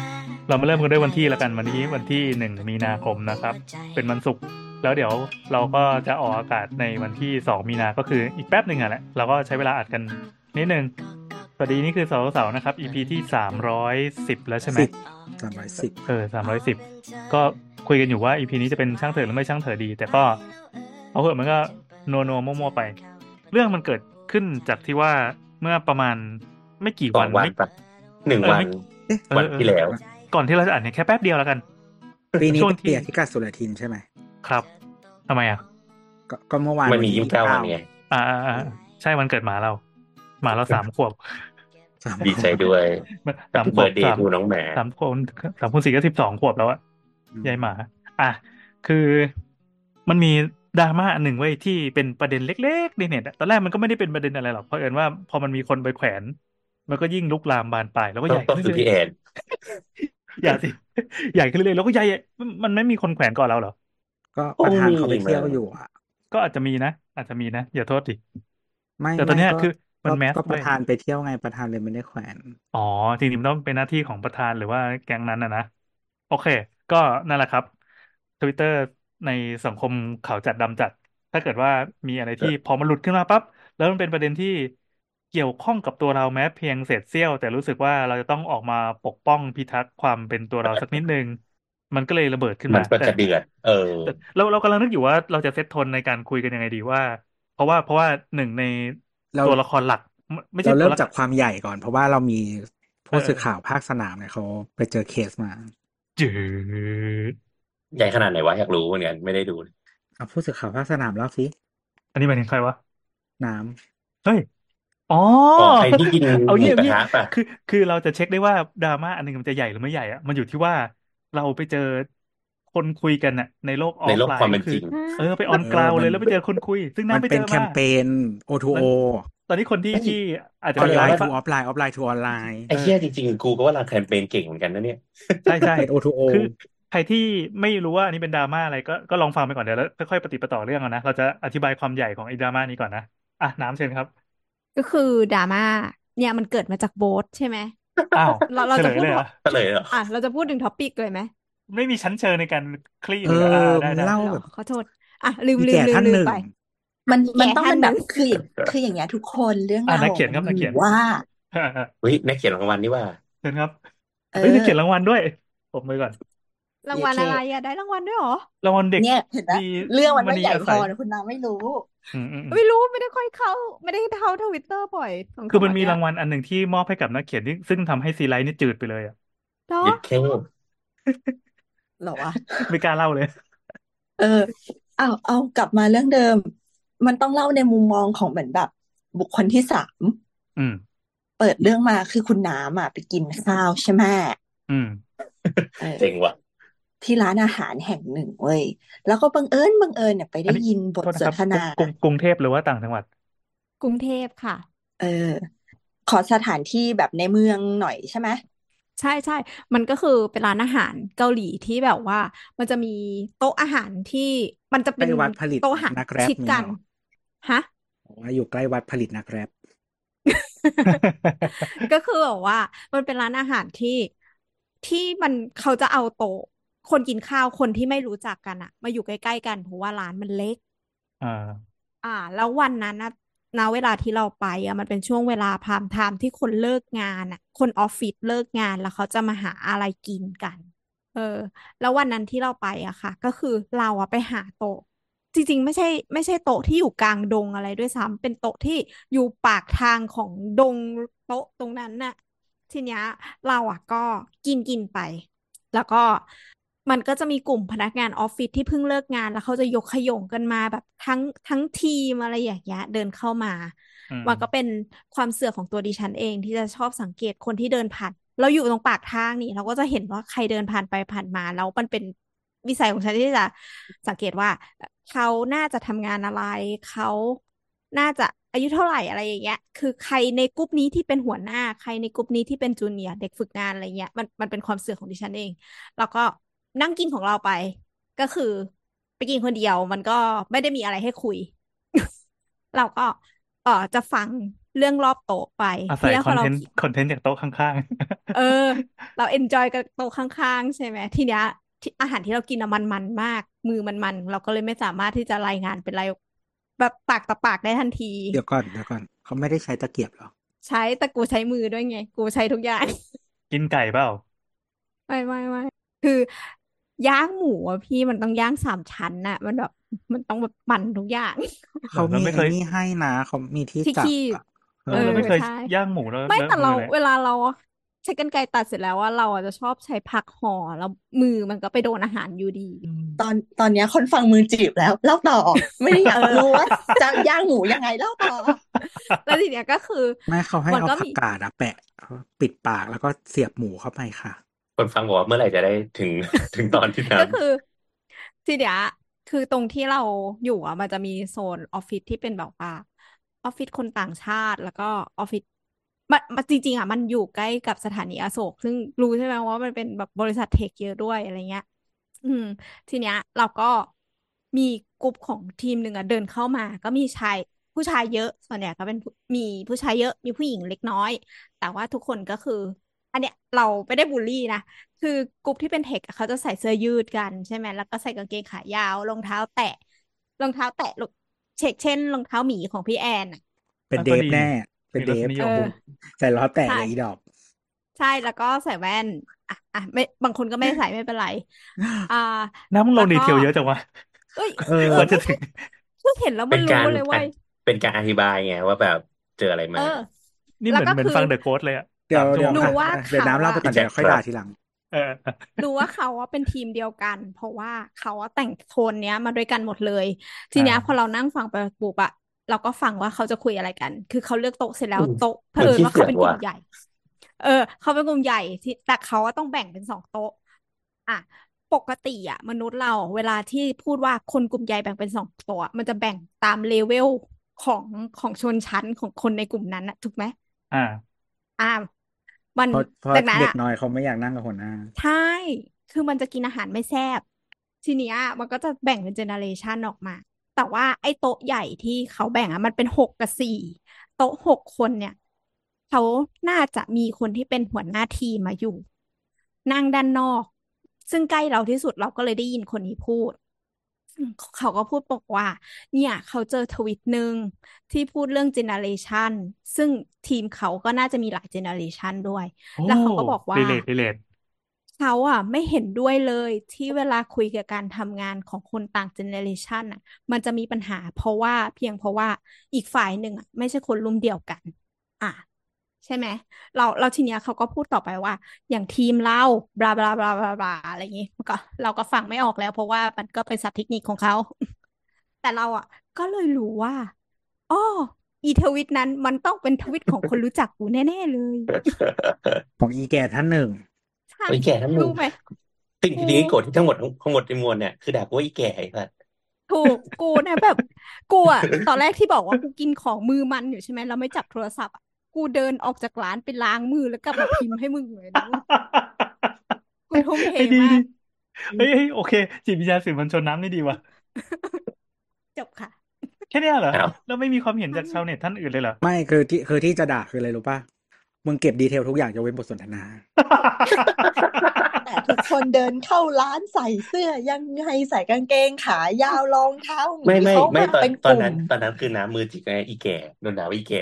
เรามาเริ่มกันด้วยวันที่แล้วกันวันนี้วันที่หนึ่งมีนาคมนะครับ เป็นวันศุกร์แล้วเดี๋ยวเราก็จะออกอากาศในวันที่สองมีนาก็คืออีกแป๊บหนึ่งอะแหละเราก็ใช้เวลาอัดกันนิดนึงสวัสดีนี่คือเสาร์เสาร์นะครับ EP ที่สามร้อยสิบแล้วใช่ไหมสิบสามร้อยสิบเออสามร้อยสิบก็คุยกันอยู่ว่า EP นี้จะเป็นช่างเถอะหรือไม่ช่างเถอะดี แต่ก็เอาเถอะมันก็นัวนัวๆมั่วๆไป เรื่องมันเกิดขึ้นจากที่ว่าเมื่อประมาณไม่กี่สอวันงวันไม่ปะหนึ่งเออวันไม่เอ๊ะเออวันที่แล้ว ก่อนที่เราจะอ่านเนี่ยแค่แป๊บเดียวแล้วกัน ปีนี้ช่วงเป็นที่ปีอธิการสุรทินใช่ไหมครับทำไมอะก็ก็เมื่อวานมันมียี่สิบเก้าวันไงอ่าอ่าอ่าใช่วันเกิดหมาเรา หมาเราสามขวบสามดีใจด้วยสามขเบิวร์บดเดย์สามทูน้องแหมสามขวบสามคูณสี่ก็สิบสองขวบแล้วอะยายหมา อะคือมันมีดราม่าอันหนึ่งไว้ยที่เป็นประเด็นเล็กๆในเน็ตอะตอนแรกมันก็ไม่ได้เป็นประเด็นอะไรหรอกเพราะเอิญว่าพอมันมีคนไปแขวน มันก็ยิ่งลุกลามบานปลายแล้วก็ต้ใหองญ่ต้องขึ้นคือเรื่พี่อยแอน ๆอย่าสิใหญ่ขึ้นเรื่อยๆแล้วก็ใหญ่มันมันไม่มีคนแขวนก่อนเราเหรอ ก็ประธานเขาไปเที่ยวอยู่อะ ก็อาจจะมีนะอาจจะมีนะอย่าโทษดิไม่แต่ตอนเนี้ยไก็คือมันก็แมสก็ปด้วยระธานไปเที่ยวไงประธานเลยไม่ได้แขวนอ๋อจริงๆมันต้องเป็นหน้าที่ของประธานหรือว่าแก๊งนั้นนะนะโอเค ก็นั่นแหละครับทวิตเตอร์ในสังคมขาวจัดดำจัด ถ้าเกิดว่ามีอะไรที่พอมันหลุดขึ้นมาปั๊บแล้วมันเป็นประเด็นที่ เกี่ยวข้องกับตัวเราแม้เพียงเศษเสี้ยว แต่รู้สึกว่าเราจะต้องออกมาปกป้องพิทักษ์ความเป็นตัวเราสักนิดนึง มันก็เลยระเบิดขึ้นมัมานก็แต่จะเดือดเออแต่เราเรากำลังนึกอยู่ว่าเราจะเซตโทนในการคุยกันยังไงดีว่า เพราะว่าเพราะว่าหนึ่งในเราตัวละครหลัก ไม่ไม่ใช่เราตัเริ่วมละจากความใหญ่ก่อน เพราะว่าเรามีเอผู้อสื่อข่าวภาคสนามเนี่ยเขาไปเจอเคสมาจืดใหญ่ขนาดไหนวะอยากรู้เหมือนกันไม่ได้ดูเอาผู้สื่อข่าวภาคสนามเล่าสิอันนี้หมายถึงใครวะน้ำเฮ้ย อ๋ออ๋อไอ้ที่กินเอาหมูเยี่ยมกระเยี่ยมทะป่ะ คือคือเราจะเช็คได้ว่าดราม่าอันหนึงมันจะใหญ่หรือไม่ใหญ่อะมันอยู่ที่ว่าเราไปเจอคนคุยกันอะในโลกออในฟโลกไลความน์เป็ก็นคืจอริง เออไปออนเอกราวอเลมัยน แล้วไปเจอคนคุย ซึ่งมันน้ำไปเป็เจนอแคมามเปญ O2 ต O อนตอนนี้คนที่ที่อาจจะออไม่นได้ไลน์รับทูออฟไลน์ออฟไลน์ทูออนไลน์ ไอ้เหี้ยจริงๆ กูก็ว่าเราแคมเปญเก่งเหมือนกันนะเนี่ย ใช่ใช่เป็น O2O คือใครที่ไม่รู้ว่าอันนี้เป็นดราม่าอะไรก็ก็ลองฟังไปก่อนเดี๋ยวแล้วค่อยๆปฏิปต่อเรื่องเอานะ เราจะอธิบายความใหญ่ของไอ้ดราม่านี้ก่อนนะ อะน้ำเชิญครับ ก็คือดราม่าเนี่ยมันเกิดมาจากโบ๊ทใช่ไหมอ้าวเราเราเฉลจะยพูดเลยเหรอก็เลยเหรออะเราจะพูดถึงท็อปิกเลยไหมไม่มีชั้นเชิญในการคลี่เอเลยเหรอออ่าได้มันได้เล่าเหรแบอบขอโทษอะลืมมีลืมแก่ลืมท่านลืหมนึ่งไป มันแก่มันต้องท่านเป็นหแบนึ่บงคือคืออย่างเงี้ยทุกคนเรื่องอะราวนักขเขียอนงครับมันนักอเขียนยู่ว่าเฮ้ยนักเขียนรางวัลนี่ว่าเชิญครับเอเฮ้ยอนักเขียนรางวัลด้วยผมไปก่อน รางวัลโอเคอะไรอะได้รางวัลด้วยเหรอรางวัลเด็กเนี่ยเห็นไหมดีเรื่องมันมไม่ณีใหญ่อาพศัอยนะคุณนางไม่รู้อืมอืมอืมไม่รู้ไม่ได้ค่อยเข้า ไม่ได้เข้าทวิตเตอร์บ่อยสองคือสามมันวันมีเนี้ยรางวัลอันหนึ่งที่มอบให้กับนักเขียนที่ซึ่งทำให้ซีไลท์นี่จืดไปเลยอะเหรอยิดแค่เหรอวะไม่กล้าเล่าเลย เออเอาเอากลับมาเรื่องเดิม มันต้องเล่าในมุมมองของเหมือนแบบ บุคคลที่สามอืมเปิดเรื่องมาคือคุณน้ำอะไปกินข้าวใช่ไหมอืมเออเจ๋งว่ะ ที่ร้านอาหารแห่งหนึ่งเว้ยแล้วก็บังเอิญบังเอิญเนี่ยไปอันได้นี้ยินบทโทษนะสคนรับทนากรุงกรุงเทพหรือว่าต่างจังหวัด กรุงเทพค่ะ เออ ขอสถานที่แบบในเมืองหน่อยใช่ไหมใช่ใช่ มันก็คือเป็นร้านอาหารเกาหลีที่แบบว่า มันจะมีโต๊ะอาหารที่มันจะเป็นใกล้วัดผลิตโต๊ะอาหารนักแรปชิดกันเนี่ยเหรอฮะบอกว่าอยู่ใกล้วัดผลิตนักแรปก็คือแบบว่า มันเป็นร้านอาหารที่ที่มันเขาจะเอาโต๊ะ คนกินข้าวคนที่ไม่รู้จักกันอะมาอยู่ใกล้ๆกันเพราะว่าร้านมันเล็ก อ่า อ่า แล้ววันนั้นนะณเวลาที่เราไปอะมันเป็นช่วงเวลาพามไทม์ที่คนเลิกงานอะคนออฟฟิศเลิกงานแล้วเขาจะมาหาอะไรกินกัน เออ แล้ววันนั้นที่เราไปอะค่ะ ก็คือเราอะไปหาโต๊ะจริงๆ ไม่ใช่ไม่ใช่โต๊ะที่อยู่กลางดงอะไรด้วยซ้ำเป็นโต๊ะที่อยู่ปากทางของดงโต๊ะตรงนั้นน่ะ ทีเนี้ยเราอะก็กินกินไป แล้วก็ มันก็จะมีกลุ่มพนักงานออฟฟิศที่เพิ่งเลิกงาน แล้วเขาจะยกขยงกันมาแบบทั้งทั้งทีมอะไรอย่างเงี้ยเดินเข้ามาอืมมันก็เป็นความเสื่อของตัวดิฉันเองที่จะชอบสังเกตคนที่เดินผ่าน เราอยู่ตรงปากทางนี่ เราก็จะเห็นว่าใครเดินผ่านไปผ่านมา แล้วมันเป็นวิสัยของฉันที่จะสังเกตว่า เขาน่าจะทำงานอะไร เขาน่าจะอายุเท่าไหร่อะไรอย่างเงี้ย คือใครในกลุ่มนี้ที่เป็นหัวหน้า ใครในกลุ่มนี้ที่เป็นจูเนียร์เด็กฝึกงานอะไรเงี้ย มันมันเป็นความเสื่อของดิฉันเอง แล้วก็ นั่งกินของเราไป ก็คือ ไปกินคนเดียวมันก็ไม่ได้มีอะไรให้คุย เราก็เออจะฟังเรื่องรอบโต๊ะไปอาทีศัยนี้คพออนเราเทนต์คอนเทนต์จากโต๊ะข้างเออ เราเอนจอยกับโต๊ะข้างๆ ใช่ไหมทีเนี้ยที่อาหารที่เรากินอะมันมันมาก มือมันมัน เราก็เลยไม่สามารถที่จะรายงานเป็นรายแบบปากต่อปากได้ทันที เดี๋ยวก่อนเดี๋ยวก่อนเขาไม่ได้ใช้ตะเกียบเหรอ ใช้แต่กูใช้มือด้วยไง กูใช้ทุกอย่างๆกินไก่เปล่า ไม่ไม่ไม่คือ ย่างหมูอะพี่มันต้องย่างสามชั้นน่ะ มันแบบมันต้องแบบปั่นทุกอย่าง เขาเรามีไม่เคไอ้ยนี่ให้นะเขามีที่ที่จับคีบ อะเอเอออเราไม่เคยใช่ ย่างหมูแล้วไม่เลอะแต่มืเราอเลยเวลาเราใช้กรรไกรตัดเสร็จแล้วว่าเราอะจะชอบใช้ผักห่อแล้วมือมันก็ไปโดนอาหารอยู่ดีอืมตอนตอนเนี้ยคนฟังมือจีบแล้วเล่าต่อ ไม่ได้อยากรู้ว่าจะย่างหมูยังไงเล่าต่อ แล้วทีเนี้ยก็คือ ไม่เขาให้มันเอาก็ผัมี กกาดอะแปะ ปิดปากแล้วก็เสียบหมูเข้าไปค่ะ คนฟังบอกว่าเมื่อไหร่จะได้ถึง ถึงตอนที่ก็น้ำคือทีเนี้ยคือตรงที่เราอยู่อะ มันจะมีโซนออฟฟิศที่เป็นแบบว่าออฟฟิศคนต่างชาติแล้วก็ออฟฟิศมันมันจริงๆอะมันอยู่ใกล้กับสถานีอโศก ซึ่งรู้ใช่ไหมว่ามันเป็นแบบบริษัทเทคเยอะด้วยอะไรเงี้ย อืม ทีเนี้ย เราก็มีกลุ่มของทีมหนึ่งอะเดินเข้ามา ก็มีชายผู้ชายเยอะ ส่วนใหญ่ก็เป็นมีผู้ชายเยอะมีผู้หญิงเล็กน้อย แต่ว่าทุกคนก็คือ อันเนี้ยเราไม่ได้บูลลี่นะ คือกลุ่มที่เป็นเทคอะเขาจะใส่เสื้อยืดกันใช่ไหมแล้วก็ใส่กางเกงขายาวรองเท้าแตะรองเท้าแตะลูกเช็คเช่นรองเท้าหมีของพี่แอนอะเป็นอะเดก็ฟดีแน่ เป็นมีเดรสฟนิยเอมอใส่ล้อแตะใช่เลยอีดอก ใช่แล้วก็ใส่แว่นอะอะไม่บางคนก็ไม่ได้ใส่ไม่เป็นไร อ่าน้ำมึงลแล้วงดีก็เทลเยอะจังวะเอ้ยเออเอกอว่าจะเพิ่งถึงเพิ่งเห็นแล้วเป็มันนรู้การเลยเว้ยเป็นการอธิบายไงว่าแบบเจออะไรเอมาอนี่เหแล้วมือนก็เหมือนคือฟังเดอะโค้ดเลยอะ เดี๋ยวสามชั่วเดี๋ยวโมงรู้อะว่าเดี๋ยวเขาน้ำเล่าอะไปก่อนพี่แจ็เดี๋คยวค่อยครัด่าบทีหลังเออรู้ว่าเขาว่าเป็นทีมเดียวกัน เพราะว่าเขาว่าแต่งโทนเนี้ยมาด้วยกันหมดเลย ทีอ่าเนี้ยพอเรานั่งฟังไปปุ๊บอะเราก็ฟังว่าเขาจะคุยอะไรกัน คือเขาเลือกโต๊ะเสร็จแล้วมึงโต๊ะเผมึงอิญขี้ว่าเสืเขาอกเป็นกลุ่ว่ะมใหญ่ เออ เขาเป็นกลุ่มใหญ่ที่แต่เขาว่าต้องแบ่งเป็นสองโต๊ะ อะ ปกติอะมนุษย์เราเวลาที่พูดว่าคนกลุ่มใหญ่แบ่งเป็นสองโต๊ะมันจะแบ่งตามเลเวลของของชนชั้นของคนในกลุ่มนั้นอะถูกไหมอ่า อ่า มันเพราะเพราะดังนั้นเด็กอะน้อยเขาไม่อยากนั่งกับหัวหน้า ใช่ คือมันจะกินอาหารไม่แซ่บทีเนี้ยมันก็จะแบ่งเป็น generation ออกมา แต่ว่าไอ้โต๊ะใหญ่ที่เขาแบ่งอะมันเป็นหกกับสี่โต๊ะหกคนเนี่ย เขาน่าจะมีคนที่เป็นหัวหน้าทีมมาอยู่ นั่งด้านนอก ซึ่งใกล้เราที่สุดเราก็เลยได้ยินคนนี้พูดอืม เขาก็พูดบอกว่า เนี่ย เขาเจอทวิตหนึ่งที่พูดเรื่อง generation ซึ่งทีมเขาก็น่าจะมีหลาย generation ด้วยโอ้แล้วเขาก็บอกว่า relate relate เขาอะไม่เห็นด้วยเลยที่เวลาคุยกับการทำงานของคนต่าง generation อะ มันจะมีปัญหาเพราะว่าเพียงเพราะว่าอีกฝ่ายหนึ่งอะไม่ใช่คนรุ่นเดียวกัน อะ ใช่ไหมเราเราทีเนี้ยเขาก็พูดต่อไปว่า อย่างทีมเราบลาบลาบลาบลาบลาอะไรอย่างงี้มันก็ เราก็ฟังไม่ออกแล้ว เพราะว่ามันก็เป็นศัพท์เทคนิคของเขา แต่เราอะ ก็เลยรู้ว่าอ้ออีทวิตนั้นมันต้องเป็นทวิตของคนรู้จักกูแน่ ๆ เลย ของอีแก่ท่านหนึ่งใช่ไอ้แก่ทั้งหนึ่งรู้ไหมสิ่งกูที่ดีโกรธที่ทั้งหมดทั้งหมดในมวลเนี่ยคือด่ากูว่าอีแก่ไอ้สัสถูกกูนะแบบกูอะตอนแรกที่บอกว่ากูกินของมือมันอยู่ใช่ไหมแล้วไม่จับโทรศัพท์อะ กูเดินออกจากร้านไปล้างมือแล้วกลับมาพิมพ์ให้มึงเลยนะกูทุ่มเทไอ้ยดีมาดีกเฮ้ยเฮ้ยโอเค จิตวิทยาสื่อมวลชนน้ำนี่ดีว่ะจบค่ะ แค่เนี้ยเหรออ้าวแล้วไม่มีความเห็นจากชาวเน็ตท่านอื่นเลยเหรอ ไม่คือที่คือที่จะด่าคืออะไรรู้ป่ะมึงเก็บดีเทลทุกอย่างยกเว้นบทสนทนา แต่ทุกคนเดินเข้าร้านใส่เสื้อยังไงใส่กางเกงขายาวรองเท้าหไม่มีไม่เขาไม่มาตอนเป็นตกอนลุ่นั้มนตอนนั้นคือน้ำมือจิกไงอีแก่โดนด่าว่าอีแก่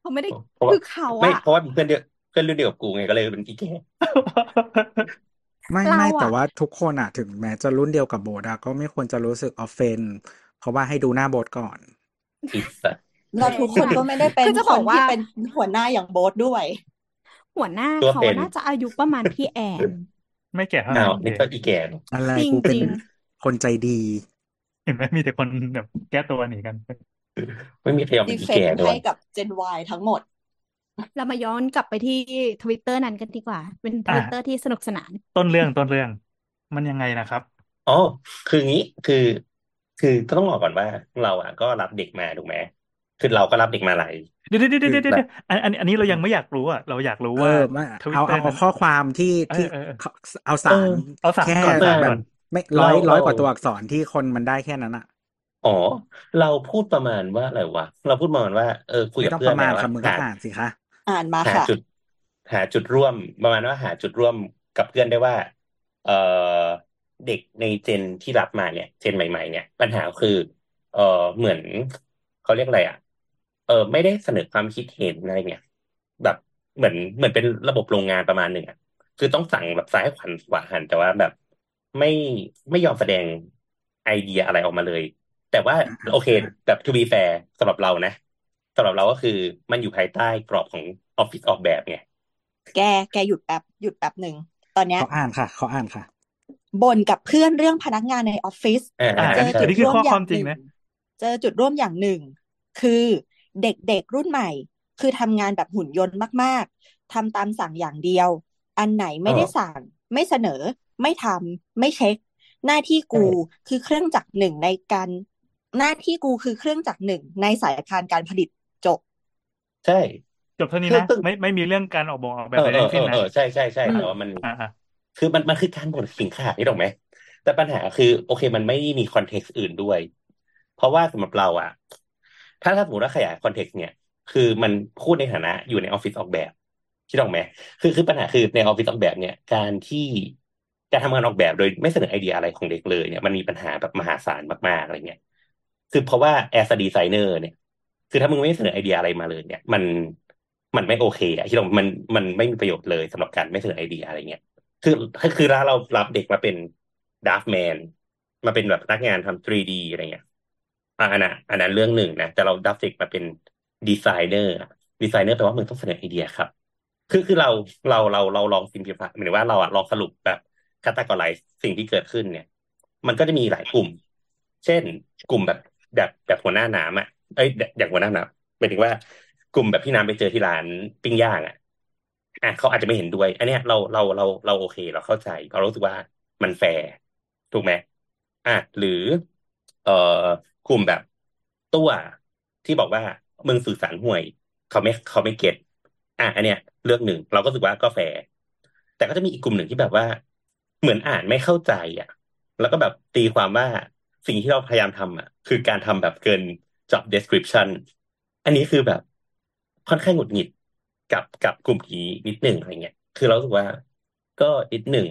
เขาไม่ได้เพราะว่าคือเขาไม่อะเพราะว่าเป็นเพื่อนเดียวเพื่อนรุ่นเดียวกับกูไงก็เลยเป็นอีแก่ไม่เราไม่แต่อะว่าทุกคนอะถึงแม้จะรุ่นเดียวกับโบทอะก็ไม่ควรจะรู้สึกออฟเฟนเพราะว่าให้ดูหน้าโบทก่อนอีสัสเราทุกคนก็ไม่ได้เป็นคือจะคบอนกว่าที่เป็นหัวหน้าอย่างโบ๊ทด้วย หัวหน้าตัวเขาเป็นน่าจะอายุประมาณพี่แอนไม่แก่เท่าอ้านั้วนโอเคนี่ก็อีแก่เนอะอะไรจริงกูเป็จนริงคนใจดี เห็นไหมมีแต่คนแบบแก้ตัวหนีกัน ไม่มีใครยอมเป็ดีนอีเฟนแก่ต์ด้วให้ยกับ Gen Y ทั้งหมด เรามาย้อนกลับไปที่ทวิตเตอร์นั้นกันดีกว่า เป็นทอะวิตเตอร์ที่สนุกสนาน ต้นเรื่องต้นเรื่อง มันยังไงนะครับอ๋อคืองี้คือ คือต้องบอกก่อนว่าเราอะก็รับเด็กมาถูกไหมคือเราก็รับเด็กมาหลายเดี๋ยวเดี๋ยวเดี๋ยวคือเดี๋ยวแบเดี๋ยบวอันอันอันนี้เรายังไม่อยากรู้อะเราอยากรู้เอว่าอไม่ทวิตเอาเตอเอาร์เอานั้นข้อความที่เอที่อเออเออเขาเอาเอสารอเอาสารแค่ก่อนแบสารบก่อนไม่เราร้อยร้อยเรากว่าตัวอักษรที่คนมันได้แค่นั้นอะ อ๋อ เราพูดประมาณว่าอะไรวะ เราพูดประมาณว่า เออคุยไม่กับต้องเพื่ปอนระมาณนะว่าคำมึงก็หา อ่านสิคะ อ่านมาหาค่ะ จุดหาจุดร่วม ประมาณว่าหาจุดร่วมกับเพื่อนได้ว่า เออเด็กในเจนที่รับมาเนี่ย เจนใหม่ ๆ เนี่ย ปัญหาคือ เออเหมือนเขาเรียกอะไรอะ เออไม่ได้เสนอความคิดเห็นอะไรเนี่ยแบบเหมือนเหมือนเป็นระบบโรงงานประมาณหนึ่งอะคือต้องสั่งแบบซ้ายขวัญขวาหันแต่ว่าแบบ ไม่ไม่ยอมแสดงไอเดียอะไรออกมาเลย แต่ว่าอ่าโอเคอ่าแบบ to be fair สำหรับเรานะสำหรับเราก็คือมันอยู่ภายใต้กรอบของออฟฟิศออกแบบไงแกแกหยุดแป๊บหยุดแป๊บหนึ่งตอนเนี้ยเขาอ่านค่ะเขาอ่านค่ะบ่นกับเพื่อนเรื่องพนักงานในออฟฟิศอ่าอ่าอ่าเจอใช่จุอันดนี้คือร่วมข้ออควาย่ามงจหริงนึ่งนะเจอจุดร่วมอย่างหนึ่ง คือเด็กๆรุ่นใหม่ คือทำงานแบบหุ่นยนต์มากๆทำตามสั่งอย่างเดียว อันไหนเอไม่อได้สั่ง ไม่เสนอ ไม่ทำไม่เช็ค หน้าที่ใช่กูคือเครื่องจักรหนึ่งในการ หน้าที่กูคือเครื่องจักรหนึ่งในสายพานการผลิตจบ ใช่ จบเท่านี้คือนะตึงไม่ไม่มีเรื่องการออกบอกออกแบเอบอใดเออทั้งเอสิ้นอนะเออใช่ใช่ใช่อืแต่มว่ามันอ่าอ่าคือมันมันคือการบ่นขิงขาดนี่ถูกไหมแต่ปัญหาคือ โอเค มันไม่มี context อื่นด้วย เพราะว่าสำหรับเราอะถ้าถ้าสมมติว่าขยาย context เนี่ย คือมันพูดในฐานะอยู่ในออฟฟิศออกแบบคิดออกไหมคือคือปัญหาคือในออฟฟิศออกแบบเนี่ย การที่การทำงานออกแบบโดยไม่เสนอไอเดียอะไรของเด็กเลยเนี่ยมันมีปัญหาแบบมหาศาลมากๆอะไรเงี้ย คือเพราะว่า as designer เนี่ย คือถ้ามึงไม่เสนอไอเดียอะไรมาเลย เนี่ย มันมันไม่โอเคอะคิดว่ามันมันไม่มีประโยชน์เลยสำหรับการไม่เสนอไอเดียอะไรเงี้ยคือคือถ้าเรารับเด็กมาเป็นด r a ฟแมนมาเป็นแบบพนักงานทำ 3D อะไรเงี้ยอันนั้นอันนั้นเรื่องหนึ่งนะ แต่เรารับเด็กมาเป็น designer designer แปลว่ามึงต้องเสนอไอเดียครับ คือคือเราเราเราเราลอง simplify หมายถึงว่าเราอะลองสรุปแบบ categorize สิ่งที่เกิดขึ้นเนี่ย มันก็จะมีหลายกลุ่ม เช่น กลุ่มแบบ แบบแบบหัวหน้าน้ำอะเอ้ยแบบอย่างหัวหน้าน้ำหมายถึงว่ากลุ่มแบบพี่น้ำไปเจอที่ร้านปิ้งย่างอะอะเขาอาจจะไม่เห็นด้วย อันเนี้ยเราเราเราเราโอเคเราเข้าใจเรารู้สึกว่ามันแฟร์ถูกไหมอะหรือ เอ่อกลุ่มแบบตัวที่บอกว่ามึงสื่อสารห่วย เขาไม่เขาไม่เก็ตอะอันเนี้ยเรื่องหนึ่งเราก็รู้สึกว่าก็แฟร์แต่ก็จะมีอีกกลุ่มหนึ่งที่แบบว่า เหมือนอ่านไม่เข้าใจอะ แล้วก็แบบตีความว่า สิ่งที่เราพยายามทำอะ คือการทำแบบเกิน job description อันนี้คือแบบค่อนข้างหงุดหงิดกับกับกลุ่มนี้นิดหนึ่งอะไรเงี้ย คือเราสึกว่าก็นิดหนึ่ง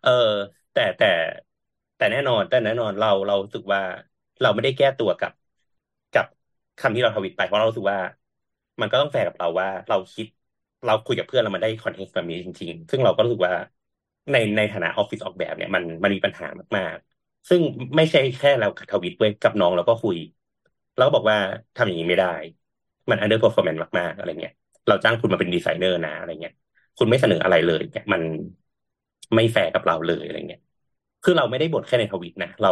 เออแต่แต่แต่แน่นอน แต่แน่นอนเราเราสึกว่าเราไม่ได้แก้ตัวกับกับคำที่เราทวิตไปเพราะเราสึกว่า มันก็ต้องแฟร์กับเราว่า เราคิดเราคุยกับเพื่อนเรามันได้ context แบบนี้จริง ๆ ซึ่งเราก็รู้สึกว่าในในฐานะออฟฟิศออกแบบเนี่ยมันมันมีปัญหามากๆ ซึ่งไม่ใช่แค่เราทวิตเว้ยกับน้องเราก็คุย แล้วก็บอกว่าทำอย่างนี้ไม่ได้ มัน under performance มากๆอะไรเงี้ยเราจ้างคุณมาเป็นดีไซเนอร์นะอะไรเงี้ยคุณไม่เสนออะไรเลยเนี่ยมันไม่แฟร์กับเราเลยอะไรเงี้ยคือเราไม่ได้บ่นแค่ในทวิตนะเรา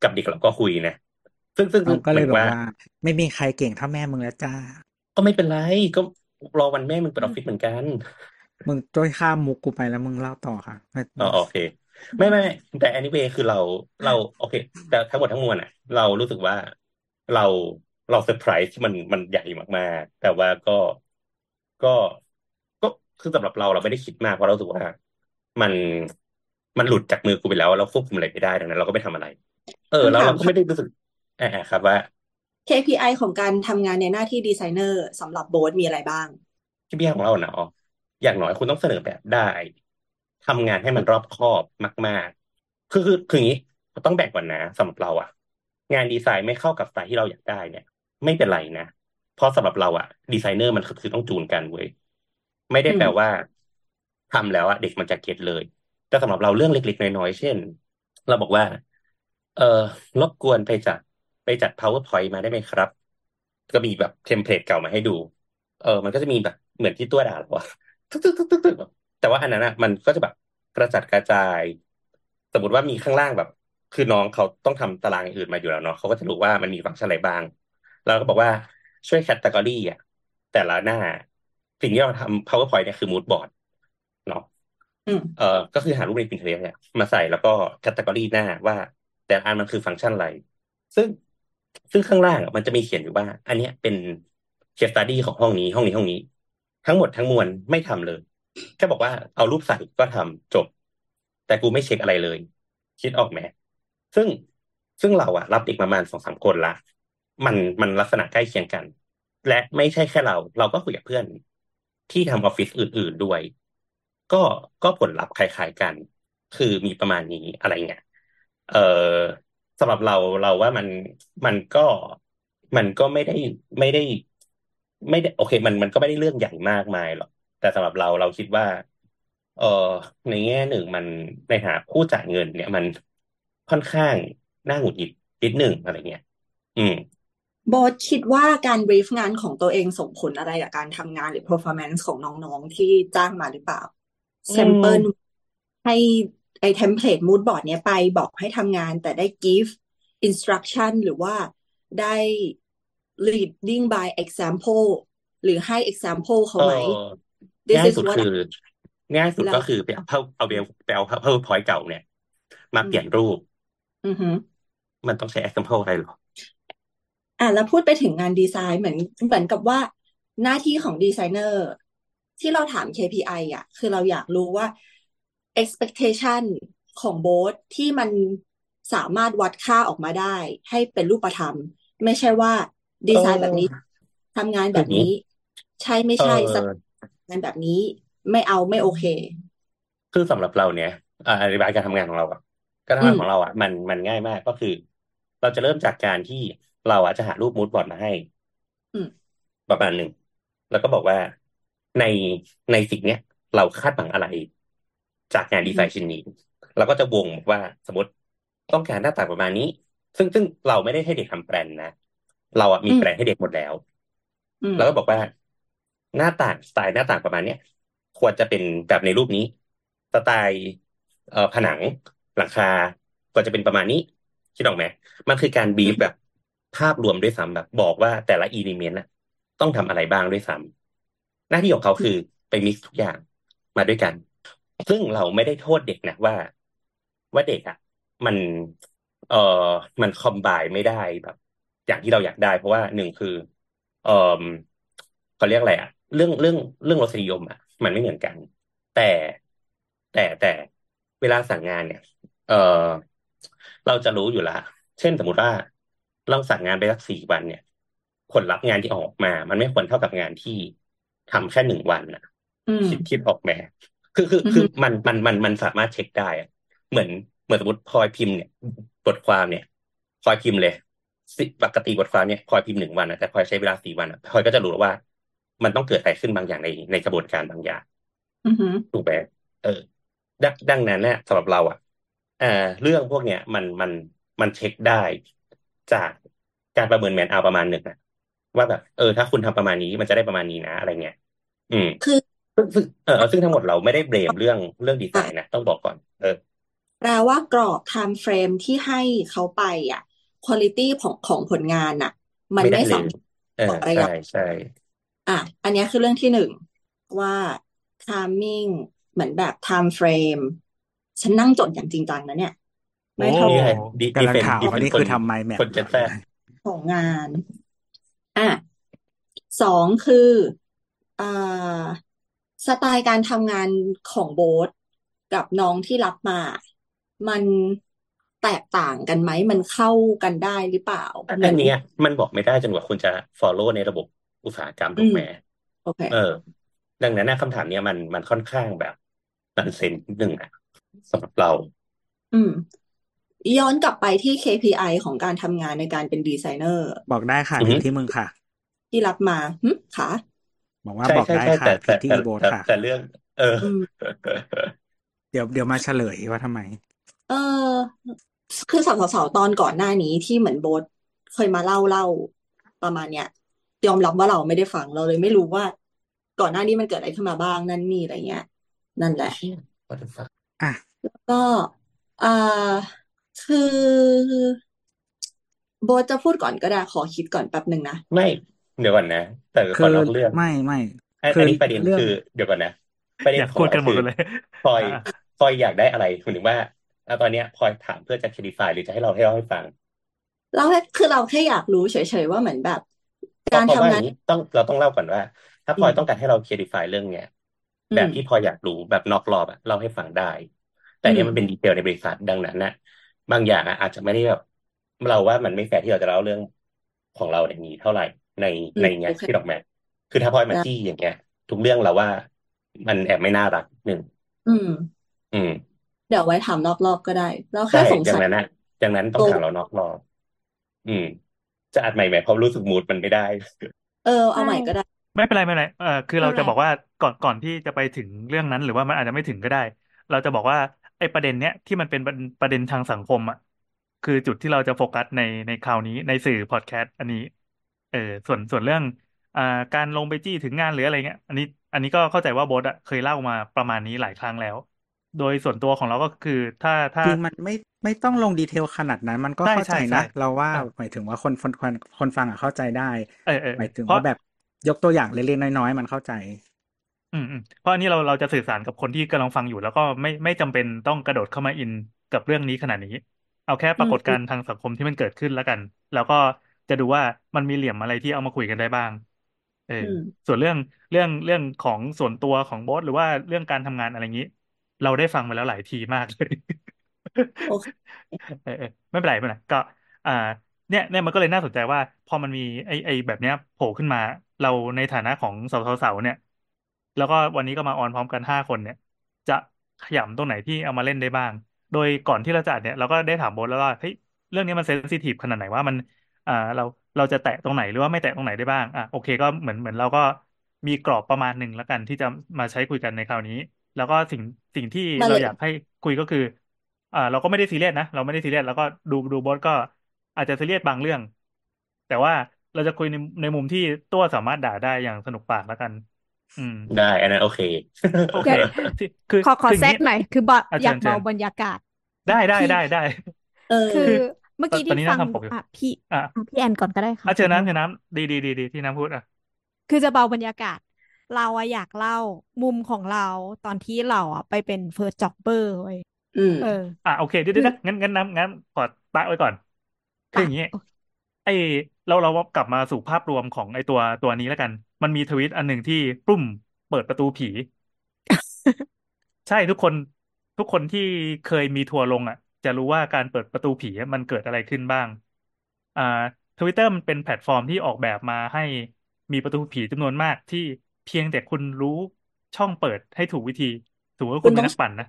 กับเด็กเราก็คุยนะซึ่งซึ่งเราก็เลมืยบอกว่าเหมือนว่า ไม่มีใครเก่งเท่าแม่มึงแล้วจ้า ก็ไม่เป็นไรก็รอวันแม่มึงเปิดออฟฟิศเหมือนกัน มึงจ้อยข้ามมุกกูไปแล้วมึงเล่าต่อค่ะไม่อ๋อโอเค ไม่ไม่ไม่แต่ anyway คือเราเราโอเค แต่ทั้งหมดทั้งมวลอะ เรารู้สึกว่าเราเราเซอร์ไพรส์ที่มันมันใหญ่มากๆ แต่ว่าก็ก็ก็คือสำหรับเราเราไม่ได้คิดมากเพราะเรารู้สึกว่า มันมันหลุดจากมือกูไปแล้วเราควบคุมอะไรไม่ได้ดังนั้น เราก็ไม่ทำอะไร เออแล้วคำถามเราก็ไม่ได้รู้สึกอ่าครับว่า KPI ของการทำงานในหน้าที่ดีไซเนอร์สำหรับโบ๊ทมีอะไรบ้างที่พี่ของเราเนาะอย่างน้อยคุณต้องเสนอแบบได้ ทำงานให้มันรอบคอบมาก ๆ คือคือคืออย่างนี้ต้องแบ่งก่อนนะสำหรับเราอะงานดีไซน์ไม่เข้ากับสไตล์ที่เราอยากได้เนี่ย ไม่เป็นไรนะเพราะสำหรับเราอะดีไซเนอร์มันคือต้องจูนกันเว้ยไม่ได้แปลว่าทำแล้วอะเด็กมันจะเก็ตเลย แต่สำหรับเราเรื่องเล็ก ๆ น้อยๆเช่น เราบอกว่า เออรบกวนไปจัดไปจัด powerpoint มาได้ไหมครับ ก็มีแบบ template เก่ามาให้ดู เออ มันก็จะมีแบบเหมือนที่ตัวด่าเราอะตึ๊กตึ๊กตึ๊กตึ๊ก แบบแต่ว่าอันนั้นอะมันก็จะแบบกระจัดกระจาย สมมติว่ามีข้างล่างแบบ คือน้องเขาต้องทำตารางอื่นมาอยู่แล้วเนาะเขาก็จะรู้ว่ามันมีฟังก์ชันอะไรบ้างเราก็บอกว่าช่วย category อะแต่ละหน้าพสิ่งที่เราทำ PowerPoint เนี่ยคือ mood board เนาะอืมเอ่อก็คือหารูปใน Pinterest เนี่ยมาใส่แล้วก็ category หน้าว่า แต่ละอันมันคือฟังก์ชันอะไร ซึ่งซึ่งข้างล่างอะมันจะมีเขียนอยู่ว่า อันเนี้ยเป็น case study ของห้องนี้ห้องนี้ห้องนี้ ทั้งหมดทั้งมวลไม่ทำเลย แค่บอกว่าเอารูปใส่ก็ทำจบ แต่กูไม่เช็คอะไรเลย คิดออกไหมซึ่งซึ่งเราอะรับเด็กประมาณสองสามคนละมันมันลักษณะใกล้เคียงกัน และไม่ใช่แค่เรา เราก็คุยกับเพื่อน ที่ทำออฟฟิศอื่น ๆด้วย ก็ก็ผลลัพธ์คล้ายๆกัน คือมีประมาณนี้อะไรเงี้ยเออสำหรับเราเราว่ามันมันก็มันก็ไม่ได้ไม่ได้ ไม่ได้ โอเค มันมันก็ไม่ได้เรื่องใหญ่มากมายหรอก แต่สำหรับเราเราคิดว่า เออในแง่หนึ่งมันในฐานะผู้จ่ายเงิน เนี่ยมันค่อนข้างน่าหงุดหงิดนิดหนึ่งอะไรเงี้ยอืมโบทคิดว่าการบรีฟงานของตัวเองส่งผลอะไรกับการทำงานหรือ performance ของน้องๆที่จ้างมาหรือเปล่าอืมแซมเปิลให้ไอ้เทมเพลตมูดบอร์ดเนี้ยไปบอกให้ทำงานแต่ได้ give instruction หรือว่าได้ leading by example หรือให้ example เขาเอไหมอ this ง่าย is สุด what คือ ง่ายสุดแล้วก็คือไปเอาเอาเบลไปเอา PowerPoint เก่าเนี่ย มาเปลี่ยนรูป อือฮึมันต้องใช้ example อะไรหรอ อะแล้วพูดไปถึงงานดีไซน์เหมือนเหมือนกับว่า หน้าที่ของดีไซเนอร์ ที่เราถาม KPI อะ คือเราอยากรู้ว่า expectation ของโบสที่มันสามารถวัดค่าออกมาได้ ให้เป็นรูปธรรม ไม่ใช่ว่าดีไซน์แบบนี้ทำงานแบบนี้ ใช่ไม่เอใช่อสักงานแบบนี้ไม่เอาไม่โอเค คือสำหรับเราเนี่ยอ่าอธิบายการทำงานของเราอะการทำอืงานมของเราอะมันมันง่ายมากก็คือ เราจะเริ่มจากการที่เราอะจะหารูปมูดบอร์ดมาให้อืมประมาณหนึ่งแล้วก็บอกว่าในในสิ่งเนี้ย เราคาดหวังอะไร จากงานดีไซน์ชิ้นนี้เราก็จะวงบอกว่าสมมติต้องการหน้าต่างประมาณนี้ ซึ่งซึ่งเราไม่ได้ให้เด็กทำแปลนนะเราอะมีอืมแปลนให้เด็กหมดแล้วอืมแล้วก็บอกว่า หน้าต่างสไตล์หน้าต่างประมาณเนี้ยควรจะเป็นแบบในรูปนี้ สไตล์เอ่อผนังหลังคาควรจะเป็นประมาณนี้คิดออกไหมมันคือการบีฟแบบภาพรวมด้วยซ้ำแบบ บอกว่าแต่ละอีลิเมนต์น่ะต้องทำอะไรบ้างด้วยซ้ำหน้าที่ของเขาคือไปมิกซ์ทุกอย่างมาด้วยกัน ซึ่งเราไม่ได้โทษเด็กนะว่า ว่าเด็กอะ มันเอ่อมันคอมไบไม่ได้แบบ อย่างที่เราอยากได้ เพราะว่าหนึ่งคือ เอ่อเขาเรียกอะไรอะ เรื่องเรื่องเรื่องรสนิยมอะมันไม่เหมือนกัน แต่แต่แต่เวลาสั่งงานเนี่ย เออเราจะรู้อยู่ละเช่นสมมติว่าเราสั่งงานไปสักสี่วันเนี่ย ผลลัพธ์งานที่ออกมา มันไม่ควรเท่ากับงานที่ทำแค่หนึ่งวันน่ะอืมคิดคิดออกไหมคือคืออือฮึคือมันมันมันมันสามารถเช็คได้อะเหมือนเหมือนสมมติพลอยพิมพ์เนี่ย บทความเนี่ยพลอยพิมพ์เลยสิปกติบทความเนี่ยพลอยพิมพ์หนึ่งวันอะแต่พลอยใช้เวลาสี่วันอะพลอยก็จะรู้แล้วว่า มันต้องเกิดอะไรขึ้นบางอย่างในในกระบวนการบางอย่างอือฮึถูกไหมเออดังดังนั้นเนี่ยสำหรับเราอะเอ่อเรื่องพวกเนี้ยมันมันมันเช็คได้จากการประเมินแมนเอาประมาณหนึ่งอะว่าแบบเออ ถ้าคุณทำประมาณนี้มันจะได้ประมาณนี้นะอะไรเงี้ยอืม คือซึ่งซึ่งเออซึ่งทั้งหมดเราไม่ได้เบรมเรื่องเรื่องดีไซน์นะต้องบอกก่อน เออแปลว่ากรอบ time frame ที่ให้เขาไปอะ quality ของของผลงานอะ มันไม่ได้ไม่เลสายมารถเออต่อระยะใช่ใช่ อะอันเนี้ยคือเรื่องที่หนึ่งว่า timing เหมือนแบบ time frame ฉันนั่งจดอย่างจริงจังนะเนี่ย ไม่โอ้เท่านี่ไงดีกำลังดีเฟนถามดีว่าเฟนนี่คนคือทำไมแมปคนเจ็ดแซดของงาน อะสองคืออ่าสไตล์การทำงานของโบ๊ทกับน้องที่รับมา มันแตกต่างกันไหม มันเข้ากันได้หรือเปล่าเหมือัอนนเนี้ยมันบอกไม่ได้จนกว่าคุณจะ follow ในระบบ อุตสาหกรรมถูกไหมโอเค เออ ดังนั้นนะคำถามเนี้ยมันมันค่อนข้างแบบนันเซนนิดนึงอะสำหรับเรา อืม ย้อนกลับไปที่ KPI ของการทำงานในการเป็นดีไซเนอร์ บอกได้ค่ะ อือฮึผิดที่มึงค่ะ ที่รับมาหึค่ะบอกว่าใช่บอกใช่ได้ใช่ค่ะแต่ผิแต่ดที่แต่อีโบสแต่ค่ะ แต่เรื่อง เออ อืม เดี๋ยวเดี๋ยวมาเฉลยว่าทำไม เออคือสาวๆตอนก่อนหน้านี้ที่เหมือนโบ๊ทเคยมาเล่าเล่าประมาณเนี้ย ยอมรับว่าเราไม่ได้ฟังเราเลยไม่รู้ว่า ก่อนหน้านี้มันเกิดอะไรขึ้นมาบ้างนั่นนี่อะไรเงี้ย นั่นแหละ What the fuck อะก็อ่าคือโบ๊ทจะพูดก่อนก็ได้ขอคิดก่อนแป๊บหนึ่งนะไม่เดี๋ยวก่อนนะ แต่คืก่อนอนอกเรื่องไม่ไม่อันคือัอนนี้ประเด็นเรื่องคือ เดี๋ยวก่อนนะประเด็อนยากของพูดเรากันหมดคือเลยพลอยอ่าพลอยอยากได้อะไรหมายถึงว่าอะตอนเนี้ยพลอยถามเพื่อจะ clarify หรือจะให้เราให้เล่าให้ฟังเราแค่คือเราแค่อยากรู้เฉยๆว่าเหมือนแบบ เพการราะเพราะทำว่าาองย่านงนี้ต้องเราต้องเล่าก่อนว่า ถ้าพลอยต้องการให้เรา clarify เรื่องเนี้ยอืแบบม ที่พลอยอยากรู้แบบนอกรอบอะเล่าให้ฟังได้ แต่อืม เนี้ยมันเป็นดีเทลในบริษัทดังนั้นนะบางอย่างอะอาจจะไม่ได้แบบเราว่ามันไม่แฟร์ที่เราจะเล่าเรื่องของเราในนี้เท่าไหร่ในอืในมเนี้โอยเคที่ดอกแม้คือถ้าพลอยมาได้จี้อย่างเงี้ย ทุกเรื่องเราว่ามันแอบไม่น่ารักหนึ่งอืม อืม เดี๋ยวไว้ถามนอกรอบก็ได้ เราใช่แค่สงดังสัยนั้นนะดังนั้นต้องตัวถามเรานอกรอบ อืม จะอัดใหม่ไหมเพราะรู้สึกมูดมันไม่ได้ เออเอาใช่ใหม่ก็ได้ ไม่เป็นไรไม่เป็นไรเออคือไม่เราเป็นจะไรบอกว่าก่อนก่อนที่จะไปถึงเรื่องนั้น หรือว่ามันอาจจะไม่ถึงก็ได้ เราจะบอกว่าไอ้ประเด็นเนี้ยที่มันเป็นประประเด็นทางสังคมอะคือจุดที่เราจะโฟกัสในในคราวนี้ในสื่อพอดแคสต์อันนี้ เออส่วนส่วนเรื่องอ่าการลงไปจี้ถึงงานหรืออะไรเงี้ย อันนี้ อันนี้ก็เข้าใจว่าโบสอะเคยเล่ามาประมาณนี้หลายครั้งแล้ว โดยส่วนตัวของเราก็คือถ้าถ้าจริงมันไม่ ไม่ต้องลงดีเทลขนาดนั้น มันก็ใช่เข้าใจใช่ใช่นะ เราว่าอะหมายถึงว่าคนคนคนคนฟังอะเข้าใจได้เออเออหมายถึงเพราะว่าแบบยกตัวอย่างเล็กๆน้อยๆมันเข้าใจอืมอืมเพราะอันนี้เราเราจะสื่อสารกับคนที่กำลังฟังอยู่ แล้วก็ไม่ไม่จำเป็นต้องกระโดดเข้ามาอินกับเรื่องนี้ขนาดนี้ เอาแค่ปอืรากฏมการณ์ทางสังคมที่มันเกิดขึ้นแล้วกัน แล้วก็จะดูว่ามันมีเหลี่ยมอะไรที่เอามาคุยกันได้บ้างเอออืมส่วนเรื่องเรื่องเรื่องของส่วนตัวของโบสหรือว่าเรื่องการทำงานอะไรอย่างนี้ เราได้ฟังมาแล้วหลายทีมากเลย โอเคเออเออไม่เป็นไรไม่เป็นไรก็ อ่า เนี่ยเนี่ยมันก็เลยน่าสนใจว่า พอมันมีไอ้ไอ้แบบเนี้ยโผล่ขึ้นมา เราในฐานะของสาวๆๆเนี่ย แล้วก็วันนี้ก็มาออนพร้อมกันห้าคนเนี่ย จะขยำตรงไหนที่เอามาเล่นได้บ้าง โดยก่อนที่เราจะอัดเนี่ยเราก็ได้ถามโบทแล้วว่าเฮ้ยเรื่องนี้มันเซนซิทีฟขนาดไหนว่ามัน อ่าเราเราจะแตะตรงไหนหรือว่าไม่แตะตรงไหนได้บ้างอะโอเคก็เหมือนเหมือนเราก็มีกรอบประมาณหนึ่งแล้วกันที่จะมาใช้คุยกันในคราวนี้ แล้วก็สิ่งสิ่งที่มาเราเลยอยากให้คุยก็คือ อ่าเราก็ไม่ได้ซีเรียสนะเราไม่ได้ซีเรียสแล้วก็ดูดูโบทก็อาจจะซีเรียสบางเรื่อง แต่ว่าเราจะคุยในในมุมที่ตัวสามารถด่าได้อย่างสนุกปากแล้วกัน อืม ได้ อันนั้นโอเค โอเคที่คือขอขอคืออย่างแทรนี้กหน่อย คือบอกอะอเชิยากญเชิเบาญบรรยากาศ ได้ได้พี่ได้ได้เออคือคือเมื่อตอนกี้ตอนที่นี้ฟันั่งงทำปกอยู่อะพี่อะอะพี่แอนก่อนก็ได้ค่ะอะเชิญขอโทน้ำเชิญน้ำดีดีดีดีที่น้ำพูดอะคือจะเบาบรรยากาศ เราอะอยากเล่ามุมของเราตอนที่เราอะไปเป็น first jobber เว้ย อืมเออ อะโอเคคือเดี๋ยวคืเดี๋ยวนะงั้นงั้นน้ำงั้นขอตะไว้ก่อนคืออะอย่างนี้ โอเคไอเราเรากลับมาสู่ภาพรวมของไอตัวตัวนี้แล้วกัน มันมีทวีตอันหนึ่งที่ปุ้มเปิดประตูผี ใช่ทุกคนทุกคนที่เคยมีทัวร์ลงอะ จะรู้ว่าการเปิดประตูผีอะมันเกิดอะไรขึ้นบ้าง อ่าทวิตเตอร์มันเป็นแพลตฟอร์มที่ออกแบบมาให้มีประตูผีจำนวนมากที่เพียงแต่คุณรู้ช่องเปิดให้ถูกวิธีสมมติว่าคุณคุณต้องเป็ต้นนักปั่นนะ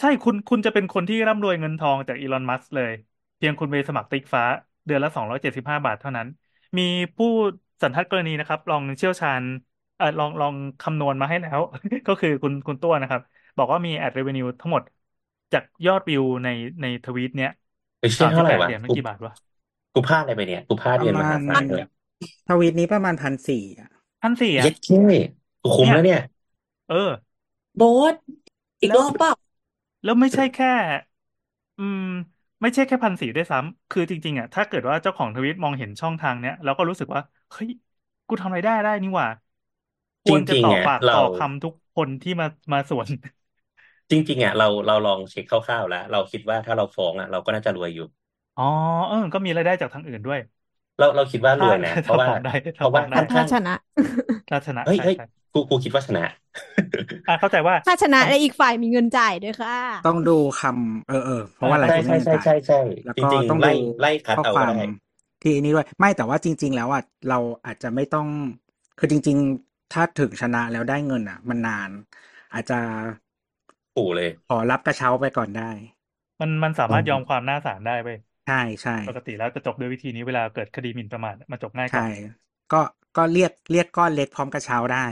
ใช่คุณคุณจะเป็นคนที่ร่ำรวยเงินทองจากอีลอนมัสก์เลย เพียงคุณไปสมัครติ๊กฟ้า เดือนละสองร้อยเจ็ดสิบห้าบาทเท่านั้น มีผู้สันทัดกรณีนะครับ ลองเชี่ยวชาญเออลองลองคำนวณมาให้แล้ว ก็คือคุณคุณตัวนะครับ บอกว่ามีแอดเรเวนิวทั้งหมดจากยอดวิวในในทวีตเนี้ยไปเชื่อสามสิเท่าบไหร่แปดวะเหรียญไม่กูกี่บาทวะกูพลาดอะไรไปเนี่ย กูพลาดประเรียนมมาหาณศาลเลยทวีตนี้ประมาณพันสี่อะ พันสี่เย็อะดเค้กูคุ้มเนี่ย แล้วเนี่ย เออ โบ๊ทอีกแล้วรอบเปล่า แล้วไม่ใช่แค่ อืม ไม่ใช่แค่พันสี่ด้วยซ้ำคือจริงๆอะถ้าเกิดว่าเจ้าของทวิตมองเห็นช่องทางเนี้ยแล้วก็รู้สึกว่าเฮ้ยกูทำอะไรได้ได้นี่หว่าคจวรจะริงต่อๆอะปากเรา ต่อคำทุกคนที่มามาสวน จริง ๆอะเราเราลองเช็คคร่าวๆแล้ว เราคิดว่าถ้าเราฟ้องอะเราก็น่าจะรวยอยู่ อ๋อเออ ก็มีรายได้จากทางอื่นด้วย เราเราคิดว่ารถ้าวยนะ เพถ้าราะว่าฟ้องได้เพถ้าราะฟ้ว่าองได้ ค่อนถ้าข้าง ชนะ ถ้าชนะเฮ้ยใช่เฮ้ยใช่ กูกูคิดว่าชนะอะเข้าใจว่าถ้าชนะและอีกฝ่ายมีเงินจ่ายด้วยค่ะ ต้องดูคำเออเออเพราะว่าหลายใช่คนใช่ไม่ใช่จ่ายใช่ใช่แล้วจก็ริงต้องๆไล่ดูไล่คัดข้อเอาคก็วามได้ที่อันนี้ด้วย ไม่แต่ว่าจริง ๆ แล้วอะเราอาจจะไม่ต้อง คือจริง ๆ ถ้าถึงชนะแล้วได้เงินอะ มันนาน อาจจะปู่เลย ขอรับกระเช้าไปก่อนได้ มันมันสามารถยอมความหน้าศาลได้เว้ยใช่ใช่ปกติแล้วจะจบด้วยวิธีนี้เวลาเกิดคดีหมิ่นประมาทมันจบง่ายกว่าใช่ก็ก็เรียกเรียกก้อนเล็กพร้อมกระเช้าได้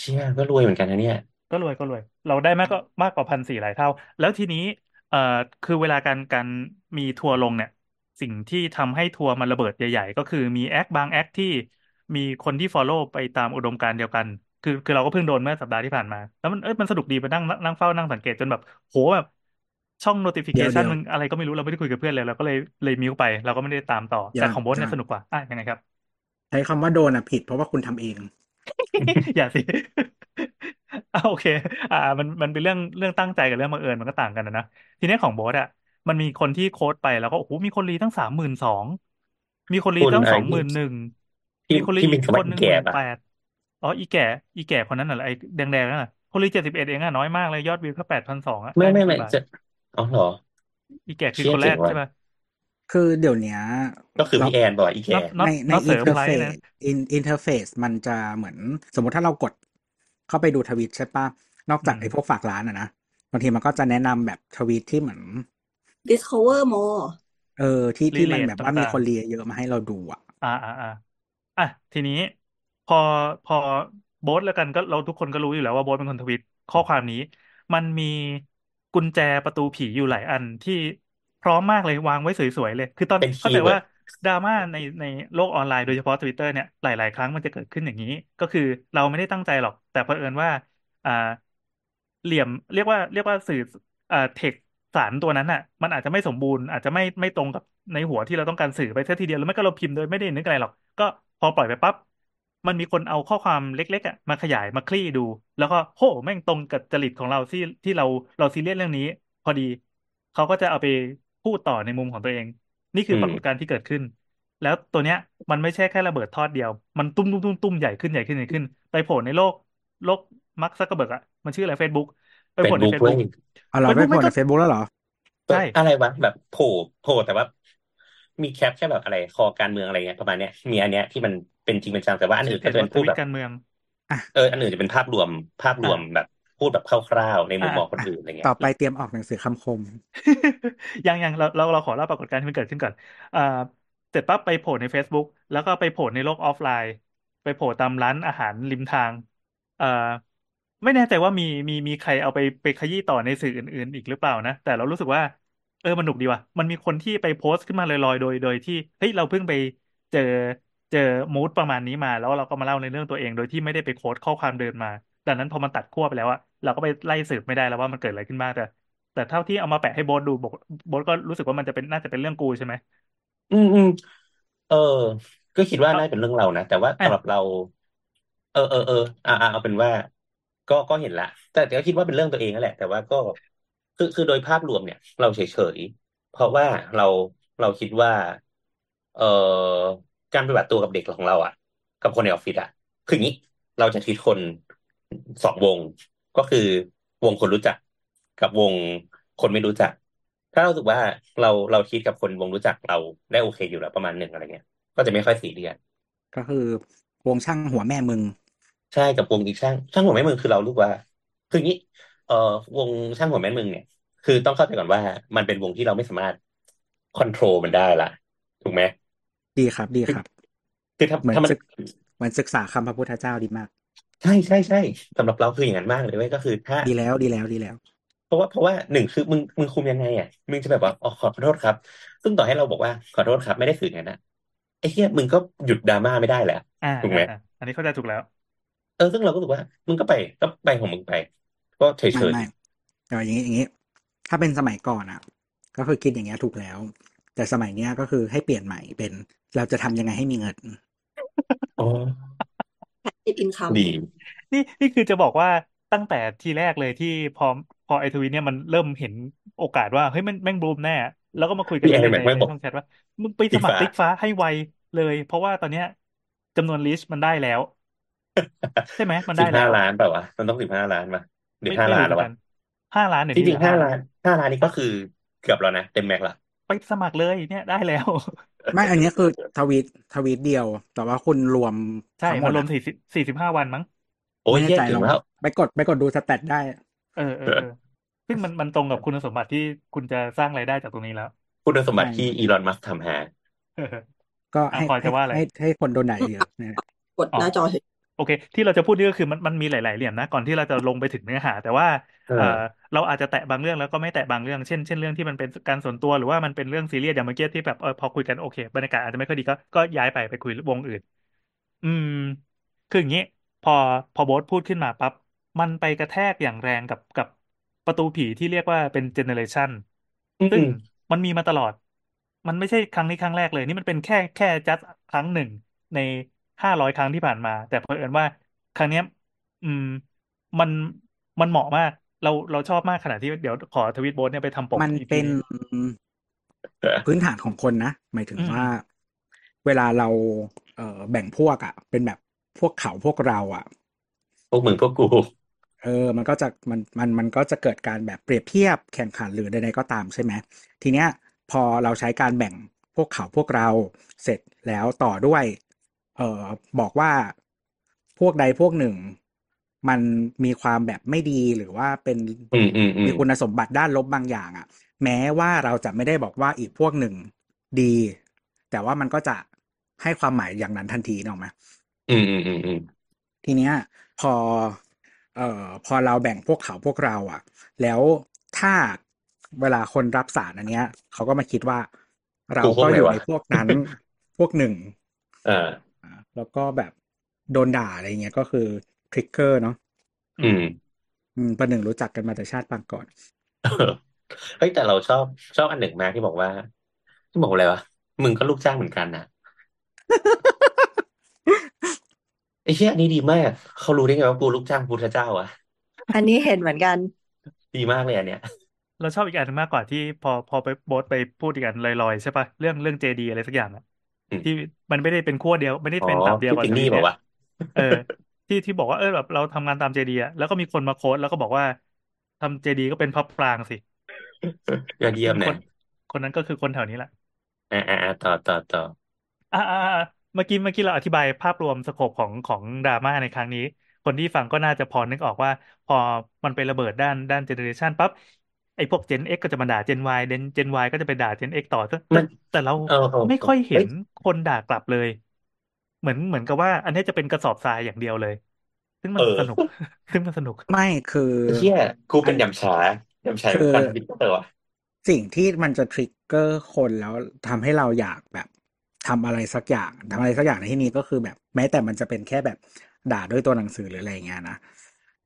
เชี่ยก็รวยเหมือนกันนะเนี่ย ก็รวยก็รวย เราได้มากก็มากกว่าพันสี่หลายเท่า แล้วทีนี้เอ่อคือเวลาการการมีทัวร์ลงเนี่ย สิ่งที่ทำให้ทัวร์มันระเบิดใหญ่ ๆ ก็คือมี acc บาง acc ที่มีคนที่ follow ไปตามอุดมการณ์เดียวกัน คือคือเราก็เพิ่งโดนเมื่อสัปดาห์ที่ผ่านมา แล้วมันเอ้ยมันสนุกดีไปนั่งนั่งเฝ้านั่งสังเกตจนแบบโหแบบช่อง เดี๋ยว notification เดี๋ยวมันอะไรก็ไม่รู้เราไม่ได้คุยกับเพื่อนเลยเราก็เลยเลย mute ไป เราก็ไม่ได้ตามต่ออย่าแต่ของโบสเนี่ยอย่าสนุกกว่าอะยังไงครับ ใช้คำว่าโดนอะผิดเพราะว่าคุณทำเอง อย่าสิอ่าโอเค อ่า มันมันเป็นเรื่องเรื่องตั้งใจกับเรื่องบังเอิญมันก็ต่างกันนะนะทีนี้ของโบสอะ มันมีคนที่โค้ดไปแล้วก็โอ้โหมีคนรีตั้งสามหมื่นสองมีคนรีคุณตั้งอะไรสองหที่มื่นหนึ่งที่มีคนรีที่มีอีกคำคว่านหนึ่งหแก่มื่นปะแปดอ๋ออีแก่ อีแก่คนนั้นน่ะไอ้แดงๆนั่นน่ะคนรีเจ็ดสิบเอ็ดเองอะน้อยมากเลยยอดวิวแค่แปดพันสองอะไม่ได้ไม่ไม่ไม่กี่บาท จะอ๋อเหรออีแก่คือเชี่ยคนแรเจ๋กงว่ะใช่ป่ะ คือเดี๋ยวเนี้ยก็คือเราพี่แอนบอกว่าอีแก่น็อตในในน็อตอิเสรินมเทอร์ไลเฟท์ซนะอิน interface มันจะเหมือนสมมติถ้าเรากดเข้าไปดูทวิตใช่ปะนอกอืจากมไอ้พวกฝากร้านอะนะบางทีมันก็จะแนะนำแบบทวีตที่เหมือน discover more เออที่รีที่เลมันทแบบว่ามีต่างคนเรียเยอะมาให้เราดูอะๆอ่าอ่าอ่าอะทีนี้พอพอโบ๊ทแล้วกันก็เราทุกคนก็รู้อยู่แล้วว่าโบ๊ทเป็นคนทวีตข้อความนี้ มันมีกุญแจประตูผีอยู่หลายอันที่ พร้อมมากเลยวางไว้สวยๆเลย คือตอนเป็นเข้า keywordดราม่าในในโลกออนไลน์โดยเฉพาะ Twitter เนี่ยหลาย ๆ ครั้งมันจะเกิดขึ้นอย่างนี้ ก็คือเราไม่ได้ตั้งใจหรอก แต่เผอิญว่าอ่าเหลี่ยมเรียกว่าเรียกว่าสื่ออ่าเทคสารตัวนั้นอะ มันอาจจะไม่สมบูรณ์อาจจะไม่ไม่ตรงกับในหัวที่เราต้องการสื่อไปเสียทีเดียวแล้วไม่ก็เราพิมพ์โดยไม่ได้นึกอะไรหรอก ก็พอปล่อยไปปั๊บมันมีคนเอาข้อความเล็กๆอะมาขยายมาคลี่ดู แล้วก็โหแม่งตรงกับจริตของเราที่ที่เราเราซีเรียสเรื่องนี้ พอดีเขาก็จะเอาไป พูดต่อในมุมของตัวเอง นี่คือือปมรากฏการณ์ที่เกิดขึ้น แล้วตัวเนี้ย มันไม่ใช่แค่ระเบิดทอดเดียว มันตุ้มตุ้มตุ้มตุ้มใหญ่ขึ้นใหญ่ขึ้นใหญ่ขึ้น ไปโผล่ในโลกโลกมาร์คซักเกอร์เบิร์กอะมันชื่ออะไรเฟซบุ๊กไปเฟโผซล่ในบุ๊กเฟซเว้บุ๊ยกเอาเราเฟซไม่บุ๊กโพมันสก็ในเฟซบุ๊กแล้วเหรอใช่อะไรวะแบบโผล่โผล่แต่ว่า มีแคปแค่แบบอะไร คอการเมืองอะไรเงี้ยประมาณเนี้ยมีอันเนี้ยที่มันเป็นจริงเป็นจังแต่ว่าอันชื่อื่อนเพก็จจะว่าเป็นทพูดวิแบตบการเมืองเอออันอื่นจะเป็นภาพรวมภาพรวอ่ามแบบ พูดแบบคร่าวๆในมุอ่ามมองคนอะอื่นอะไรต่เงี้อยไปเตรียมออกหนังสือคำคม ยังยังเราเราเราขอเล่าปรากฏการณ์ที่มันเกิดขึ้นก่อนอ่าเสร็จปั๊บไปโผล่ใน Facebook แล้วก็ไปโผล่ในโลกออฟไลน์ ไปโผล่ตามร้านอาหารริมทางเอ่อไม่แน่ใจว่ามีมีมีใครเอาไปไปขยี้ต่อในสื่ออื่น ๆ อีกหรือเปล่านะ แต่เรารู้สึกว่า เออมันหนุกดีว่ะมันมีคนที่ไปโพสต์ขึ้นมาลอยๆ โดย โดยที่เฮ้ยเราเพิ่งไปเจอเจอมูดประมาณนี้มา แล้วเราก็มาเล่าในเรื่องตัวเอง โดยที่ไม่ได้ไปโค้ดข้อความเดินมา ดังนั้นพอมันตัดขั้วไปแล้วอะ เราก็ไปไล่สืบไม่ได้แล้วว่ามันเกิดอะไรขึ้นบ้างแต่ แต่เท่าที่เอามาแปะให้โบ๊ทดูบอกโบ๊ทก็รู้สึกว่ามันจะเป็นน่าจะเป็นเรื่องกูใช่ไหมอืมอืมเออ ก็คิดว่าก็น่าจะเป็นเรื่องเรานะ แต่ว่าอะสำหรับเรา เออเออเอออ่าอ่าเอาเป็นว่า ก็ก็เห็นละ แต่แต่ก็คิดว่าเป็นเรื่องตัวเองนั่นแหละ แต่ว่าก็คือคือโดยภาพรวมเนี่ย เราเฉยๆเพราะว่าเราเราคิดว่า เอ่อการปฏิบัติตัวกับเด็กของเราอะ กับคนในออฟฟิศอะคืออย่างนี้เราจะทีคนสองวง ก็คือวงคนรู้จักกับวงคนไม่รู้จัก ถ้าเรารู้สึกว่าเราเราคิดกับคนวงรู้จักเราได้โอเคอยู่แล้วประมาณหนึ่งอะไรเงี้ย ก็จะไม่ค่อยซีเรียสก็คือวงช่างหัวแม่มึง ใช่กับวงอีกช่าง ช่างหัวแม่มึงคือเรารู้ว่า คืออย่างนี้ เอ่อวงช่างหัวแม่มึงเนี่ย คือต้องเข้าใจก่อนว่ามันเป็นวงที่เราไม่สามารถคอนโทรลมันได้ละถูกไหมดีครับ ดีครับ คือถ้าเหมือนถ้ามันศึกเหมือนศึกษาคำพระพุทธเจ้าดีมาก ใช่ใช่ใช่สำหรับเราคืออย่างนั้นมากเลยเว้ยก็คือถ้า ดีแล้วดีแล้วดีแล้ว เพราะว่าเพราะว่าหนึ่งคือมึงมึงคุมยังไงอะมึงจะแบบว่าอ๋อขอโทษครับ ซึ่งต่อให้เราบอกว่าขอโทษครับ ไม่ได้สื่ออย่างนั้นนะไอ้เหี้ยมึงก็หยุดดราม่าไม่ได้แหละอ่าถูกไหมอ่าอ่าอันนี้เข้าใจถูกแล้ว เออซึ่งเราก็รู้สึกว่า มึงก็ไปก็ไปของมึงไป ก็เฉยไม่เฉยไม่แต่อย่างนี้อย่างนี้ ถ้าเป็นสมัยก่อนอะ ก็คือคิดอย่างเงี้ยถูกแล้ว แต่สมัยเนี้ยก็คือให้เปลี่ยนใหม่เป็น เราจะทำยังไงให้มีเงินอ๋อ passive income ดี นี่นี่คือจะบอกว่าตั้งแต่ทีแรกเลยที่พอพอไอทวีตเนี่ยมันเริ่มเห็นโอกาสว่าเฮ้ยมันแม่งบูมแน่ แล้วก็มาคุยกันพี่แอนเล่นๆแม็ในกไม่ในบอกช่องแชทว่า มึงไปสมัครติ๊ติ๊กกฟ้าฟ้าให้ไวเลย เพราะว่าตอนเนี้ยจำนวนลิสต์มันได้แล้ว ใช่ไหมมันสิได้บห้าแล้วล้านเปล่าวะมันต้องสิบห้าล้านป่ะหรือไม่ห้าไม่ล้านรู้เหแล้วมือนวะกันห้าล้านเดี๋ยวที่นี้จเหริลืงอห้าห้าล้านห้าล้านนี่ก็คือเกือบแล้วนะเต็มแม็กซ์ละไปสมัครเลยเนี่ยได้แล้ว ไม่อันเนี้ยคือทวีตทวีตเดียว แต่ว่าคุณรวมใช่ทั้งหมมันดรวมอะสี่สิบสี่สิบห้าวันมั้งโอ้ยไม่แน่เหี้ยใจถึลองงแล้วไปกดไปกดดูสแตทได้เออเออเออซึ่งมันมันตรงกับคุณสมบัติที่คุณจะสร้างรายได้จากตรงนี้แล้ว คุณสมบัติใช่ที่อีลอนมัสก์ทำหาเออก็อะให้พลอยจะให้ว่าอะไรให้ให้คนโดนไหนเยอะเนี่ยกดหน้าจอเฉย โอเค ที่เราจะพูดนี่ก็คือมันมันมีหลาย ๆเหลี่ยมนะก่อนที่เราจะลงไปถึงเนื้อหา แต่ว่าเอเอ่ออเราอาจจะแตะบางเรื่องแล้วก็ไม่แตะบางเรื่องเช่นเช่นเรื่องที่มันเป็นการส่วนตัวหรือว่ามันเป็นเรื่องซีเรียสอย่างเมื่อกี้ที่แบบเออพอคุยกันโอเคบรรยากาศอาจจะไม่ค่อยดีก็ก็ย้ายไปไปคุยวงอื่น อืม คืออย่างนี้ พอพอโบ๊ทพูดขึ้นมาปั๊บมันไปกระแทกอย่างแรงกับกับประตูผีที่เรียกว่าเป็นเจเนเรชันอืมซึ่อืงมมันมีมาตลอด มันไม่ใช่ครั้งนี้ครั้งแรกเลย นี่มันเป็นแค่แค่จัดครั้งหนึ่งใน ห้าร้อยครั้งที่ผ่านมา แต่เผอิญว่าครั้งเนี้ย อืม มันมันเหมาะมาก เราเราชอบมากขนาดที่เดี๋ยวขอทวิตโบสเนี่ยไปทำปกมัน EP เป็นนี้พื้นฐานของคนนะ หมายถึงอืมว่า เวลาเรา เอ่อแบ่งพวกอะ เป็นแบบพวกเขาพวกเราอะ พวกมึงพวกกูเออ มันก็จะมันมันมันก็จะเกิดการแบบเปรียบเทียบแข่งขันหรือใดๆก็ตามใช่ไหมทีเนี้ย พอเราใช้การแบ่งพวกเขาพวกเราเสร็จแล้วต่อด้วย เอ่อบอกว่าพวกใดพวกหนึ่ง มันมีความแบบไม่ดีหรือว่าเป็นอืมอืมอืมีมคุณสมบัติด้านลบบางอย่างอะ แม้ว่าเราจะไม่ได้บอกว่าอีกพวกหนึ่งดี แต่ว่ามันก็จะให้ความหมายอย่างนั้นทันทีนึกออกไหมอืมอืมอืมอืมทีเนี้ย พอ เอ่อ พอเราแบ่งพวกเขาพวกเราอะ แล้วถ้าเวลาคนรับสารอันเนี้ยเขาก็มาคิดว่า เรากูพวก็กไหนอยู่วะในพวกนั้นพวกหนึ่งเอออ่า แล้วก็แบบโดนด่าอะไรเงี้ยก็คือทริกเกอร์เนาะอืม อืมประหนึ่งรู้จักกันมาแต่ชาติปางก่อนเฮ้ยแต่เราชอบชอบอันหนึ่งมากที่บอกว่าที่บอกอะไรวะมึงก็ลูกจ้างเหมือนกันนะไอ้เชี่ยอันนี้ดีมากเขารู้ได้ไงว่ากูลูกจ้างพุทธเจ้าอะอันนี้เห็นเหมือนกัน ดีมากเลยอันเนี้ยเราชอบอีกอันหนึงมากกว่าที่พอพอไปโบสไปพูดอีกอันลอยๆใช่ปะเรื่องเรื่องเจดีอะไรสักอย่างอะอืมที่ มันไม่ได้เป็นขั้วเดียว ไม่ได้อ๋อเป็นตับเดียวที่กับเป็นทหวีนี้ตบอเนี่กยว่าเออ ที่ที่บอกว่าเออแบบเราทำงานตามเจดีอะแล้วก็มีคนมาโค้ดแล้วก็บอกว่าทำเจดีก็เป็นพระปรางสิยอดเยี่ยซึ่มงคนะนคนนั้นก็คือคนแถวนี้แหละอ่าอ่าอ่าต่อต่อต่ออ่าอ่าอ่าเมื่อกี้เมื่อกี้เราอธิบายภาพรวมสโคปของของดราม่าในครั้งนี้ คนที่ฟังก็น่าจะพอนึกออกว่า พอมันไประเบิดด้านด้านเจเนอเรชันปั๊บ ไอ้พวก Gen X ก็จะมาด่า Gen Y Gen Gen Y ก็จะไปด่า Gen X ต่อแต่มัแต่นแต่เราเออเออไม่เออค่อยเห็เฮ้นยคนด่ากลับเลย เหมือนเหมือนกับว่า อันนี้จะเป็นกระสอบทรายอย่างเดียวเลย ซึ่งมัเอนอสนุก ซึ่งมันสนุก ไม่คือไอ้เชี่ยกูอัเป็นนยำฉายำฉาคือการทวิตเตอร์ว่ะสิ่งที่มันจะทริกเกอร์คนแล้วทำให้เราอยากแบบทำอะไรสักอย่างทำอะไรสักอย่างในที่นี้ก็คือแบบ แม้แต่มันจะเป็นแค่แบบด่าด้วยตัวหนังสือหรืออะไรอย่างเงี้ยนะ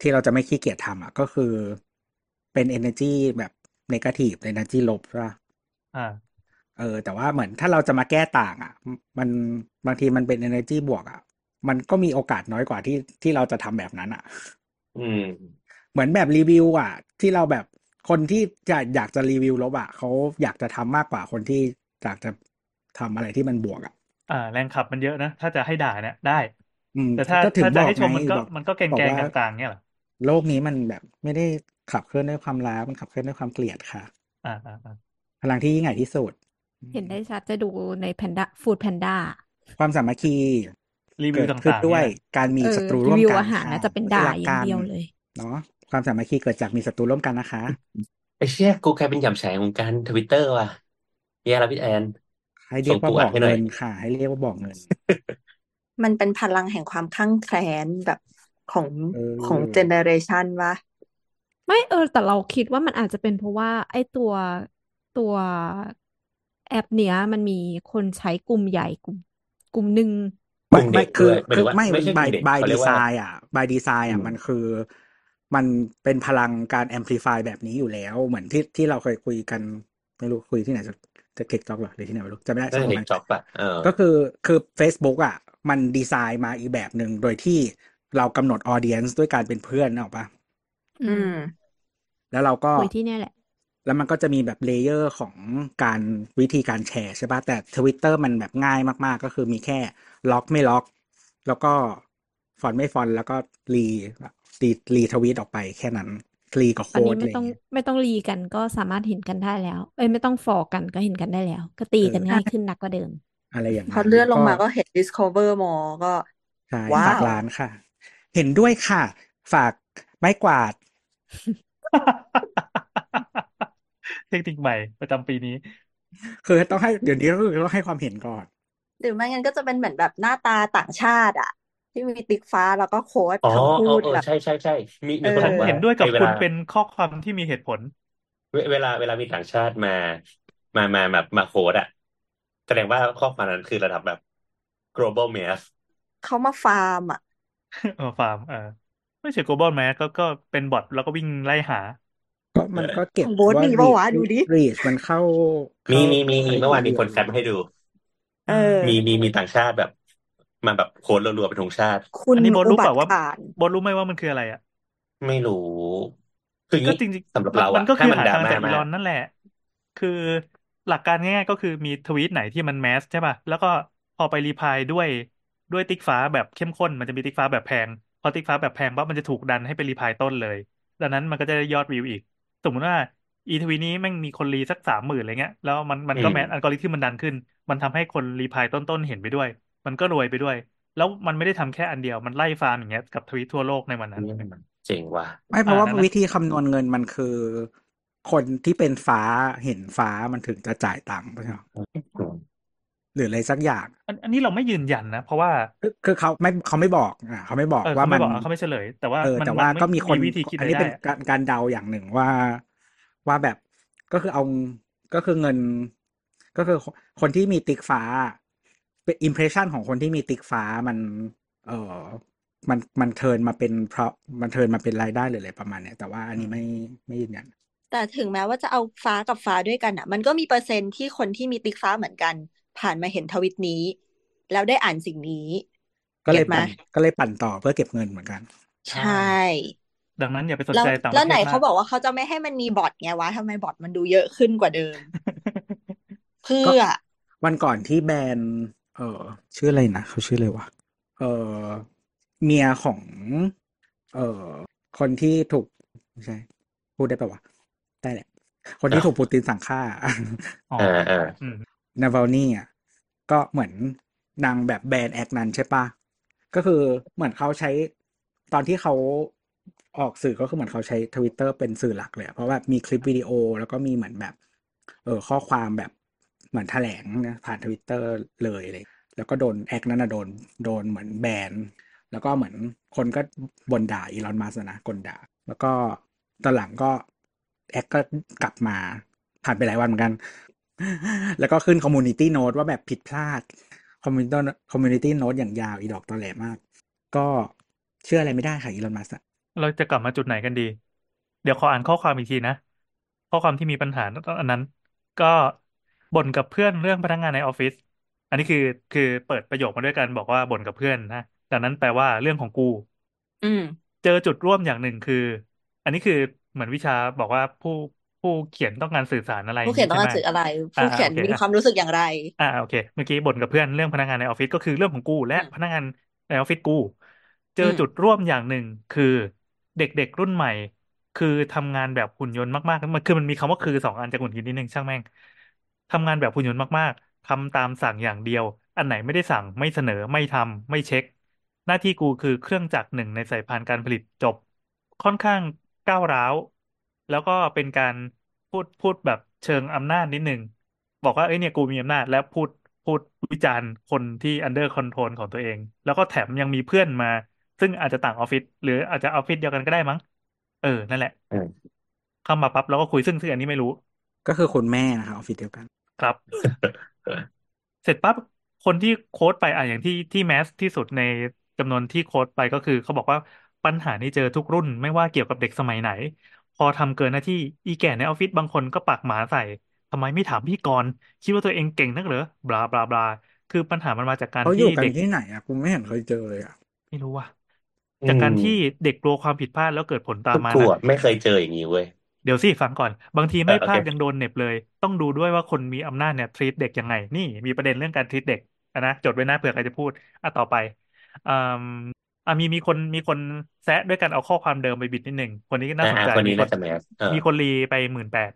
ที่เราจะไม่ขี้เกียจทำอะก็คือ เป็น energy แบบ negative energy ลบใช่ปะอ่า เออ แต่ว่าเหมือนถ้าเราจะมาแก้ต่างอะ มันบางทีมันเป็น energy บวกอะ มันก็มีโอกาสน้อยกว่าที่ที่เราจะทำแบบนั้นอะ อืม เหมือนแบบรีวิว อะ ที่เราแบบคนที่จะอยากจะรีวิวลบอะเขาอยากจะทำมากกว่าคนที่อยากจะทำอะไรที่มันบวกอะ อ่า แรงขับมันเยอะนะ ถ้าจะให้ด่าเนี่ยได้ อืมแต่ถ้าก็ถึงถ้าบจะอกให้ชมไงมันก็บอกมันก็แกบอกงว่าๆกลางๆเนี่ยเหรอโลกนี้มันแบบไม่ได้ ขับเคลื่อนด้วยความรักมันขับเคลื่อนด้วยความเกลียดค่ะอ่าอ่าอ่าพลังที่ยิ่งใหญ่ที่สุด เห็นได้ชัดจะดูในแพนด้าฟูดแพนด้าความสามัคคีรีวิเกิวดต่ขึ้นางๆด้วเนี่ยยการมีเออศัตรูรีร่วมวิวกันอาหารค่ะน่าจะเป็นที่ด่ารักอย่ากังนเดียวเลยเนาะความสามัคคีเกิดจากมีศัตรูร่วมกันนะคะไอ้เชี่ยกูกลายเป็นยำฉายของการทวิตเตอร์ว่ะแย่แล้วพี่แอนให้เรีส่ยงกว่าปูบอัอดกให้หน่เงิอยนค่ะ ให้เรียกว่าบอกเงิน มันเป็นพลังแห่งความข้างแคลนแบบของเอของอเจเนเรชันวะ ไม่เออ แต่เราคิดว่ามันอาจจะเป็นเพราะว่า ไอ้ตัวตัวแอปเนี้ย มันมีคนใช้กลุ่มใหญ่กลุ่ม กลุ่มหนึ่งกไม่ลุ่มไม่เด็กคืด้อวยหมายคืถึองว่าไม่ไม่ใช่ก by ลุ่มเด็ก by เขาเรียกว่า design อะ by design อือะมมันคือมันเป็นพลังการ amplify แบบนี้อยู่แล้ว เหมือนที่ที่เราเคยคุยกัน ไม่รู้คุยที่ไหนจะจะเก็กจ็อกหรอหรือที่ไหนไม่รู้จำไม่ได้น่าสักจะประเด็มากณจ็อกปะเออก็คือคือ Facebook อะ มันดีไซน์มาอีกแบบหนึ่งโดยที่เรากำหนด audience ด้วยการเป็นเพื่อนนะออกปะ อือืมมแล้วเราก็คุยที่เนี่ยแหละ แล้วมันก็จะมีแบบ layer ของการวิธีการแชร์ใช่ปะแต่ Twitter มันแบบง่ายมาก ๆ ก็คือมีแค่ล็อกไม่ล็อก แล้วก็ฟอนต์ไม่ฟอนต์แล้วก็รีรีรีทวีตออกไปแค่นั้นรีกับตอนโค้นี้ดอะไม่ไรต้องเงี้ยไม่ต้องรีกันก็สามารถเห็นกันได้แล้ว เอ้ยไม่ต้องฟอกันก็เห็นกันได้แล้ว ก็ตีเออกันง่ายขึ้นนักกว่าเดิม อะไรอย่างพอนั้นเลื่อนลงก็มาก็เห็น Discover More ก็ใช่ว้าฝากวร้านค่ะ เห็นด้วยค่ะ ฝากไม้กวาด เทคนิคใหม่ประจำปีนี้ คือต้องให้เดี๋ยวนี้ก็คือต้องให้ความเห็นก่อน หรือไม่งั้นก็จะเป็นเหมือนแบบหน้าตาต่างชาติอะที่มีติ๊กฟ้าแล้วก็ quote อ๋อคำพูเออดเออแบบ ใช่ใช่ใช่มีมีเอคนอฉันบอกว่าเห็นด้วยกับไอ้เวคุณลา เป็นข้อความที่มีเหตุผล เวเวลาเวลามีต่างชาติมา มามาแบบมา quote อะแสดงว่าข้อความนั้นคือระดับแบบ global mass เขามาฟาร์มอะเออฟาร์มเออ ไม่ใช่ global mass ก็ก็เป็นบอทแล้วก็วิ่งไล่หา ก็มันก็เก็ขบองโบ๊ทว่ามีรีปะวะดูดิ reach มันเข้ามีเข้ามีมีเข้ามีได้เมื่อวานมีกี่คนเดืแคปมาให้ดู เออ มีมีมีต่างชาติแบบ มาแบบโพสต์รัวๆเป็นธงชาติ คุณอันนี้โบทอุรู้บัเปล่าติว่าการโบทรู้ไหมว่ามันคืออะไรอะ ไม่รู้คืออย่างก็นี้จริงสำหรับๆมันเรามันอะก็ถ้าคือมันหาดราทางม่าจากอีมาลอกนนั่นแหละ คือหลักการง่ายๆก็คือมีทวีตไหนที่มัน mass ใช่ป่ะ แล้วก็พอไป reply ด้วยด้วยติ๊กฟ้าแบบเข้มข้น มันจะมีติ๊กฟ้าแบบแพง พอติ๊กฟ้าแบบแพงปั๊บมันจะถูกดันให้ไป reply ต้นเลย ดังนั้นมันก็จะได้ยอดวิวอีก สมมติว่าอีทวีนี้แม่งมีคนรีสักสามหมื่นอะไรเงี้ย แล้วมันมันอืก็ม mass อัลกอริทึมมันดันขึ้น มันทำให้คน reply ต้นๆเห็นไปด้วย มันก็รวยไปด้วย แล้วมันไม่ได้ทำแค่อันเดียว มันไล่ฟาร์มอย่างเงี้ยกับทวีตทั่วโลกในวันนั้น เจ๋งว่ะ ไม่เพราะอ่าว่าดังนั้นวิธีคำนวณเงินมันคือ คนที่เป็นฟ้าเห็นฟ้ามันถึงจะจ่ายตังค์ใช่ไหมอืม หรืออะไรสักอย่างอันอันนี้เราไม่ยืนยันนะ เพราะว่าคือคือเขาไม่เขาไม่บอกอะเขาไม่บอกเออว่าเขามัไม่นบอกเขาไม่เฉลย แต่ว่าเออมันแต่ว่ามันก็มีคนวิธีคิดอันอะไรนี้ได้เป็นอะการการเดาอย่างหนึ่งว่าว่าแบบก็คือเอาก็คือเงิน ก็คือคนที่มีติ๊กฟ้า เป็น impression ของคนที่มีติ๊กฟ้ามัน เออมันมัน turn มาเป็นเพราะมัน turn มาเป็นรายได้หรืออะไรประมาณเนี้ยแต่ว่าอันนี้ไม่ไม่ยืนยันแต่ถึงแม้ว่าจะเอาฟ้ากับฟ้าด้วยกันอะ มันก็มีเปอร์เซ็นต์ที่คนที่มีติ๊กฟ้าเหมือนกัน ผ่านมาเห็นทวิตนี้ แล้วได้อ่านสิ่งนี้ ก็เลยเก็ตไหมปั่นก็เลยปั่นต่อเพื่อเก็บเงินเหมือนกัน ใช่ ดังนั้นอย่าไปสนแล้วใจต่างปแล้ระวเทไหนศเขามากบอกว่าเขาจะไม่ให้มันมีบอทไงวะทำไมบอทมันดูเยอะขึ้นกว่าเดิม เพื่ก็อวันก่อนที่แบนเออชื่ออะไรนะเขาชื่ออะไรวะเออเมียของ เออคนที่ถูกไม่ใช่พูดได้ปะวะได้แหละ คนที่ถูกปูตินสั่งฆ่าอ๋ออ่าอ่าอืม นาวาลนี่อะก็เหมือนนางแบบแบนแอคนั้นใช่ปะก็คือเหมือนเขาใช้ตอนที่เขาออกสื่อก็คือเหมือนเขาใช้ทวิตเตอร์เป็นสื่อหลักเลย เพราะว่ามีคลิปวิดีโอแล้วก็มีเหมือนแบบ เออข้อความแบบเหมือนแถลงนะผ่านทวิตเตอร์เลยเลย แล้วก็โดนแอคนั้นนะโดนโดนเหมือนแบนแล้วก็เหมือนคนก็บ่นด่าอีลอนมัสก์นะกลด่า แล้วก็ตอนหลังก็แอคก็กลับมาผ่านไปหลายวันเหมือนกัน แล้วก็ขึ้น community note ว่าแบบผิดพลาด community community note อย่างยาวอีดอกตอแหลมาก ก็เชื่ออะไรไม่ได้ค่ะอีลอนมัสก์เราจะกลับมาจุดไหนกันดี เดี๋ยวขออ่านข้อความอีกทีนะ ข้อความที่มีปัญหาอันนั้น ก็บ่นกับเพื่อนเรื่องพนักงานในออฟฟิศอันนี้คือคือเปิดประโยคมาด้วยกันบอกว่าบ่นกับเพื่อนนะดังนั้นแปลว่าเรื่องของกู อืม เจอจุดร่วมอย่างหนึ่งคือ อันนี้คือเหมือนวิชาบอกว่าผู้ ผู้เขียนต้องการสื่อสารอะไรอผู้ย่างเขียนนี้ต้องใช่การไหมสื่ออะไรอ่าผู้เขียนโอเคมีอะความรู้สึกอย่างไร อ่าโอเค เมื่อกี้บ่นกับเพื่อนเรื่องพนักงานในออฟฟิศก็คือเรื่องของกูและอืมพนักงานในออฟฟิศกู เจอือมจุดร่วมอย่างหนึ่งคือเด็กๆรุ่นใหม่ คือทำงานแบบหุ่นยนต์มากๆมันคือมันมีคำว่าคือสองอันจะหงุดหงิดนิดนึงช่างแม่งทำงานแบบหุ่นยนต์มากๆทำตามสั่งอย่างเดียว อันไหนไม่ได้สั่งไม่เสนอไม่ทำไม่เช็ค หน้าที่กูคือเครื่องจักรหนึ่งในสายพานการผลิตจบ ค่อนข้างก้าวร้าว แล้วก็เป็นการพูดพูดแบบเชิงอำนาจนิดนึงบอกว่าเอ้ยเนี่ยกูมีอำนาจ และพูดพูดวิจารณ์คนที่ under control ของตัวเอง แล้วก็แถมยังมีเพื่อนมา ซึ่งอาจจะต่างออฟฟิศหรืออาจจะออฟฟิศเดียวกันก็ได้มั้ง เออ นั่นแหละอืมเข้ามาปั๊บแล้วก็คุยซึ่งซึ่งอันนี้ไม่รู้ ก็คือคุณแม่นะคะออฟฟิศเดียวกันครับ เสร็จปั๊บคนที่โค้ดไปอะอย่างที่ที่แมสที่สุดในจำนวนที่โค้ดไปก็คือเขาบอกว่าปัญหานี้เจอทุกรุ่นไม่ว่าเกี่ยวกับเด็กสมัยไหนพ อทำเกินหน้าที่อีแก่ในออฟฟิศบางคนก็ปากหมาใส่ทำไมไม่ถามพี่กรณ์คิดว่าตัวเองเก่งนักเหรอบลาบลาบลาคือปัญหามันมาจากการเขาอที่ยู่กันเด็กที่ไหนอะกูไม่เห็นเคยเจอเลยอะไม่รู้ว่าอืจากการมที่เด็กกลัวความผิดพลาดแล้วเกิดผลตามคือมากูนะอะไม่เคยเจออย่างนี้เว้ย เดี๋ยวสิฟังก่อน บางทีเออไม่โอพลาเคดยังโดนเหน็บเลย ต้องดูด้วยว่าคนมีอำนาจเนี่ย treat เด็กยังไง นี่มีประเด็นเรื่องการ treat เด็กอะนะจดไว้นะเผื่อใครจะพูดอะต่อไป อ่าอะมีมีคนมีคนแซะด้วยกันเอาข้อความเดิมไปบิดนิดหนึ่งคนนี้ก็น่าอ่าสนอ่าใจคนมีนี้คน่านจะ mass เออมีคนรีไปหมื่นแปด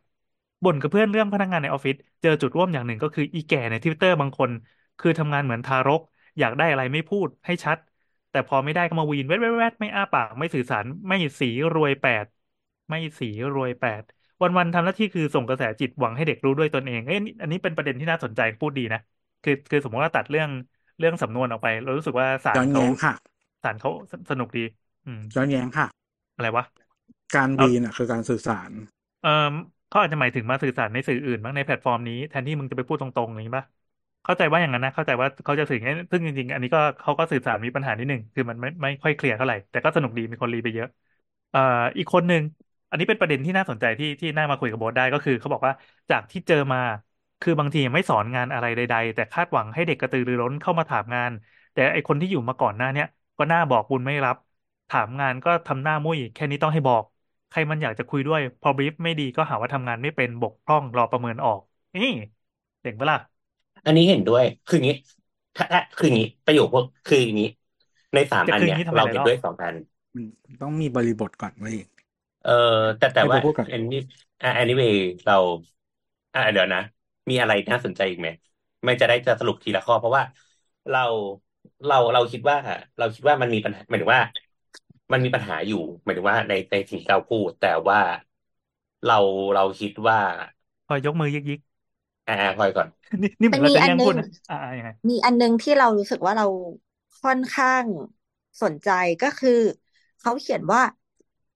บ่นกับเพื่อนเรื่องพนักงานในออฟฟิศเจอจุดร่วมอย่างหนึ่งก็คืออีแก่ในทวิตเตอร์บางคน คือทำงานเหมือนทารก อยากได้อะไรไม่พูดให้ชัด แต่พอไม่ได้ก็มาวีนแวดแวดแวดไม่อ้าปากไม่สื่อสารไม่สีรวยแปดไม่สีรวยแปดวันๆทำหน้าที่คือส่งกระแสจิตหวังให้เด็กรู้ด้วยตนเองเอ้ยอันนี้อันนี้เป็นประเด็นที่น่าสนใจพูดดีนะคือคือสมมติว่าตัดเรื่องเรื่องสำนวนออกไป เรารู้สึกว่าศาลย้อนเขา แย้งค่ะศาลเขาสสนุกดี อืมย้อนแย้งค่ะ อะไรวะ การเอาบีนอะ คือการสื่อสาร เออเขาอาจจะหมายถึงมาสื่อสารในสื่ออื่นบ้างในแพลตฟอร์มนี้แทนที่มึงจะไปพูดตรงๆอย่างนี้ป่ะเข้าใจว่าอย่างนั้นนะ เข้าใจว่าเขาจะสื่อไงซึ่งจริงๆ อันนี้ก็เขาก็สื่อสารมีปัญหานิดหนึ่งคือมันไม่ไม่ค่อยเคลียร์เท่าไหร่แต่ก็สนุกดีมีคนรีไปเยอะเอ่ออีกคนหนึ่งอันนี้เป็นประเด็นที่น่าสนใจที่ที่น่ามาคุยกับโบ๊ทได้ก็คือเขาบอกว่าจากที่เจอมาคือบางทีไม่สอนงานอะไรใด ๆ แต่คาดหวังให้เด็กกระตือรือร้นเข้ามาถามงาน แต่ไอคนที่อยู่มาก่อนหน้าเนี้ย ก็หน้าบอกบุญไม่รับ ถามงานก็ทำหน้ามุ้ยแค่นี้ต้องให้บอก ใครมันอยากจะคุยด้วย พอบรีฟไม่ดีก็หาว่าทำงานไม่เป็นบกพร่องรอประเมินออกนี่เจ๋งปะล่ะอันนี้เห็นด้วย คืออย่างนี้ ถ้าถ้าคืออย่างนี้ประโยคพวกคืออย่างนี้ ในสามจะอันคืออเนี่ย่างยนี้ทำไมเราหลายเห็นรอบด้วยสองอันมันต้องมีบริบทก่อนเว้ยเออแต่แต่ให้ว่าผมพูดก่อนอันนี้อะ anyway เรา อะเดี๋ยวนะ มีอะไรน่าสนใจอีกไหมไม่จะได้จะสรุปทีละข้อ เพราะว่าเรา เราเราคิดว่า เราคิดว่ามันมีปัญหาหมายถึงว่า มันมีปัญหาอยู่หมายถึงว่าในในสิ่งที่เราพูด แต่ว่าเราเราคิดว่าพอยกมือยิกยิกอ่าพลอยก่อน นี่นี่เหมืมัอนนเรามีจะอันแย่งนึพูดงนะอ่าอ่ายังไงมีอันนึงที่เรารู้สึกว่าเราค่อนข้างสนใจก็คือเขาเขียนว่า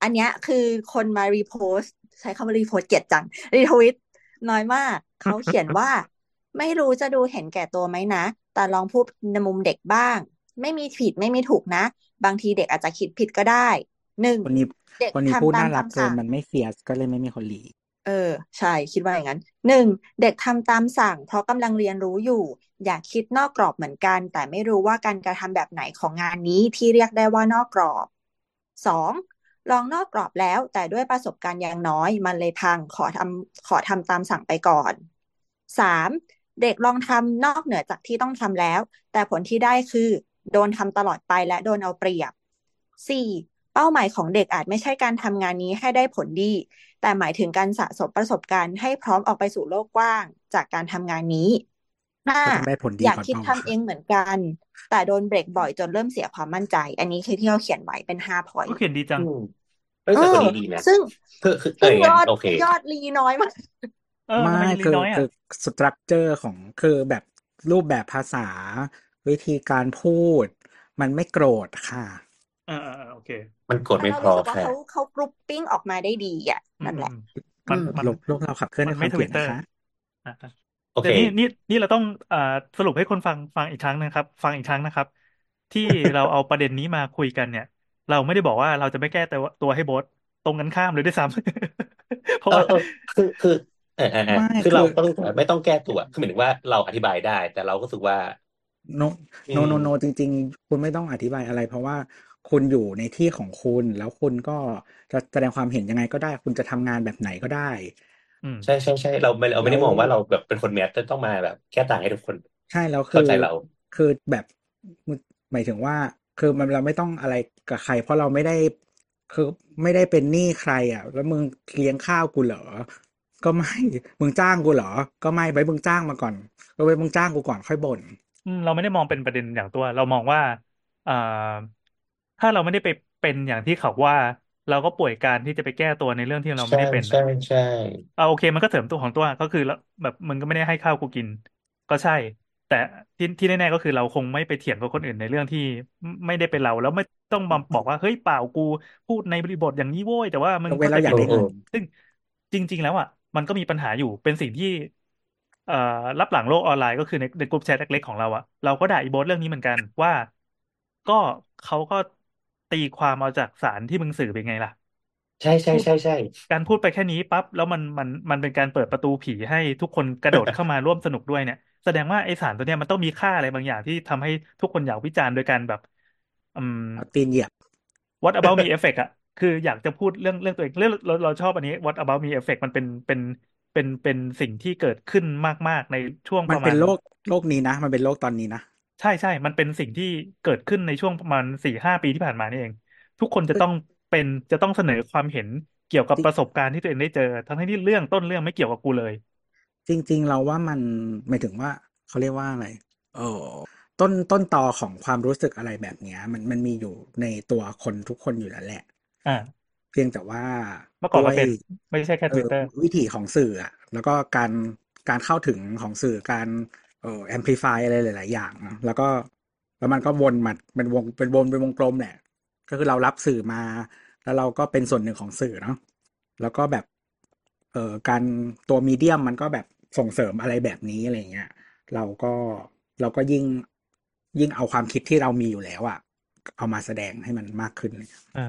อันเนี้ยคือคนมารีโพสต์ใช้คำว่ารีโพสต์เกลียดจังรีทวิตน้อยมาก เขาเขียนว่า ไม่รู้จะดูเห็นแก่ตัวไหมนะ แต่ลองพูดในมุมเด็กบ้าง ไม่มีผิดไม่มีถูกนะ บางทีเด็กอาจจะคิดผิดก็ได้หนึ่งคนนี้เด็กคนนี้พูดทำตามน่ารักคำเกินสั่งมันไม่เฟียสก็เลยไม่มีคนรีเออ ใช่คิดว่าอย่างนั้นหนึ่งเด็กทำตามสั่ง เพราะกำลังเรียนรู้อยู่ อยากคิดนอกกรอบเหมือนกัน แต่ไม่รู้ว่าการกระทำแบบไหนของงานนี้ที่เรียกได้ว่านอกกรอบสองลองนอกกรอบแล้วแต่ด้วยประสบการณ์ยังน้อย มันเลยพังขอทำขอทำตามสั่งไปก่อนสาม เด็กลองทำนอกเหนือจากที่ต้องทำแล้ว แต่ผลที่ได้คือ โดนทำตลอดไปและโดนเอาเปรียบสี่เป้าหมายของเด็กอาจไม่ใช่การทำงานนี้ให้ได้ผลดี แต่หมายถึงการสะสมประสบการณ์ให้พร้อมออกไปสู่โลกกว้างจากการทำงานนี้ห้าก็ต้องได้ผลดีอยากก่อนคิดเปล่าทำเองเหมือนกัน แต่โดนเบรกบ่อยจนเริ่มเสียความมั่นใจ อันนี้คือที่เราเขียนไว้เป็นห้าพอยก็เขียนดีจังอืมเอ้ยเอแต่คนอนี้ดีนะซึ่งคือคือเอซึ่องอย่างยนั้อนดโอเคยอดรีน้อยมาก เออไม่ทำไมลีคือน้อยอะคือสตรัคเจอร์ของคือแบบรูปแบบภาษา วิธีการพูด มันไม่โกรธค่ะเออเออเออโอเค มันกดแล้วไม่เราพอรู้สึกว่าค่ะเขาเขากรุ๊ปปิ้งออกมาได้ดีอะอืมนั่นอืแหมละอืมอืมันมมันโลกโลกเราขับเคลื่อนมัด้วนยคไม่วามทเกลีวิยตดเตอร์นะคะอะอะโอแต่เคนี่นี่นี่เราต้องอ่าสรุปให้คนฟังฟังอีกครั้งนะครับ ฟังอีกครั้งนะครับ ที่เราเอาประเด็นนี้มาคุยกันเนี่ย เราไม่ได้บอกว่าเราจะไม่แก้ตัวตัวให้โบสตรงกันข้ามเลยด้วยซ้ำเพราะเออว่าเออคือคือเออเออเออไม่คือคืเราอต้องไม่ต้องแก้ตัวคือหมายถึงว่าเราอธิบายได้ แต่เราก็รู้สึกว่า โนอืโนมโนโนจริง ๆ คุณไม่ต้องอธิบายอะไร เพราะว่าคุณอยู่ในที่ของคุณ แล้วคุณก็จะแสดงความเห็นยังไงก็ได้ คุณจะทำงานแบบไหนก็ได้อืมใช่ใช่ใช่เราไม่เราไม่แล้ได้วมองว่าเราแบบเป็นคนแมสจะต้องมาแบบแก้ต่างให้ทุกคน ใช่แล้วคืเข้าอใจเรา คือแบบหมายถึงว่า คือมันเราไม่ต้องอะไรกับใคร เพราะเราไม่ได้คือไม่ได้เป็นหนี้ใครอะ แล้วมึงเลี้ยงข้าวกูเหรอ ก็ไม่มึงจ้างกูเหรอ ก็ไม่ไปมึงจ้างมาก่อน ก็ไปมึงจ้างกูก่อนค่อยบ่นอืมเราไม่ได้มองเป็นประเด็นอย่างตัว เรามองว่าอ่าถ้าเราไม่ได้ไปเป็นอย่างที่เขาว่า เราก็ป่วยการที่จะไปแก้ตัวในเรื่องที่เราไม่ใช่ได้เป็นใช่นะใช่เอาโอเค มันก็เสริมตัวของตัวก็คือแล้วแบบมึงก็ไม่ได้ให้ข้าวกูกิน ก็ใช่ แต่ที่ที่แน่ๆก็คือเราคงไม่ไปเถียงกับคนอื่นในเรื่องที่ไม่ไม่ได้เป็นเรา แล้วไม่ต้องมาบอกว่าเฮ้ยเปล่ากูพูดในบริบทอย่างนี้โว้ยแต่ว่ามึงยกเว้นเข้าใจเราอยากผิดได้เออเงินซึ่งจริง ๆ แล้วอะ มันก็มีปัญหาอยู่เป็นสิ่งที่เอ่อรับหลังโลกออนไลน์ก็คือในในกลุ่มแชทเล็กๆของเราอะเราก็ด่าอีโบสเรื่องนี้เหมือนกันว่าก็เขาก็ตีความเอาจากสารที่มึงสื่อเป็นไงล่ะ ใช่ใช่พูดใช่ใช่การพูดไปแค่นี้ปั๊บแล้วมันมันมันเป็นการเปิดประตูผีให้ทุกคนกระโดดเข้ามาร่วมสนุกด้วยเนี่ย แสดงว่าไอสารตัวเนี้ยมันต้องมีค่าอะไรบางอย่างที่ทำให้ทุกคนอยากวิจารณ์โดยการแบบ อืมเอาตีนเหยียบ what about me effect อะ คืออยากจะพูดเรื่องเรื่องตัวเองเรื่องเราเราชอบอันนี้ what about me effect มันเป็นเป็นเป็นเป็นสิ่งที่เกิดขึ้นมากๆในช่วงมัปนระมาเป็นณโลกโลกนี้นะ มันเป็นโลกตอนนี้นะใช่ใช่มันเป็นสิ่งที่เกิดขึ้นในช่วงประมาณสี่ห้าปีที่ผ่านมานี่เอง ทุกคนจะต้องเป็นจะต้องเสนอความเห็นเกี่ยวกับจริงประสบการณ์ที่ตัวเองได้เจอ ทั้งที่เรื่องต้นเรื่องไม่เกี่ยวกับกูเลย จริง ๆ เราว่ามันหมายถึงว่าเขาเรียกว่าอะไรเออต้นต้นตอของความรู้สึกอะไรแบบเนี้ย มันมันมีอยู่ในตัวคนทุกคนอยู่แล้วแหละ อ่าเพียงแต่ว่าเมื่อก่อนด้ก็วยเป็นไม่ใช่แค่เอทวิอตเตอร์วิถีของสื่ออะแล้วก็การการเข้าถึงของสื่อการเอ่อ amplify อะไรหลาย ๆ อย่างนะแล้วก็แล้วมันก็วนมาเป็นวงเป็นวนเป็นวงกลมแหละก็คือเรารับสื่อมา แล้วเราก็เป็นส่วนหนึ่งของสื่อเนาะแล้วก็แบบเอ่อการตัวมีเดียมมันก็แบบส่งเสริมอะไรแบบนี้อะไรเงี้ยเราก็เราก็ยิ่งยิ่งเอาความคิดที่เรามีอยู่แล้วอะเอามาแสดงให้มันมากขึ้นเลยเออ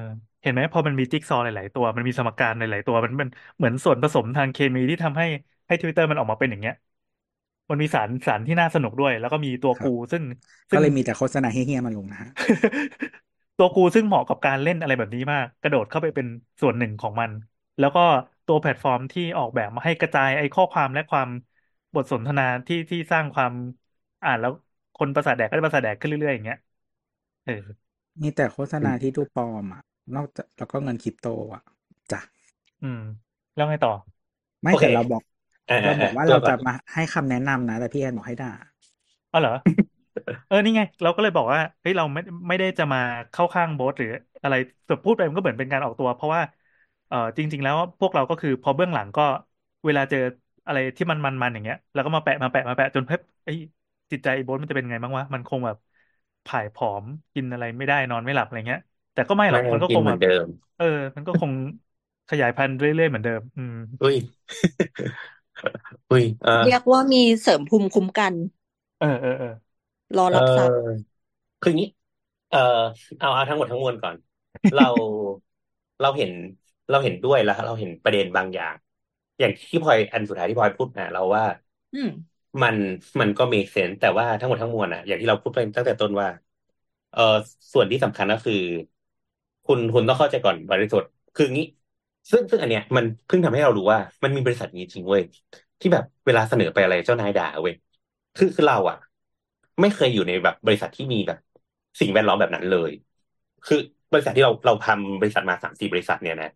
เห็นไหมพอมันมีจิ๊กซอว์หลาย ๆ ตัวมันมีสมการหลาย ๆ ตัวมันมันเหมือนส่วนผสมทางเคมีที่ทำให้ให้ทวิตเตอร์มันออกมาเป็นอย่างเงี้ย มันมีสารสารที่น่าสนุกด้วย แล้วก็มีตัวครับกูซึ่งก็ซึ่งเลยมีแต่โฆษณาเฮี้ยๆมาลงนะฮะ ตัวกูซึ่งเหมาะกับการเล่นอะไรแบบนี้มาก กระโดดเข้าไปเป็นส่วนหนึ่งของมัน แล้วก็ตัวแพลตฟอร์มที่ออกแบบมาให้กระจายไอ้ข้อความและความบทสนทนาที่ที่สร้างความอ่านแล้วคนประสาทแดกก็ได้ประสาทแดกขึ้นเรื่อยๆอย่างเงี้ยเออมีแต่โฆษณาที่ดูปลอมอะ นอกจากแล้วก็เงินคริปโตอะจ้ะอืม แล้วไงต่อ ไม่โอเคแต่เราบอกอ่าเราอ่าบอกว่าตัวเราก่อจะนมาให้คำแนะนำนะแต่พี่แอนบอกให้ด่าอ๋อเหรอเออนี่ไง เราก็เลยบอกว่าเฮ้ยเราไม่ไม่ได้จะมาเข้าข้างโบ๊ทหรืออะไรแต่พูดไปมันก็เหมือนเป็นการออกตัว เพราะว่าเออจริง ๆ แล้วพวกเราก็คือพอเบื้องหลังก็เวลาเจออะไรที่มันมันมันอย่างเงี้ยแล้วก็มาแปะมาแปะมาแปะจนเฮ้ยไอ้ยจิตใจไอ้โบ๊ทมันจะเป็นไงบ้างวะมันคงแบบผ่ายผอมกินอะไรไม่ได้นอนไม่หลับอะไรเงี้ย แต่ก็ไม่หรอไม่กมันก็กิคนงเหมืแบอบนเดิม เออ มันก็คงขยายพันธุ์เรื่อยๆเหมือนเดิม อืมอุ้ยอุ้ยเออเรียกว่ามีเสริมภูมิคุ้มกัน เออเออเออรอเอรับทรัพย์อคืออย่างนี้ เออเอาเอาทั้งหมดทั้งมวลก่อน เราเราเห็นเราเห็นด้วยแล้วเราเห็นประเด็นบางอย่าง อย่างที่พลอยอันสุดท้ายที่พลอยพูดนะเราว่า อืมมันมันก็ make sense แต่ว่าทั้งหมดทั้งมวลอะ อย่างที่เราพูดไปตั้งแต่ต้นว่า เออส่วนที่สำคัญก็คือ คุณคุณต้องเข้าใจก่อนบริสุทคืองี้ ซึ่งซึ่งอันเนี้ยมันเพิ่งทำให้เรารู้ว่า มันมีบริษัทนี้จริงเว้ยที่แบบเวลาเสนอไปอะไรเจ้านายด่าเว้ยคือคือเราอะไม่เคยอยู่ในแบบบริษัทที่มีแบบ สิ่งแวดล้อมแบบนั้นเลย คือบริษัทที่เราเราทำบริษัทมาสามสี่บริษัทเนี่ยนะ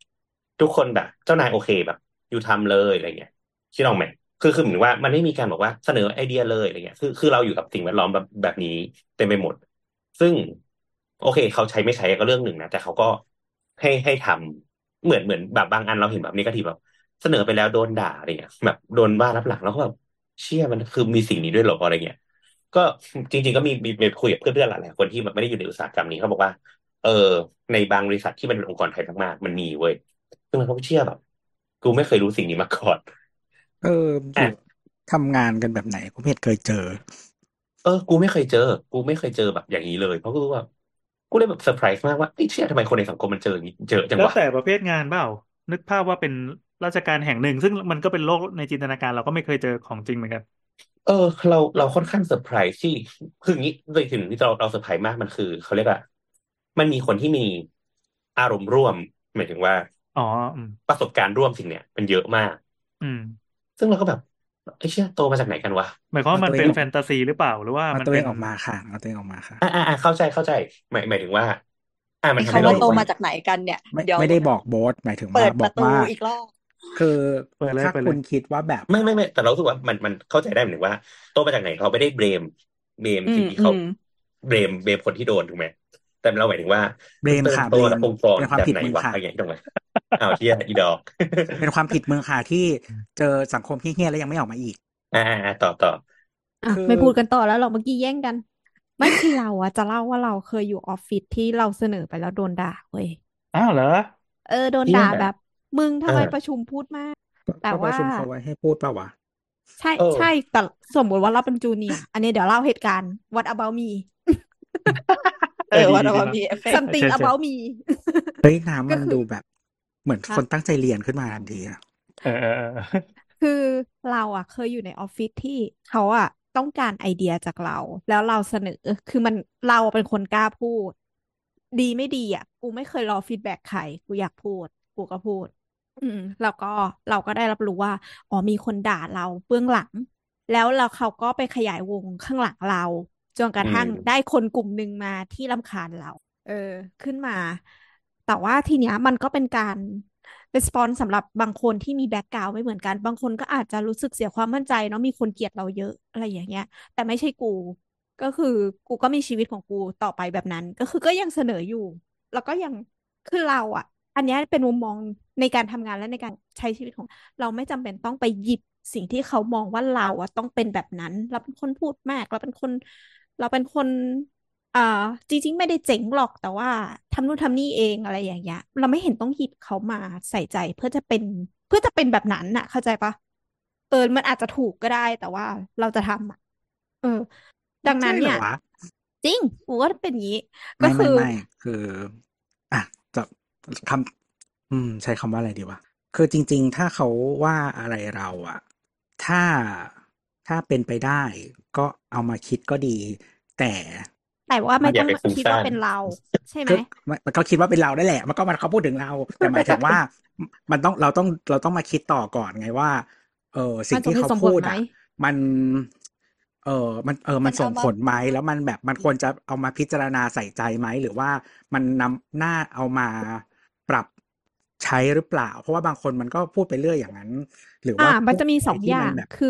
ทุกคนแบบเจ้านายโอเคแบบอยู่ทำเลยอะไรเงี้ยคิดออกไหมคือคือเหมือนว่ามันไม่มีการบอกว่าเสนอไอเดียเลยอะไรเงี้ย คือคือเราอยู่กับสิ่งแวดล้อมแบบแบบนี้เต็มไปหมด ซึ่ง โอเค เขาใช้ไม่ใช้ก็เรื่องหนึ่งนะแต่เขาก็ให้ให้ทำเหมือนเหมือนแบบบางอันเราเห็นแบบนี้ก็ทีแบบเสนอไปแล้วโดนด่าอะไรเงี้ยแบบโดนว่ารับหลังแล้วก็แบบเชี่ยมันคือมีสิ่งนี้ด้วยเหรออะไรเงี้ยก็จริง ๆ ก็มีมีมีคุยกับเพื่อนๆหลายๆคนที่แบบไม่ได้อยู่ในอุตสาหกรรมนี้เขาบอกว่า เออ ในบางบริษัทที่มันเป็นองค์กรไทยมากๆมันมีเว้ยซึ่งมันก็เชื่อแบบ กูไม่เคยรู้สิ่งนี้มาก่อนเอออยู่ทำงานกันแบบไหนผมไม่เคยเจอ เออ กูไม่เคยเจอ กูไม่เคยเจอแบบอย่างนี้เลย เพราะกูรู้ว่า กูเลยแบบเซอร์ไพรส์มากว่าเอ้ยเชื่อทำไมคนในสังคมมันเจออย่างนี้เจอจังแล้ววะแต่ประเภทงานเปล่า นึกภาพว่าเป็นราชการแห่งหนึ่ง ซึ่งมันก็เป็นโลกในจินตนาการเราก็ไม่เคยเจอของจริงเหมือนกัน เออ เราเราค่อนข้างเซอร์ไพรส์ที่คืออย่างนี้โดยสิ่งที่เราเราเซอร์ไพรส์มากมันคือเขาเรียกว่ามันมีคนที่มีอารมณ์ร่วมหมายถึงว่า อ๋ออืมประสบการณ์ร่วมสิ่งเนี้ยมันเยอะมาก อืม ซึ่งเราก็แบบ ไอ้เชื่อโตมาจากไหนกันวะหมายความว่ามันเอาตัวเป็นเองแฟนตาซีหรือเปล่าหรือว่าเอามันตัวเอเป็งนออกมาค่ะเอาตัวเองออกมาค่ะอ่าอ่าเข้าใจเข้าใจหมายหมายถึงว่า อ่ามันไอ้ทำให้คำเราว่าโตรู้มาว่าจากไหนกันเนี่ยไม่เดี๋ยวไม่ได้บอกโบสหมายถึงเปิว่าดบปอกระตูว่าอีกรอบคือเปิดเลยถ้าเปิดเลคุยณคิดว่าแบบไม่ไม่ไม่แต่เรารู้สึกว่ามันมันเข้าใจได้เหมือนว่า โตมาจากไหนเราไม่ได้เบรมเบรมอืสิ่มงที่อืเขามเบรมเบรมคนที่โดนถูกไหม แต่เราหมายถึงว่าเบรมเติค่ะบเบโตรในมองค์กรเป็นความแบบผิดไหนมึงวะค่ะอะไรอย่างนี้ถูกไหมอ้าวเที่ยอีดอกเป็นความผิดมึงค่ะที่เจอสังคมเฮี้ยๆแล้วยังไม่ออกมาอีก อ่าอ่าอ่าต่อต่ออะคือไม่พูดกันต่อแล้วหรอกเมื่อกี้แย่งกัน ไม่คือเราอะจะเล่าว่าเราเคยอยู่ออฟฟิศที่เราเสนอไปแล้วโดนด่าเว้ยอ้าวเหรอ เออโดนเที่ยด่าแบบ มึงทำไมอ่าประชุมพูดมาก แต่ก็ประว่าชุมเขาไว้ให้พูดเปล่าวะใช่เออใช่แต่สมมติว่าเราเป็นจูเนียร์อันนี้เดี๋ยวเล่าเหตุการณ์ what about me เออดีว่าดีแต่ดีว่าเนอะมีเอฟเฟกต์ something เชิญเชิญ about me เฮ้ยน้ำก็มันคือดูแบบ เหมือนฮะคนตั้งใจเรียนขึ้นมาทันทีอะเออเออเออคือเราอะ เคยอยู่ในออฟฟิศที่เขาอะ ต้องการไอเดียจากเรา แล้วเราเสนอคือมันเราเป็นคนกล้าพูด ดีไม่ดีอะ กูไม่เคยรอ feedback ใคร กูอยากพูด กูก็พูด อืม แล้วก็เราก็ได้รับรู้ว่า อ๋อมีคนด่าเราเบื้องหลัง แล้วเราเขาก็ไปขยายวงข้างหลังเรา จนกระทั่งอืมได้คนกลุ่มหนึ่งมาที่รำคาญเรา เออ ขึ้นมา แต่ว่าทีเนี้ยมันก็เป็นการ response สำหรับบางคนที่มีแบ็กกราวไม่เหมือนกัน บางคนก็อาจจะรู้สึกเสียความมั่นใจเนาะมีคนเกลียดเราเยอะอะไรอย่างเงี้ย แต่ไม่ใช่กูก็คือกูก็มีชีวิตของกูต่อไปแบบนั้น ก็คือก็ยังเสนออยู่ แล้วก็ยังคือเราอะ อันเนี้ยเป็นมุมมองในการทำงานและในการใช้ชีวิตของ เราไม่จำเป็นต้องไปหยิบสิ่งที่เขามองว่าเราอะต้องเป็นแบบนั้น เราเป็นคนพูดมาก เราเป็นคน เราเป็นคนอ่าจริงๆ ไม่ได้เจ๋งหรอกแต่ว่าทำนู่นทำนี่เองอะไรอย่างเงี้ยเราไม่เห็นต้องหยิบเขามาใส่ใจเพื่อจะเป็นเพื่อจะเป็นแบบนั้นน่ะ เข้าใจปะเออมันอาจจะถูกก็ได้แต่ว่าเราจะทำอะเออ ดังนั้นใช่เหรเนี่อยวะจริงกูก็เป็นอย่างนี้ ก็ไม่คืไม่อ ไม่คือ อะจะคำอืม ใช้คำว่าอะไรดีวะคือจริง ๆ ถ้าเขาว่าอะไรเราอะถ้า ถ้าเป็นไปได้ก็เอามาคิดก็ดี แต่แต่ว่าไม่อย่าต้องไปฟุ้งคิดซ่าว่านเป็นเรา ใช่ไหมคือมันมันก็คิดว่าเป็นเราได้แหละ มันก็มันเขาพูดถึงเรา แต่หมายถึงว่า มันต้องเราต้องเราต้องมาคิดต่อก่อนไงว่า เออสิ่มังนสมที่เหตุเขาสมผพูลดไหมอะมัน เออมันเออมันมันส่งเอามาผลไหมแล้วมันแบบมันควรจะเอามาพิจารณาใส่ใจไหมหรือว่ามันนำหน้าเอามาปรับใช้หรือเปล่า เพราะว่าบางคนมันก็พูดไปเรื่อยอย่างนั้น หรืออ่าว่ามันพูดจะมีอะไรสองที่อย่ามันงแบบคือ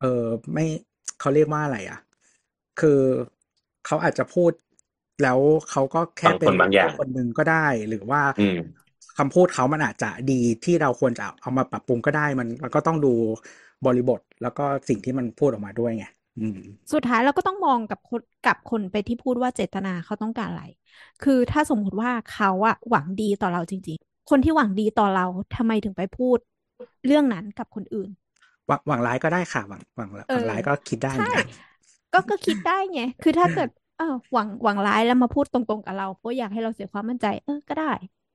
เออไม่เขาเรียกว่าอะไรอะ คือเขาอาจจะพูดแล้วเขาก็แค่บางเป็คนนบางอย่างคนหนึ่งก็ได้ หรือว่าอืมคำพูดเขามันอาจจะดีที่เราควรจะเอามาปรับปรุงก็ได้ มันมันก็ต้องดูบริบท แล้วก็สิ่งที่มันพูดออกมาด้วยไงอืมสุดท้ายเราก็ต้องมองกับคนกับคนไปที่พูดว่าเจตนาเขาต้องการอะไร คือถ้าสมมติว่าเขาอะหวังดีต่อเราจริง ๆ คนที่หวังดีต่อเราทำไมถึงไปพูด เรื่องนั้นกับคนอื่น หวังหวังร้ายก็ได้ค่ะ หวังหวังหเอวังอร้ายก็คิดได้เหมือใช่นกันก็ก็คิดได้ไงคือถ้าเกิดเออหวังหวังร้ายแล้วมาพูดตรงๆกับเราเพราะอยากให้เราเสียความมั่นใจเออก็ได้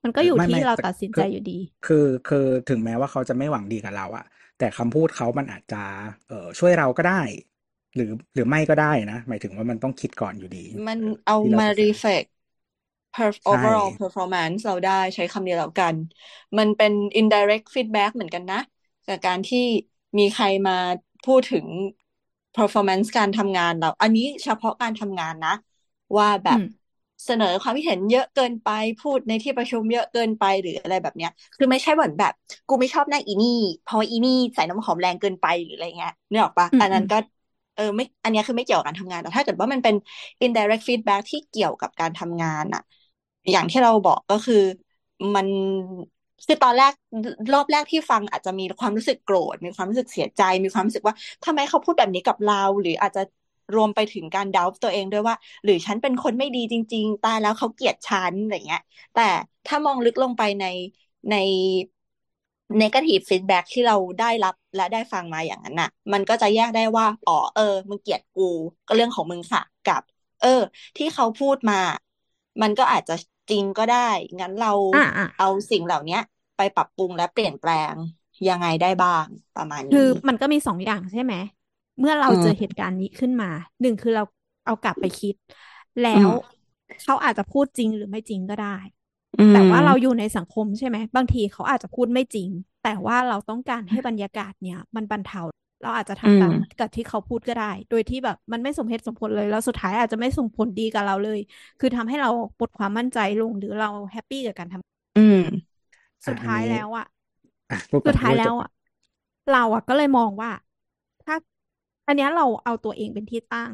มันก็อยู่ไม่ที่ไม่เราแต่ตัดสินคืใจออยู่ดี คือคือถึงแม้ว่าเขาจะไม่หวังดีกับเราอะแต่คำพูดเขามันอาจจะเออช่วยเราก็ได้ หรือหรือไม่ก็ได้นะ หมายถึงว่ามันต้องคิดก่อนอยู่ดี มันเอาที่เรามาจะเสนอ reflect per ใช่ overall performance เราได้ใช้คำเดียวแล้วกัน มันเป็น indirect feedback เหมือนกันนะกับการที่ มีใครมาพูดถึง performance การทำงานเรา อันนี้เฉพาะการทำงานนะ ว่าแบอืบมเสนอความคิดเห็นเยอะเกินไปพูดในที่ประชุมเยอะเกินไปหรืออะไรแบบเนี้ย คือไม่ใช่เหมือนแบบ กูไม่ชอบหน้าอีนี่ เพราะอีนี่ใส่น้ำหอมแรงเกินไปหรืออะไรเงี้ยนึกออกปะอืมอันอืนั้นมก็เออไม่อันเนี้ยคือไม่เกี่ยวกับการทำงานแต่ถ้าเกิดว่ามันเป็น indirect feedback ที่เกี่ยวกับการทำงานอะอย่างที่เราบอกก็คือมัน คือตอนแรกรอบแรกที่ฟังอาจจะมีความรู้สึกโกรธ มีความรู้สึกเสียใจ มีความรู้สึกว่าทำไมเขาพูดแบบนี้กับเรา หรืออาจจะรวมไปถึงการดาวตัวเองด้วยว่า หรือฉันเป็นคนไม่ดีจริง ๆ ตายแล้วเขาเกลียดฉันอะไรเงี้ย แต่ถ้ามองลึกลงไปในใน negative feedback ที่เราได้รับและได้ฟังมาอย่างนั้นน่ะ มันก็จะแยกได้ว่า อ๋อเออ มึงเกลียดกู ก็เรื่องของมึงค่ะ กับ เออ ที่เขาพูดมา มันก็อาจจะ จริงก็ได้ งั้นเราอ่าอ่าเอาสิ่งเหล่าเนี้ยไปปรับปรุงและเปลี่ยนแปลงยังไงได้บ้างประมาณคือนี้มันก็มีสองอย่างใช่ไหม เมื่อเราอืมเจอเหตุการณ์นี้ขึ้นมา หนึ่งคือเราเอากลับไปคิด แล้อืวมเขาอาจจะพูดจริงหรือไม่จริงก็ได้อืแต่มว่าเราอยู่ในสังคมใช่ไหม บางทีเขาอาจจะพูดไม่จริง แต่ว่าเราต้องการให้บรรยากาศเนี่ยมันบรรเทา เราอาจจะอืทำมตามกับที่เขาพูดก็ได้ โดยที่แบบมันไม่สมเหตุสมผลเลย แล้วสุดท้ายอาจจะไม่ส่งผลดีกับเราเลย คือทำให้เราหมดความมั่นใจลงหรือเราแฮปปี้กับการทำอืม สุดอะอันท้ายนี้แล้วอะอะพูดก่สุอนดท้ายพูดแล้จวบอะเราอะก็เลยมองว่า ถ้า อันเนี้ยเราเอาตัวเองเป็นที่ตั้ง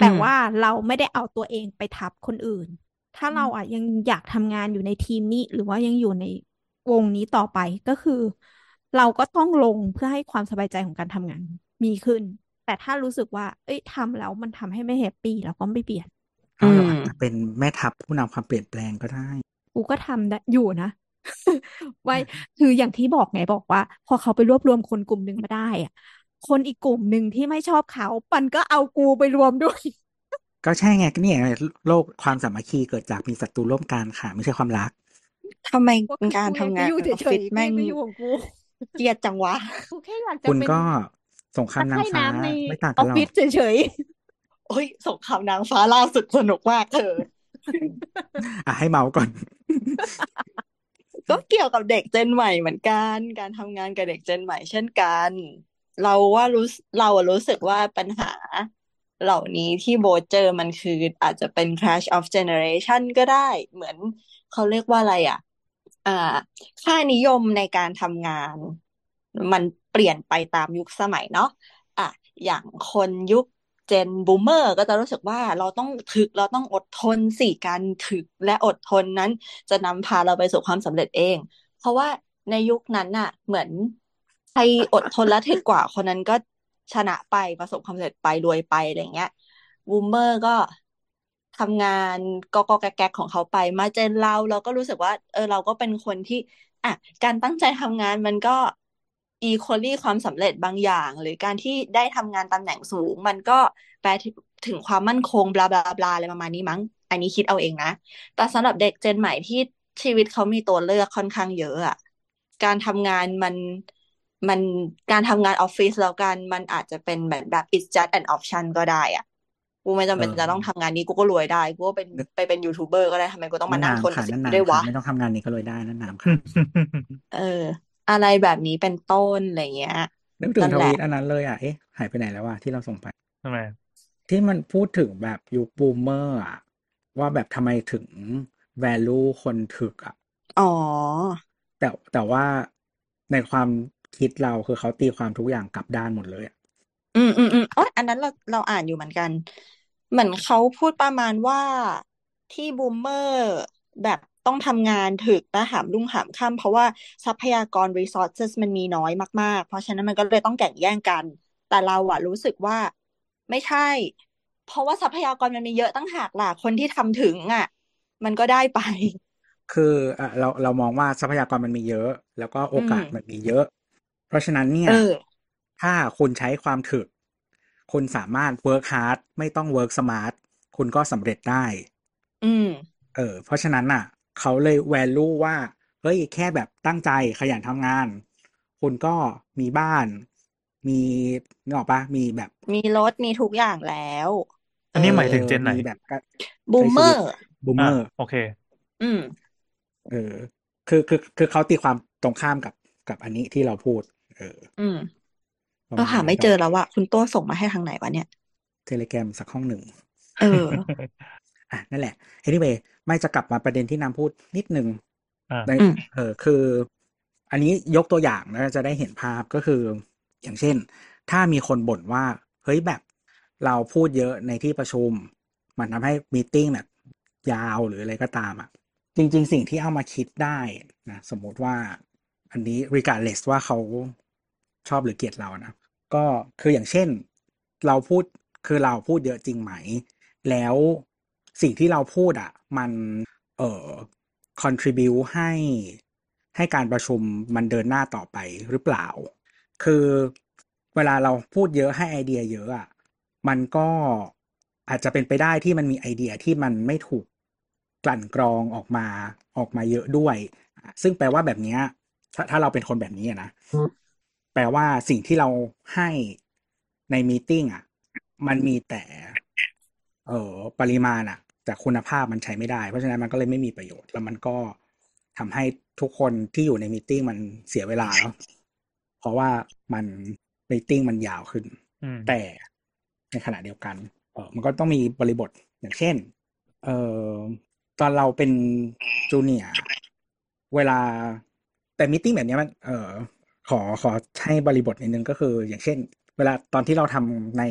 อืแต่มว่าเราไม่ได้เอาตัวเองไปทับคนอื่น ถ้าเราอะยังอยากทำงานอยู่ในทีมนี้ หรือว่ายังอยู่ในวงนี้ต่อไปก็คือ เราก็ต้องลงเพื่อให้ความสบายใจของการทำงานมีขึ้น แต่ถ้ารู้สึกว่า เอ้ยทำแล้วมันทำให้ไม่แฮปปี้เราก็ไม่เปลี่ยนอืเอาเรามอาจจะเป็นแม่ทัพผู้นำความเปลี่ยนแปลงก็ได้ กูก็ทำได้อยู่นะ ไว้คืออย่างที่บอกไงบอกว่า พอเขาไปรวบรวมคนกลุ่มหนึ่งมาได้อะคนอีกกลุ่มหนึ่งที่ไม่ชอบเขามันก็เอากูไปรวมด้วย ก็ใช่ไงก็เนี่ยโลกความสามัคคีเกิดจากมีศัตรูร่วมกันค่ะ ไม่ใช่ความรักทำไมก็คือการกูอยากทำจะงานอยู่ออฟเฉฟิยศๆกูแม่อง ยากจะอยู่ของกูเกลียดจังวะกูแค่อยากจะคุณเป็นก็สงครามตะนาไคงร่ฟ้าน้ำในไม่ต่างอกัอนฟหรอฟิกศเฉยโอ้ยสงครามนางฟ้าล่าสุดสนุกมากเธออะให้เมาส์ก่อน ก็เกี่ยวกับเด็กเจนใหม่เหมือนกัน การทำงานกับเด็กเจนใหม่เช่นกัน เราว่ารู้สึเราอะรู้สึกว่าปัญหา เหล่านี้ที่โบทเจอมันคืออาจจะเป็น clash of generation ก็ได้ เหมือนเขาเรียกว่าอะไรอะอ่า ค่านิยมในการทำงาน มันเปลี่ยนไปตามยุคสมัยเนาะอะอย่างคนยุคเจนบูมเมอร์ก็จะรู้สึกว่าเราต้องถึกเราต้องอดทนสิการถึกและอดทนนั้น จะนำพาเราไปสู่ความสำเร็จเอง เพราะว่าในยุคนั้นน่ะ เหมือนใครอดทนและถึกกว่าคนนั้นก็ชนะไปประสบความสำเร็จไปรวยไปอะไรเงี้ยบูมเมอร์ก็ ทำงานกอกแก๊กของเขาไป มาเจนเราเราก็รู้สึกว่า เออเราก็เป็นคนที่ อะการตั้งใจทำงานมันก็ equally ความสำเร็จบางอย่าง หรือการที่ได้ทำงานตำแหน่งสูง มันก็แปลถึงความมั่นคงบลาบลาบลาอะไรประมาณนี้มั้ง อันนี้คิดเอาเองนะ แต่สำหรับเด็กเจนใหม่ที่ชีวิตเขามีตัวเลือกค่อนข้างเยอะอะการทำงานมันมันการทำงานออฟฟิศแล้วกัน มันอาจจะเป็นแบบแบบ it's just an option ก็ได้อะ กูไม่จำเป็นเออจะต้องทำงานนี้กูก็รวยได้กูก็เป็นไปเป็นยูทูบเบอร์ก็ได้ทำไมกูต้องมานั่งทนค่ะกับสิ่นั่งนนี้น้ำด้วยค่ะวะไม่ต้องทำงานนี้ก็เลยได้นั่นน้ำค่ะเออ อะไรแบบนี้เป็นต้นอะไรเงี้ยนึกถึงนั่นทแหละวีตอันนั้นเลยอะเอ๊ะหายไปไหนแล้ววะที่เราส่งไปทำไมที่มันพูดถึงแบบยุคบูมเมอร์อะว่าแบบทำไมถึง value คนถึกอะอ๋อแต่แต่ว่าในความคิดเราคือเขาตีความทุกอย่างกลับด้านหมดเลยอะ อืมอืมอืมอ๋ออันนั้นเราเราอ่านอยู่เหมือนกัน เหมือนเขาพูดประมาณว่าที่บูมเมอร์แบบต้องทำงานถึกและหามรุ่งหามค่ำเพราะว่าทรัพยากร resources มันมีน้อยมากๆ เพราะฉะนั้นมันก็เลยต้องแข่งแย่งกัน แต่เราอะรู้สึกว่าไม่ใช่ เพราะว่าทรัพยากรมันมีเยอะตั้งหากล่ะคนที่ทำถึงอะมันก็ได้ไป คืออะเราเรามองว่าทรัพยากรมันมีเยอะ แล้วก็โอกาสอืมมันมีเยอะ เพราะฉะนั้นเนี่ยเออ ถ้าคุณใช้ความถึกคุณสามารถ work hard ไม่ต้อง work smart คุณก็สำเร็จได้ อืม เออ เพราะฉะนั้นน่ะ เขาเลย value ว่า เฮ้ย แค่แบบตั้งใจขยันทำงาน คุณก็มีบ้าน มีนึกออกปะมีแบบ มีรถมีทุกอย่างแล้ว อันนี้เออหมายถึงเจนไหนมีแบบก็บูมใช้เมชีอวิตร์ บูมเมอ่าอร์ โอเค อืม เออ คือคือคือเขาตีความตรงข้ามกับกับอันนี้ที่เราพูด เออ อืมประ เรามาณหานั้ไม่นเจก็อแล้วอะคุณตัวส่งมาให้ทางไหนวะเนี่ย เทเลแกรมสักห้องหนึ่ง เออ อะ นั่นแหละ anyway ไม่จะกลับมาประเด็นที่น้ำพูดนิดนึงอ่าในอืมเออคือ อันนี้ยกตัวอย่างนะจะได้เห็นภาพก็คือ อย่างเช่น ถ้ามีคนบ่นว่าเฮ้ยแบบเราพูดเยอะในที่ประชุม มันทำให้มีติ้งแบบยาวหรืออะไรก็ตามอะ จริง ๆ สิ่งที่เอามาคิดได้นะสมมติว่า อันนี้ regardless ว่าเขาชอบหรือเกลียดเรานะ ก็คืออย่างเช่น เราพูดคือเราพูดเยอะจริงไหม แล้วสิ่งที่เราพูดอะ มันเอ่อ contribu ให้ให้การประชุมมันเดินหน้าต่อไปหรือเปล่า คือเวลาเราพูดเยอะให้ไอเดียเยอะอะมันก็อาจจะเป็นไปได้ที่มันมีไอเดียที่มันไม่ถูกกลั่นกรองออกมาออกมาเยอะด้วย ซึ่งแปลว่าแบบนี้ถ้าถ้าเราเป็นคนแบบนี้นะ แปลว่าสิ่งที่เราให้ในมีติ้งอะ มันมีแต่ เอ่อปริมาณอะ แต่คุณภาพมันใช้ไม่ได้ เพราะฉะนั้นมันก็เลยไม่มีประโยชน์ แล้วมันก็ทำให้ทุกคนที่อยู่ในมีติ้งมันเสียเวลาเนาะเพราะว่ามันมีติ้งมันยาวขึ้นอืมแต่ในขณะเดียวกัน เออมันก็ต้องมีบริบทอย่างเช่น เอ่อตอนเราเป็นจูเนียร์เวลาแต่มิ팅แบบเนี้ยมัน เออ ขอขอให้บริบทนิดนึงก็คือ อย่างเช่น เวลาตอนที่เราทำใน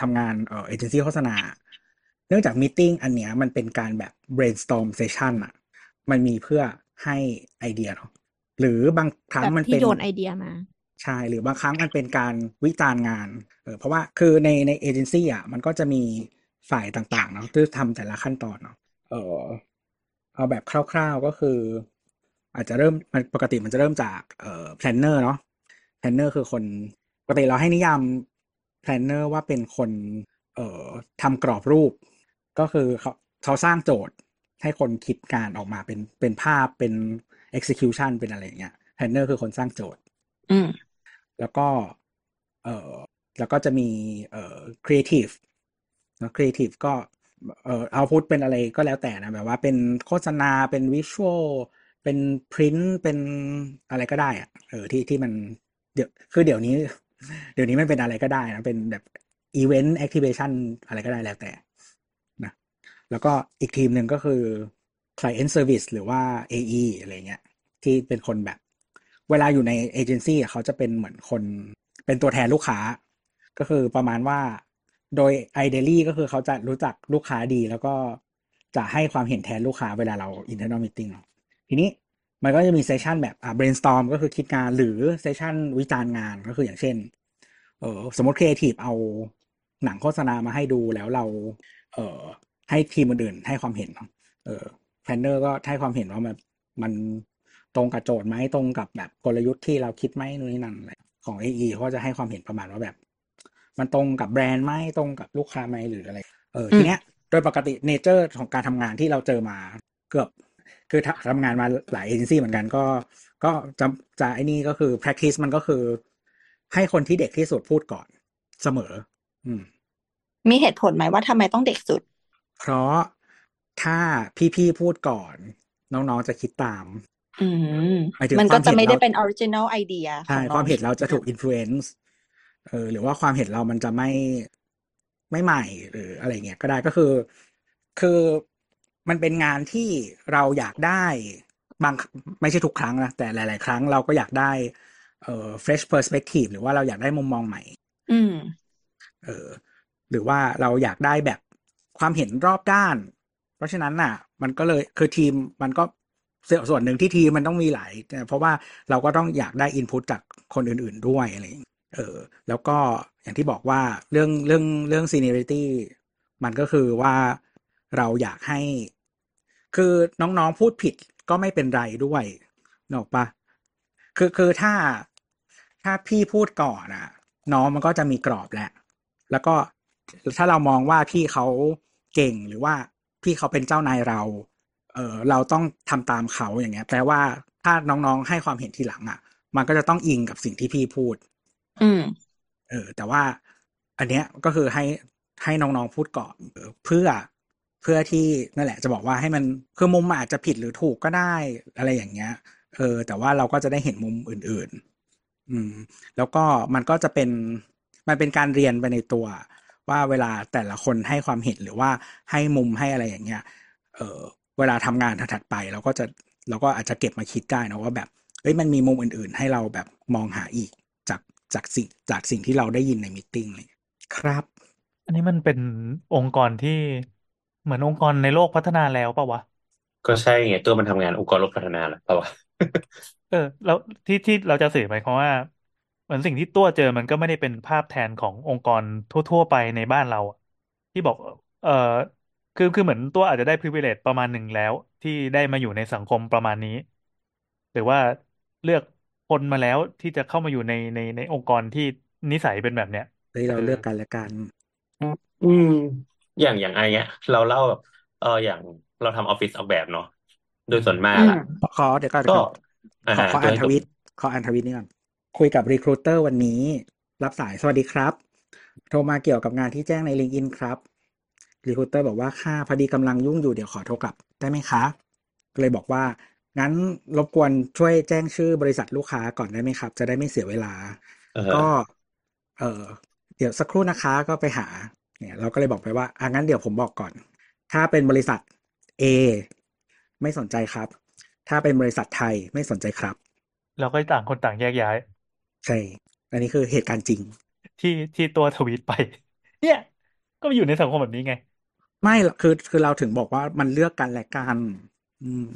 ทำงานเอ่อเอเจนซี่โฆษณา เนื่องจากมิ팅อันเนี้ยมันเป็นการแบบ brainstorm session อะมันมีเพื่อให้ไอเดียเนาะหรือบางครั้งแบบมันที่เป็นโยนไอเดียมาใช่หรือบางครั้งมันเป็นการวิจารณ์งานเออเพราะว่าคือในในเอเจนซี่อะมันก็จะมีฝ่ายต่างๆเนาะที่ทำแต่ละขั้นตอนเนาะเออเอาแบบคร่าวๆก็คือ อาจจะเริ่มมันปกติมันจะเริ่มจากเอ่อ planner เนาะ planner คือคนปกติเราให้นิยาม planner ว่าเป็นคนเอ่อทำกรอบรูป ก็คือเขาเขาสร้างโจทย์ให้คนคิดการออกมาเป็นเป็นภาพเป็น execution เป็นอะไรอย่างเงี้ย planner คือคนสร้างโจทย์ อืมแล้วก็เอ่อแล้วก็จะมีเอ่อ creative นะ creative ก็เอ่อเอาพุทเป็นอะไรก็แล้วแต่นะแบบว่าเป็นโฆษณาเป็น visual เป็น print เป็นอะไรก็ได้อะเออที่ที่มันเดี๋ยวคือเดี๋ยวนี้ เดี๋ยวนี้มันเป็นอะไรก็ได้นะเป็นแบบ event activation อะไรก็ได้แล้วแต่นะแล้วก็อีกทีมหนึ่งก็คือ client service หรือว่า AE อะไรเงี้ย ที่เป็นคนแบบ เวลาอยู่ในเอเจนซี่เขาจะเป็นเหมือนคน เป็นตัวแทนลูกค้า ก็คือประมาณว่าโดย ideally ก็คือเขาจะรู้จักลูกค้าดี แล้วก็จะให้ความเห็นแทนลูกค้าเวลาเรา internal meeting เนาะ ทีนี้มันก็จะมีเซสชันแบบอ่า brainstorm ก็คือคิดงานหรือเซสชันวิจารณ์งานก็คืออย่างเช่นเออสมมติครีเอทีฟเอาหนังโฆษณามาให้ดูแล้วเรา เออให้ทีมอื่นให้ความเห็นเออ planner ก็ให้ความเห็นว่าแบบมันตรงกับโจทย์ไหมตรงกับแบบกลยุทธ์ที่เราคิดไหมนู่นนี่นั่นอะไรของ AE เขาก็จะให้ความเห็นประมาณว่าแบบ มันตรงกับแบรนด์ไหมตรงกับลูกค้าไหมหรืออะไร เออทีเนี้ยโดยปกติ nature ของการทำงานที่เราเจอมาเกือบ คือทำทำงานมาหลายเอเจนซี่เหมือนกันก็ก็จะจะไอ้นี่ก็คือ practice มันก็คือ ให้คนที่เด็กที่สุดพูดก่อนเสมอ อืม มีเหตุผลไหมว่าทำไมต้องเด็กสุด เพราะถ้าพี่ๆพูดก่อน น้องๆจะคิดตาม อืมหมายถึงมันคก็วามจะเห็นไม่ได้เราเป็นออริจิน l ลไอเดียขใช่องน้คอวางมเห็นเราจะถูกอะอิ f ฟ u e n c e เออหรือว่าความเห็นเรามันจะไม่ไม่ใหม่หรืออะไรเงี้ยก็ได้ก็คือ คือ มันเป็นงานที่เราอยากได้บางไม่ใช่ทุกครั้งนะแต่หลาย ๆ ครั้งเราก็อยากได้เอ่อ fresh perspective หรือว่าเราอยากได้มุมมองใหม่ อืม เออ หรือว่าเราอยากได้แบบความเห็นรอบด้าน เพราะฉะนั้นน่ะ มันก็เลยคือทีมมันก็ส่วนส่วนหนึ่งที่ทีมมันต้องมีหลาย เพราะว่าเราก็ต้องอยากได้อินพุตจากคนอื่น ๆ ด้วยอะไรอย่างเงี้ยเออ แล้วก็อย่างที่บอกว่าเรื่องเรื่องเรื่อง seniority มันก็คือว่าเราอยากให้ คือน้องๆพูดผิดก็ไม่เป็นไรด้วยนกออกปะคือคือถ้าถ้าพี่พูดก่อนอะน้องมันก็จะมีกรอบแหละ แล้วก็ถ้าเรามองว่าพี่เขาเก่งหรือว่าพี่เขาเป็นเจ้านายเรา เออเราต้องทำตามเขาอย่างเงี้ย แปลว่าถ้าน้องๆให้ความเห็นทีหลังอะ มันก็จะต้องอิงกับสิ่งที่พี่พูด อืม เออ แต่ว่า อันเนี้ยก็คือให้ให้น้องๆพูดก่อนเออเพื่อ เพื่อที่นั่นแหละจะบอกว่าให้มันคือมุมอาจจะผิดหรือถูกก็ได้อะไรอย่างเงี้ย เออ แต่ว่าเราก็จะได้เห็นมุมอื่น ๆ อืม แล้วก็มันก็จะเป็นมันเป็นการเรียนไปในตัว ว่าเวลาแต่ละคนให้ความเห็นหรือว่าให้มุมให้อะไรอย่างเงี้ย เออเวลาทำงานถัดไปเราก็จะเราก็อาจจะเก็บมาคิดได้นะว่าแบบเอ้ยมันมีมุมอื่น ๆ ให้เราแบบมองหาอีกจากจากสิ่งจากสิ่งที่เราได้ยินในมิ팅เลยครับ อันนี้มันเป็นองค์กรที่ เหมือนองค์กรในโลกพัฒนาแล้วปะวะ ก็ใช่ไงตัวมันทำงานองค์กรโลกพัฒนาแหละเปล่าวะเออ แล้วที่ที่เราจะสื่อหมายความว่า เหมือนสิ่งที่ตัวเจอมันก็ไม่ได้เป็นภาพแทนขององค์กรทั่ว ๆ ไปในบ้านเราอะที่บอก เออคือคือเหมือนตัวอาจจะได้ privilege ประมาณหนึ่งแล้ว ที่ได้มาอยู่ในสังคมประมาณนี้ หรือว่าเลือกคนมาแล้วที่จะเข้ามาอยู่ในในในองค์กรที่นิสัยเป็นแบบเนี้ยเฮ้ยเอเราอ เลือกกันและกัน อืม อย่างอย่างไอเนี้ย เราเล่าแบบเอออย่างเราทำออฟฟิศออกแบบเนาะโดยส่วนมาอืกมอะขอขอเดี๋ยวก่อนเดี๋ยก็วก่อนอ่าขอฮะขอโดอ่ายนทส่วนวิต ขออ่านทวิตนี่ก่อน คุยกับรีครูเตอร์วันนี้ รับสายสวัสดีครับ โทรมาเกี่ยวกับงานที่แจ้งใน LinkedIn ครับรีครูเตอร์บอกว่าค่ะพอดีกำลังยุ่งอยู่เดี๋ยวขอโทรกลับได้ไหมคะ ก็เลยบอกว่า งั้นรบกวนช่วยแจ้งชื่อบริษัทลูกค้าก่อนได้ไหมครับ จะได้ไม่เสียเวลา เออฮะก็ เออเดี๋ยวสักครู่นะคะก็ไปหา เนี่ยเราก็เลยบอกไปว่าอะงั้นเดี๋ยวผมบอกก่อน ถ้าเป็นบริษัท A ไม่สนใจครับ ถ้าเป็นบริษัทไทยไม่สนใจครับ เราก็ต่างคนต่างแยกย้าย ใช่ อันนี้คือเหตุการณ์จริง ที่ที่ตัวทวีตไป เนี่ย ก็อยู่ในสังคมแบบนี้ไง ไม่หรอกคือคือเราถึงบอกว่ามันเลือกกันและกัน อืม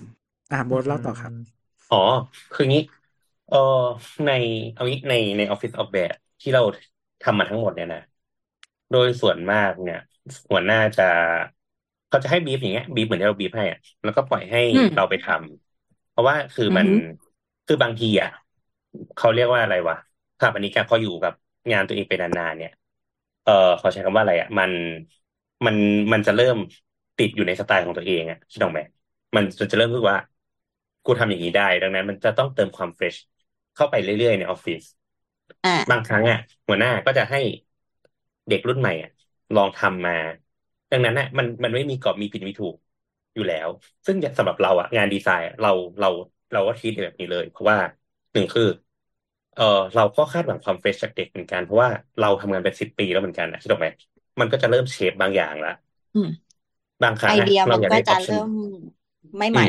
อะโบทเล่าต่อครับ อ๋อ คืองี้ เออในเอางี้ในในออฟฟิศออกแบบที่เราทำมาทั้งหมดเนี่ยนะ โดยส่วนมากเนี่ย หัวหน้าจะเขาจะให้บีฟอย่างเงี้ยบีฟเหมือนที่เราบีฟให้อะแล้วก็ปล่อยให้อืมเราไปทำเพราะว่าคือมันอือหือ คือบางทีอะเขาเรียกว่าอะไรวะสถาปนิกอะพออยู่กับงานตัวเองไปนานๆเนี่ย เออเขาใช้คำว่าอะไรอะมันมันมันจะเริ่มติดอยู่ในสไตล์ของตัวเองอะคิดออกไหมมันจะจะเริ่มรู้สึกว่า กูทำอย่างนี้ได้ ดังนั้น มันจะต้องเติมความเฟรชเข้าไปเรื่อยๆในออฟฟิศอ่าบางครั้งอะหัวหน้าก็จะให้ เด็กรุ่นใหม่อะลองทำมา ดังนั้นอะมันมันไม่มีกรอบมีผิดมีถูกอยู่แล้ว ซึ่งสำหรับเราอะงานดีไซน์อะเราเราเราก็ทีแบบนี้เลย เพราะว่าหนึ่งคือเออเราก็คาดหวังความเฟรชจากเด็กเหมือนกัน เพราะว่าเราทำงานเป็นสิบปีแล้วเหมือนกันนะคิดออกไหมมันก็จะเริ่มเชฟบางอย่างละอืมบางครั้ไองอะเดียเรามันอยากก็ได้อจะอปชั่นเริ่มไม่อืใหม่ม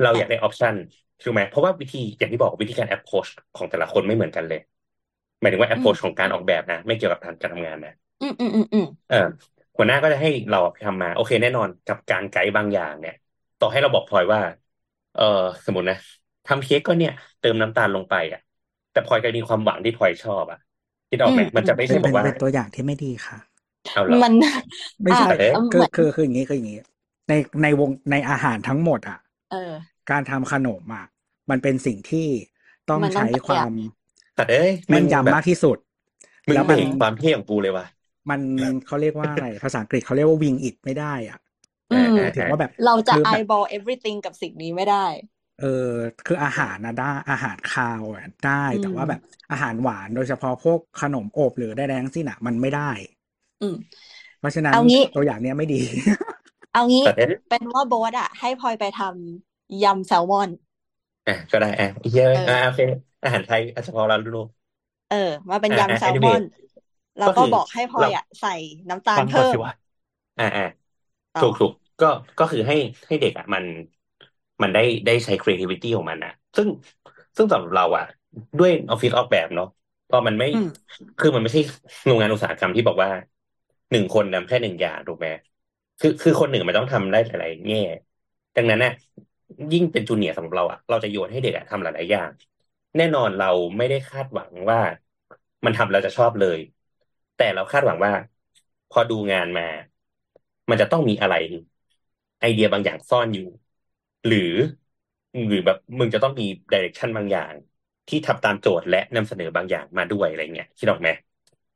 เราอยากได้ออปชันถูกไหมเพราะว่าวิธีอย่างที่บอกวิธีการ approach ของแต่ละคนไม่เหมือนกันเลย หมายถึงว่าอืม approach ของการออกแบบนะ ไม่เกี่ยวกับการการทำงานนะอืมอืมอืมอืมเออหัวหน้าก็จะให้เราไปทำมา โอเค แน่นอนกับการไกด์บางอย่าง เนี่ย ต่อให้เราบอกพลอยว่า เออสมมตินะทำเค้กก็เนี่ย เติมน้ำตาลลงไปอะ แต่พลอยก็มีความหวังที่พลอยชอบอะคิดออกไหมอืมมันจะไม่เป็ใช่นบเป็อนกว่าเป็นตัวอย่างที่ไม่ดีค่ะเอาเหรอมันไม่อ่าใช่เอ๊ะเหคือมือนคือคืออย่างนี้คืออย่างนี้ ในในวงในอาหารทั้งหมดอะเออการทำขนมอะมันเป็นสิ่งที่ต้องมันต้องใช้ความ แต่เอ้ยแม่นงแบยำบมากที่สุด มึงแล้วเบรมันกความเท่ของกูเลยว่ะมันเขาเรียกว่าอะไรภาษาอังกฤษเขาเรียกว่าวิงอิดไม่ได้อะอืมหมายถึงว่าแบบ เราจะ คือแบบ eyeball everything กับสิ่งนี้ไม่ได้ เออคืออาหารนะได้อาหารคาวอะได้อืแต่มว่าแบบอาหารหวานโดยเฉพาะพวกขนมอบหรือใดๆทั้งสิ้นอะมันไม่ได้ อืม เพราะฉะนั้นเอางี้ ตัวอย่างเนี้ยไม่ดี เอางี้แต่เป็นว่าโบ๊ทอะให้พลอยไปทำยำแซลมอน อะก็ได้อะเฮียเอออะโอเค อาหารไทยเฉพาะเรารู้เออ มาเป็นอะอะยำแซลม anyway อน แล้วก็ก็คือบอกให้พลอเรายอะใส่น้ำตาลฟังก่อนเพิ่มสิวะอ่าอ่าต่อถูกถูกก็ก็คือให้ให้เด็กอะมันมันได้ได้ใช้ creativity ของมันอะ ซึ่งซึ่งสำหรับเราอะ ด้วยออฟฟิศออกแบบเนาะพอมันไม่อืมคือมันไม่ใช่โรงงานอุตสาหกรรมที่บอกว่าหนึ่งคนทำแค่หนึ่งอย่างถูกไหมคือคือคนหนึ่งมันต้องทำได้หลายๆแง่ ดังนั้นน่ะยิ่งเป็นจูเนียร์สำหรับเราอะเราจะโยนให้เด็กอะทำหลายๆอย่าง แน่นอนเราไม่ได้คาดหวังว่า มันทำแล้วจะชอบเลย แต่เราคาดหวังว่า พอดูงานมา มันจะต้องมีอะไร ไอเดียบางอย่างซ่อนอยู่ หรือหรือแบบมึงจะต้องมีดิเรกชันบางอย่าง ที่ทำตามโจทย์และนำเสนอบางอย่างมาด้วยอะไรเงี้ยคิดออกไหม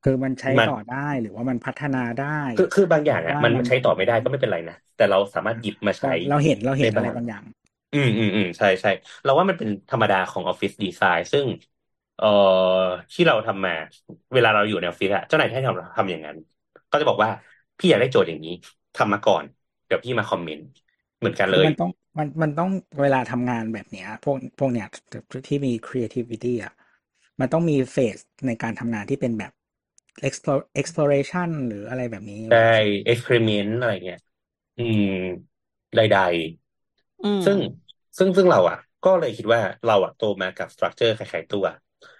คือมันใช้มัน ต่อได้หรือว่ามันพัฒนาได้คือคือบางอย่างอะว่ามันมันใช้ต่อไม่ได้ก็ไม่เป็นไรนะแต่เราสามารถหยิบมาใช้เราเห็นเราเห็นได้อะไรบ้าง บางอย่าง อืมอืมอืมใช่ใช่เราว่ามันเป็นธรรมดาของออฟฟิศดีไซน์ ซึ่ง เอ่อที่เราทำมา เวลาเราอยู่ในออฟฟิศอะเจ้านายให้ทำทำอย่างนั้น ก็จะบอกว่าพี่อยากได้โจทย์อย่างนี้ทำมาก่อน เดี๋ยวพี่มาคอมเมนต์เหมือนกันคืเลอยมันต้องมันมันต้องเวลาทำงานแบบเนี้ย พวกพวกเนี้ยที่มี creativity อะมันต้องมีเฟสในการทำงานที่เป็นแบบ explore exploration หรืออะไรแบบนี้ได้เอ็กซ์เพร์เมนต์อะไรเงี้ย อืม ใดอืมๆ ซึ่งซึ่งซึ่งเราอะ ก็เลยคิดว่าเราอะโตมากับสตรัคเจอร์คล้ายๆตัว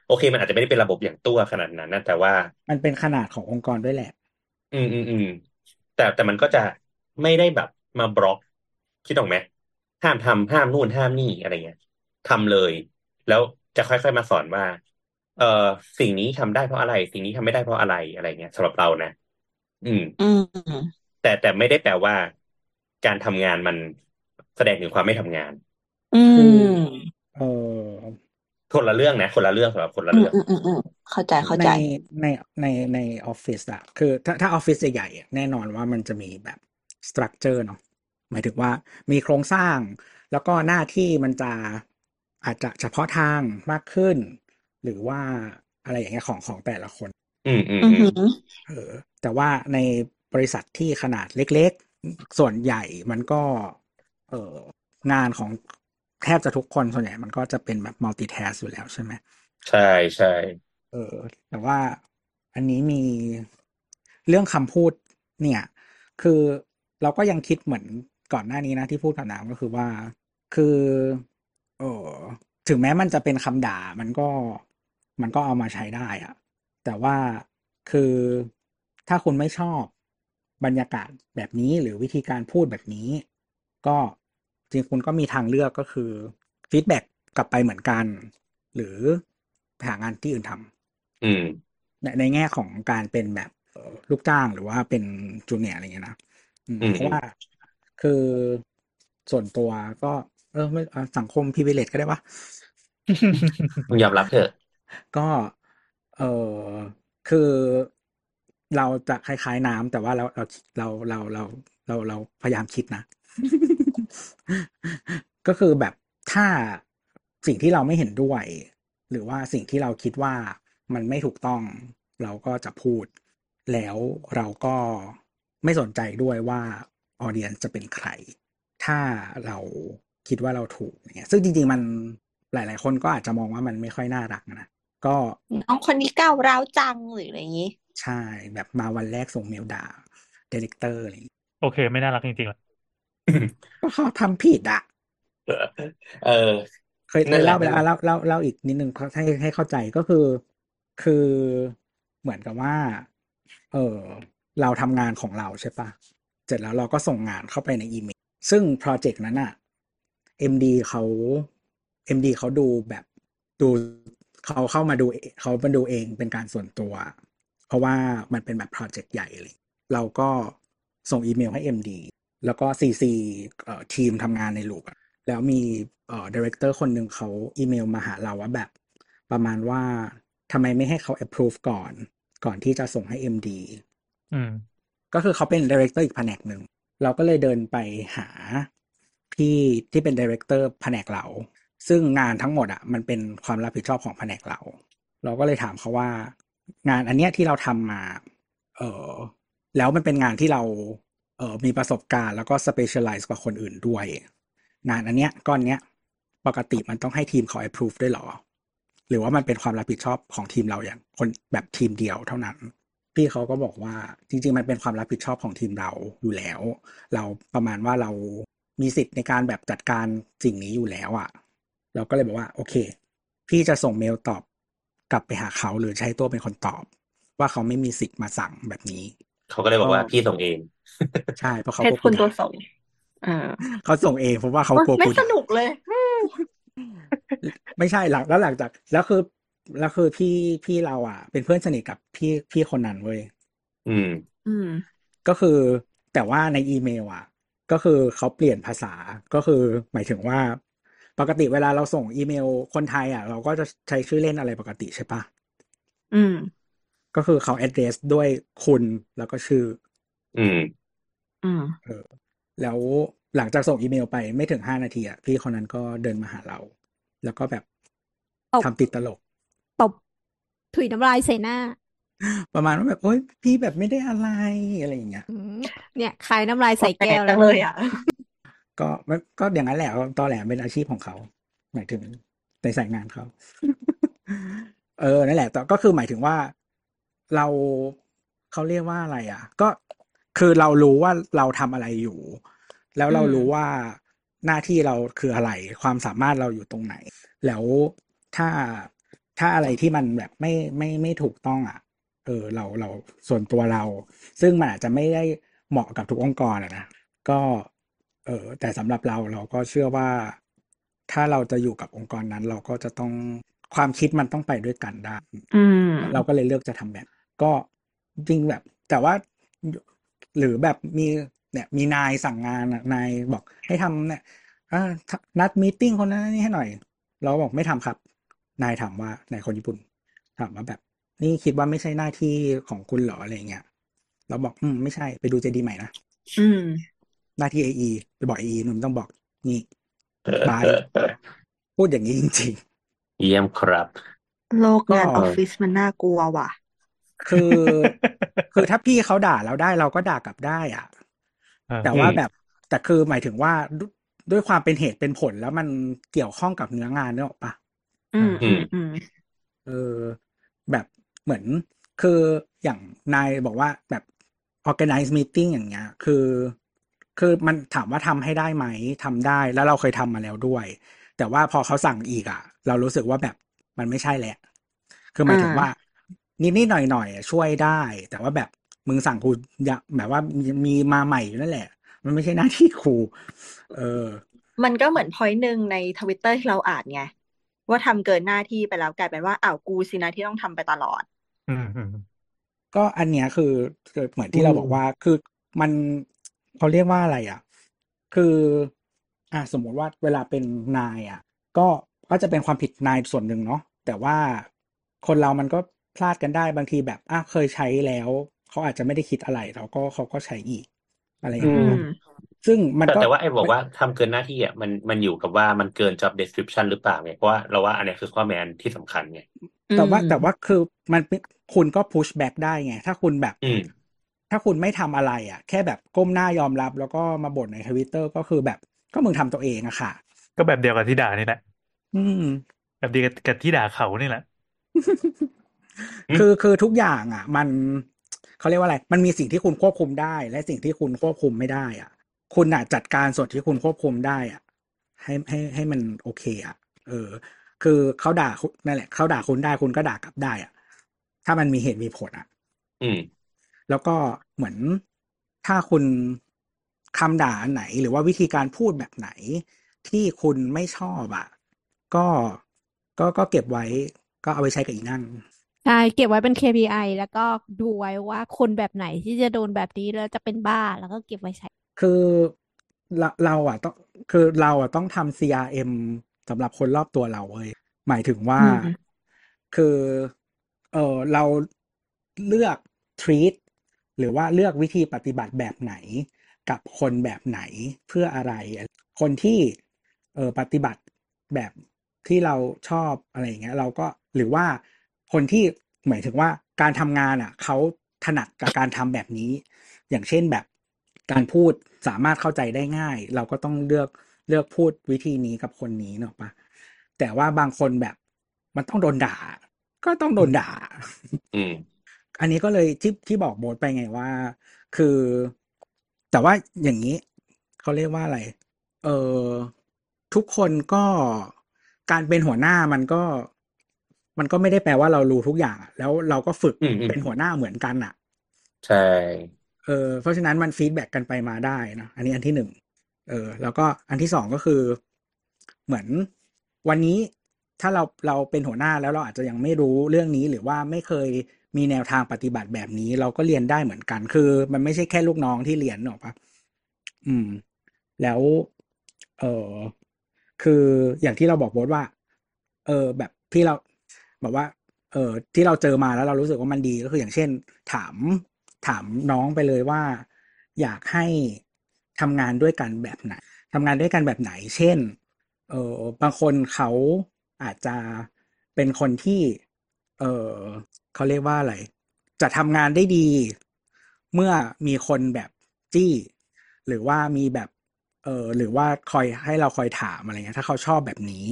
โอเค มันอาจจะไม่ได้เป็นระบบอย่างตัวขนาดนั้นนะแต่ว่า มันเป็นขนาดขององค์กรด้วยแหละ อืมอืมอืมแต่แต่มันก็จะไม่ได้แบบมาบล็อก คิดออกไหมห้ามทำห้ามนู่นห้ามนี่อะไรเงี้ยทำเลย แล้วจะค่อยๆมาสอนว่า เออสิ่งนี้ทำได้เพราะอะไร สิ่งนี้ทำไม่ได้เพราะอะไรอะไรเงี้ยสำหรับเรานะอืม อืมแต่แต่ไม่ได้แปลว่า การทำงานมัน แสดงถึงความไม่ทำงาน อืคือมเออคนละเรื่องนะคนละเรื่องสำหรับคนละอืมเรื่องอืมอืมอืมเข้าใจเข้าในใจในในในออฟฟิศอะคือถ้าถ้าออฟฟิศใหญ่ๆอะแน่นอนว่ามันจะมีแบบสตรัคเจอร์เนาะหมายถึงว่ามีโครงสร้าง แล้วก็หน้าที่มันจะอาจจะเฉพาะทางมากขึ้น หรือว่าอะไรอย่างเงี้ยของของแต่ละคน อืมอืมอืออืหืมอเออแต่ว่าในบริษัทที่ขนาดเล็ก ๆ ส่วนใหญ่มันก็ เอองานของแทบจะทุกคนส่วนใหญ่มันก็จะเป็นแบบ multitask อยู่แล้วใช่ไหมใช่ใช่เออ แต่ว่าอันนี้มีเรื่องคำพูดเนี่ย คือเราก็ยังคิดเหมือนก่อนหน้านี้นะที่พูดกับน้ำก็คือว่า คือเออถึงแม้มันจะเป็นคำด่ามันก็มันก็เอามาใช้ได้อะแต่ว่าคือถ้าคุณไม่ชอบบรรยากาศแบบนี้หรือวิธีการพูดแบบนี้ ก็ จริงคุณก็มีทางเลือกก็คือ feedback กลับไปเหมือนกัน หรือหางานที่อื่นทำอืมในในแง่ของการเป็นแบบเอ่อลูกจ้างหรือว่าเป็น junior อะไรเงี้ยนะอืมอืมเพราะว่าคือส่วนตัวก็ เออไม่อะสังคม privilege ก็ได้ว่ามึงยอมรับเถอะ ก็เออคือเราจะคล้ายๆน้ำแต่ว่าเราเราเราเราเราเราเราพยายามคิดนะ ก็คือแบบถ้าสิ่งที่เราไม่เห็นด้วย หรือว่าสิ่งที่เราคิดว่ามันไม่ถูกต้อง เราก็จะพูด แล้วเราก็ไม่สนใจด้วยว่าออเดียนจะเป็นใคร ถ้าเราคิดว่าเราถูกเนี่ยซึ่งจริง ๆ มันหลาย ๆ คนก็อาจจะมองว่ามันไม่ค่อยน่ารักนะก็น้องคนนี้ก้าวร้าวจังหรืออะไรอย่างนี้ ใช่ แบบมาวันแรกส่งเมลด่า director อะไรอย่างงี้โอเค ไม่น่ารักจริงๆหรอ กก็เขาทำผิดอะ เออ เคยเคนั่ยนแหละเล่าไปแล้วอะเล่าเล่าเล่าอีกนิดนึงให้ให้เข้าใจก็คือ คือเหมือนกับว่า เออเราทำงานของเราใช่ปะเสร็จแล้วเราก็ส่งงานเข้าไปในอีเมล ซึ่งโปรเจกต์นั้นอะ MD เขา MD เขาดูแบบดูเขาเข้ามาดูเขามาดูเองเป็นการส่วนตัว เพราะว่ามันเป็นแบบโปรเจกต์ใหญ่เลย เราก็ส่งอีเมลให้ MD แล้วก็ CC เอ่อทีมทำงานใน loop อะแล้วมีเอ่อ director คนหนึ่งเขาอีเมลมาหาเราว่าแบบ ประมาณว่าทำไมไม่ให้เขา approve ก่อน ก่อนที่จะส่งให้ MD อืมก็คือเขาเป็น director อีกแผนกหนึ่ง เราก็เลยเดินไปหาที่ที่เป็น director แผนกเรา ซึ่งงานทั้งหมดอะมันเป็นความรับผิดชอบของแผนกเรา เราก็เลยถามเขาว่า งานอันเนี้ยที่เราทำมา เออแล้วมันเป็นงานที่เรา เออมีประสบการณ์แล้วก็ specialize กว่าคนอื่นด้วย งานอันเนี้ยก้อนเนี้ยปกติมันต้องให้ทีมเขา approve ด้วยเหรอ หรือว่ามันเป็นความรับผิดชอบของทีมเราอย่างคนแบบทีมเดียวเท่านั้นพี่เขาก็บอกว่าจริง ๆ มันเป็นความรับผิดชอบของทีมเราอยู่แล้ว เราประมาณว่าเรามีสิทธิ์ในการแบบจัดการสิ่งนี้อยู่แล้วอะ่ะ เราก็เลยบอกว่า โอเค พี่จะส่งเมลตอบกลับไปหาเขาหรือใช้ตัวเป็นคนตอบ ว่าเขาไม่มีสิทธิ์มาสั่งแบบนี้ เขาก็เลยบอกว่าก็พี่ส่งเอง ใช่เพราะเขาให้กลัวคุกูณตัวด่าส่งอ่าเขาส่งเองเพราะว่าเขากลัวไม่กูสด่านุกเลย ไม่ใช่หลังแล้วหลังจาก แล้วคือแล้วคือพี่พี่เราอะ เป็นเพื่อนสนิทกับพี่พี่คนนั้นเว้ยอืม อืม ก็คือแต่ว่าในอีเมลอะ ก็คือเขาเปลี่ยนภาษาก็คือ หมายถึงว่า ปกติเวลาเราส่งอีเมลคนไทย อะ เราก็จะใช้ชื่อเล่นอะไรปกติใช่ปะอืม ก็คือเขา address ด้วยคุณแล้วก็ชื่อ อืม อืมเออ แล้วหลังจากส่งอีเมลไปไม่ถึงห้านาทีอะพี่คนนั้นก็เดินมาหาเรา แล้วก็แบบตบทำติดตลกตบถุยน้ำลายใส่หน้า ประมาณว่าแบบโอ๊ยพี่แบบไม่ได้อะไรอะไรอย่างเงี้ยอืมเนี่ยขายน้ำลายใส่แก้วจัแล้งวเลยอะก็มันก็อย่างนั้นแหละตอแหลเป็นอาชีพของเขา หมายถึงในสายงานเขาเออนั่นแหละแต่ก็คือหมายถึงว่าเราเขาเรียกว่าอะไรอะ ก็ คือเรารู้ว่าเราทำอะไรอยู่ แล้วเราอืมรู้ว่าหน้าที่เราคืออะไร ความสามารถเราอยู่ตรงไหน แล้วถ้าถ้าอะไรที่มันแบบไม่ไม่ไม่ถูกต้องอะ เออเราเราส่วนตัวเรา ซึ่งมันอาจจะไม่ได้เหมาะกับทุกองค์กรอะนะก็ เออแต่สำหรับเราเราก็เชื่อว่า ถ้าเราจะอยู่กับองค์กรนั้น เราก็จะต้องความคิดมันต้องไปด้วยกันได้อืมเราก็เลยเลือกจะทำแบบ ก็จริงแบบ แต่ว่า หรือแบบมีเนี่ย มีนายสั่งงานอะนายบอกให้ทำเนี่ยอ่านัดมีตติ้งคนนั้นนี่ให้หน่อย เราบอกไม่ทำครับ นายถามว่านายคนญี่ปุ่น ถามว่าแบบ นี่คิดว่าไม่ใช่หน้าที่ของคุณเหรออะไรเงี้ยเราบอกอืมไม่ใช่ไปดูเจดีใหม่นะอืม หน้าที่เอไอไปบอกเอไอนุ่นต้องบอกนี่บายพูดอย่างนี้จริงเยี่ยมครับ โลกงานก็ออฟฟิศมันน่ากลัวว่ะๆ คือ คือถ้าพี่เขาด่าเราได้เราก็ด่ากลับได้อะเออแต่ว่าอืมแบบแต่คือหมายถึงว่าดด้วยความเป็นเหตุเป็นผลแล้วมันเกี่ยวข้องกับเนื้องานเนี่ยหรอกปะอืมอือืมมอืมเออ แบบเหมือนคืออย่างนายบอกว่าแบบ organize meeting อย่างเงี้ย คือ คือมันถามว่าทำให้ได้ไหมทำได้แล้วเราเคยทำมาแล้วด้วย แต่ว่าพอเขาสั่งอีกอะ เรารู้สึกว่าแบบมันไม่ใช่แหละ คือหมายถึงอ่าว่า นิดๆหน่อยๆอะช่วยได้ แต่ว่าแบบมึงสั่งกูอย่าแบบว่ามีมีมาใหม่อยู่นั่นแหละ มันไม่ใช่หน้าที่ครูเออ มันก็เหมือนพอยต์หนึ่งในทวิตเตอร์ที่เราอ่านไงว่าทำเกินหน้าที่ไปแล้วกลายเป็นว่าอ้าวกูสินะที่ต้องทำไปตลอดอืมอืมก็อันเนี้ยคือคือเหมือนที่เราบอกว่าคือมันเขาเรียกว่าอะไรอะ คือ อะสมมุติว่าเวลาเป็นนายอะ ก็ก็จะเป็นความผิดนายส่วนหนึ่งเนาะแต่ว่าคนเรามันก็ พลาดกันได้บางทีแบบอะเคยใช้แล้ว เขาอาจจะไม่ได้คิดอะไรแล้วก็เขาก็ใช้อีก อะไรอย่างอืเงี้ยมซึ่งมันแต่ก็แต่ว่าไอ้บอกว่าทำเกินหน้าที่อะมันมันอยู่กับว่ามันเกิน job description หรือเปล่าไงเพราะว่าเราว่าอันเนี้ยคือข้อแม้นที่สำคัญไงแต่ว่าอืมแต่ว่าคือมันเป็นคุณก็ push back ได้ไง ถ้าคุณแบบอืมถ้าคุณไม่ทำอะไร อะ แค่แบบก้มหน้ายอมรับ แล้วก็มาบ่นในทวิตเตอร์ก็คือแบบก็มึงทำตัวเองอะค่ะ ก็แบบเดียวกับที่ด่านี่แหละอืมแบบเดียวกับที่ด่าเขานี่แหละอืม คือคือทุกอย่างอะ มันเขาเรียกว่าอะไร มันมีสิ่งที่คุณควบคุมได้ และสิ่งที่คุณควบคุมไม่ได้ อะ คุณอะจัดการส่วนที่คุณควบคุมได้อะ ให้ให้ให้มันโอเค อะ เออ คือเขาด่าคุณนั่นแหละเขาด่าคุณได้คุณก็ด่ากลับได้ อะ ถ้ามันมีเหตุมีผลอะ อืม แล้วก็เหมือนถ้าคุณคำด่าอันไหน หรือว่าวิธีการพูดแบบไหน ที่คุณไม่ชอบอะ ก็ก็ก็เก็บไว้ ก็เอาไปใช้กับอีนั่น ใช่เก็บไว้เป็น KPI แล้วก็ดูไว้ว่าคนแบบไหนที่จะโดนแบบนี้แล้วจะเป็นบ้าแล้วก็เก็บไว้ใช้ คือเราเราอะต้องคือเราอะต้องทำ CRM สำหรับคนรอบตัวเราเว้ยหมายถึงว่าอืมคือ เออเราเลือก treat หรือว่าเลือกวิธีปฏิบัติแบบไหน กับคนแบบไหนเพื่ออะไร คนที่เออปฏิบัติแบบที่เราชอบอะไรอย่างเงี้ย เราก็หรือว่า คนที่หมายถึงว่าการทำงานอะเขาถนัดกับการทำแบบนี้ อย่างเช่นแบบการพูดสามารถเข้าใจได้ง่าย เราก็ต้องเลือกเลือกพูดวิธีนี้กับคนนี้เนอะปะแต่ว่าบางคนแบบมันต้องโดนด่า ก็ต้องโดนด่า อืมอันนี้ก็เลยที่ที่บอกโบทไปไงว่า คือ แต่ว่าอย่างนี้เขาเรียกว่าอะไร เออทุกคนก็การเป็นหัวหน้ามันก็ มันก็ไม่ได้แปลว่าเรารู้ทุกอย่างอะแล้วเราก็ฝึกอืมอืมเป็นหัวหน้าเหมือนกันอะ ใช่ เออเพราะฉะนั้นมันฟีดแบ็กกันไปมาได้นะอันนี้อันที่หนึ่งเออ แล้วก็อันที่สองก็คือ เหมือนวันนี้ถ้าเราเราเป็นหัวหน้าแล้วเราอาจจะยังไม่รู้เรื่องนี้หรือว่าไม่เคยมีแนวทางปฏิบัติแบบนี้ เราก็เรียนได้เหมือนกัน คือ มันไม่ใช่แค่ลูกน้องที่เรียนหรอกปะอืม แล้ว เออคืออย่างที่เราบอกโบทว่า เออ แบบที่เรา แบบว่า เออที่เราเจอมาแล้วเรารู้สึกว่ามันดีก็คืออย่างเช่น ถามถามน้องไปเลยว่า อยากให้ทำงานด้วยกันแบบไหนทำงานด้วยกันแบบไหน เช่น เออบางคนเขาอาจจะเป็นคนที่ เออเขาเรียกว่าอะไร จะทำงานได้ดี เมื่อมีคนแบบจี้ หรือว่ามีแบบ เออหรือว่าคอยให้เราคอยถามอะไรเงี้ยถ้าเขาชอบแบบนี้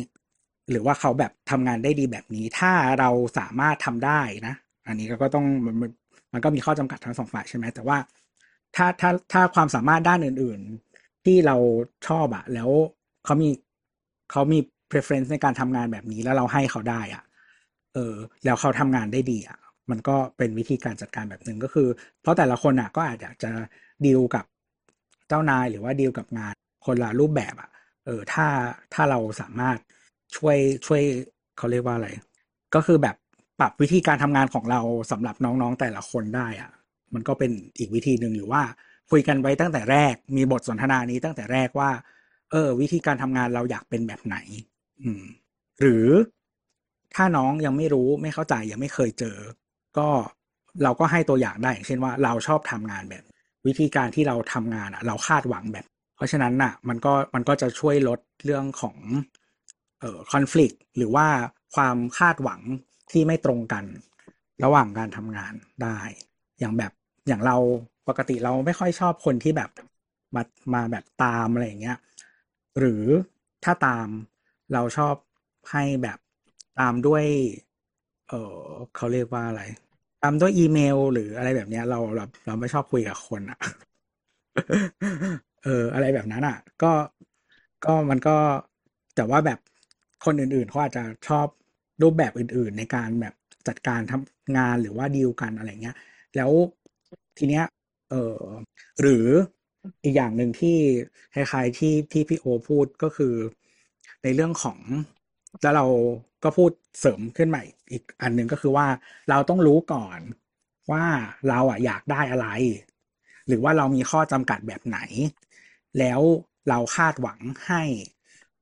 หรือว่าเขาแบบทำงานได้ดีแบบนี้ ถ้าเราสามารถทำได้นะ อันนี้ก็ต้องมันมันมันก็มีข้อจำกัดทั้งสองฝ่ายใช่ไหมแต่ว่าถ้าถ้าถ้าความสามารถด้านอื่น ๆ ที่เราชอบอะแล้วเขามีเขามี preference ในการทำงานแบบนี้แล้วเราให้เขาได้อะเออ แล้วเขาทำงานได้ดีอะมันก็เป็นวิธีการจัดการแบบหนึ่งก็คือ เพราะแต่ละคนอะก็อาจจะดีลกับเจ้านายหรือว่าดีลกับงานคนละรูปแบบอะเออถ้าถ้าเราสามารถ ช่วยช่วยเขาเรียกว่าอะไร ก็คือแบบปรับวิธีการทำงานของเราสำหรับน้องๆแต่ละคนได้อะมันก็เป็นอีกวิธีหนึ่งหรือว่าคุยกันไว้ตั้งแต่แรก มีบทสนทนานี้ตั้งแต่แรกว่า เออ วิธีการทำงานเราอยากเป็นแบบไหน อืม หรือถ้าน้องยังไม่รู้ไม่เข้าใจยังไม่เคยเจอ ก็เราก็ให้ตัวอย่างได้อย่างเช่นว่าเราชอบทำงานแบบ วิธีการที่เราทำงานอะ เราคาดหวังแบบ เพราะฉะนั้นน่ะ มันก็มันก็จะช่วยลดเรื่องของ เอ่อคอน FLICT หรือว่าความคาดหวังที่ไม่ตรงกัน ระหว่างการทำงานได้ อย่างแบบอย่างเราปกติเราไม่ค่อยชอบคนที่แบบมามาแบบตามอะไรอย่างเงี้ยหรือถ้าตามเราชอบให้แบบตามด้วย เออเขาเรียกว่าอะไร ตามด้วยอีเมล หรืออะไรแบบเนี้ย เราเราเราไม่ชอบคุยกับคนอะเออ อะไรแบบนั้นอะก็ก็มันก็แต่ว่าแบบ คนอื่นๆเขาอาจจะชอบรูปแบบอื่นๆ ในการแบบจัดการทำงานหรือว่าดีลกันอะไรเงี้ย แล้วทีเนี้ยเออหรืออีกอย่างหนึ่งที่คล้ายๆที่ที่พี่โอพูดก็คือ ในเรื่องของแล้วเราก็พูดเสริมขึ้นใหม่อีกอันหนึ่งก็คือว่าเราต้องรู้ก่อนว่าเราอะอยากได้อะไร หรือว่าเรามีข้อจำกัดแบบไหน แล้วเราคาดหวังให้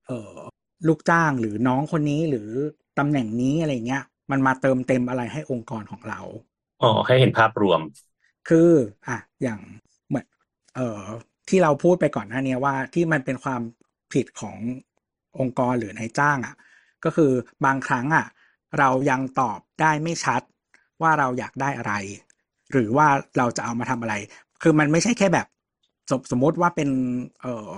เออ ลูกจ้างหรือน้องคนนี้หรือตำแหน่งนี้อะไรเงี้ย มันมาเติมเต็มอะไรให้องค์กรของเราอ๋อให้เห็นภาพรวม คืออะอย่างเหมือนเอ่อที่เราพูดไปก่อนหน้านี้ว่าที่มันเป็นความผิดขององค์กรหรือนายจ้างอะ ก็คือบางครั้งอะ เรายังตอบได้ไม่ชัดว่าเราอยากได้อะไร หรือว่าเราจะเอามาทำอะไร คือมันไม่ใช่แค่แบบ สมสมมติว่าเป็น เอ่อ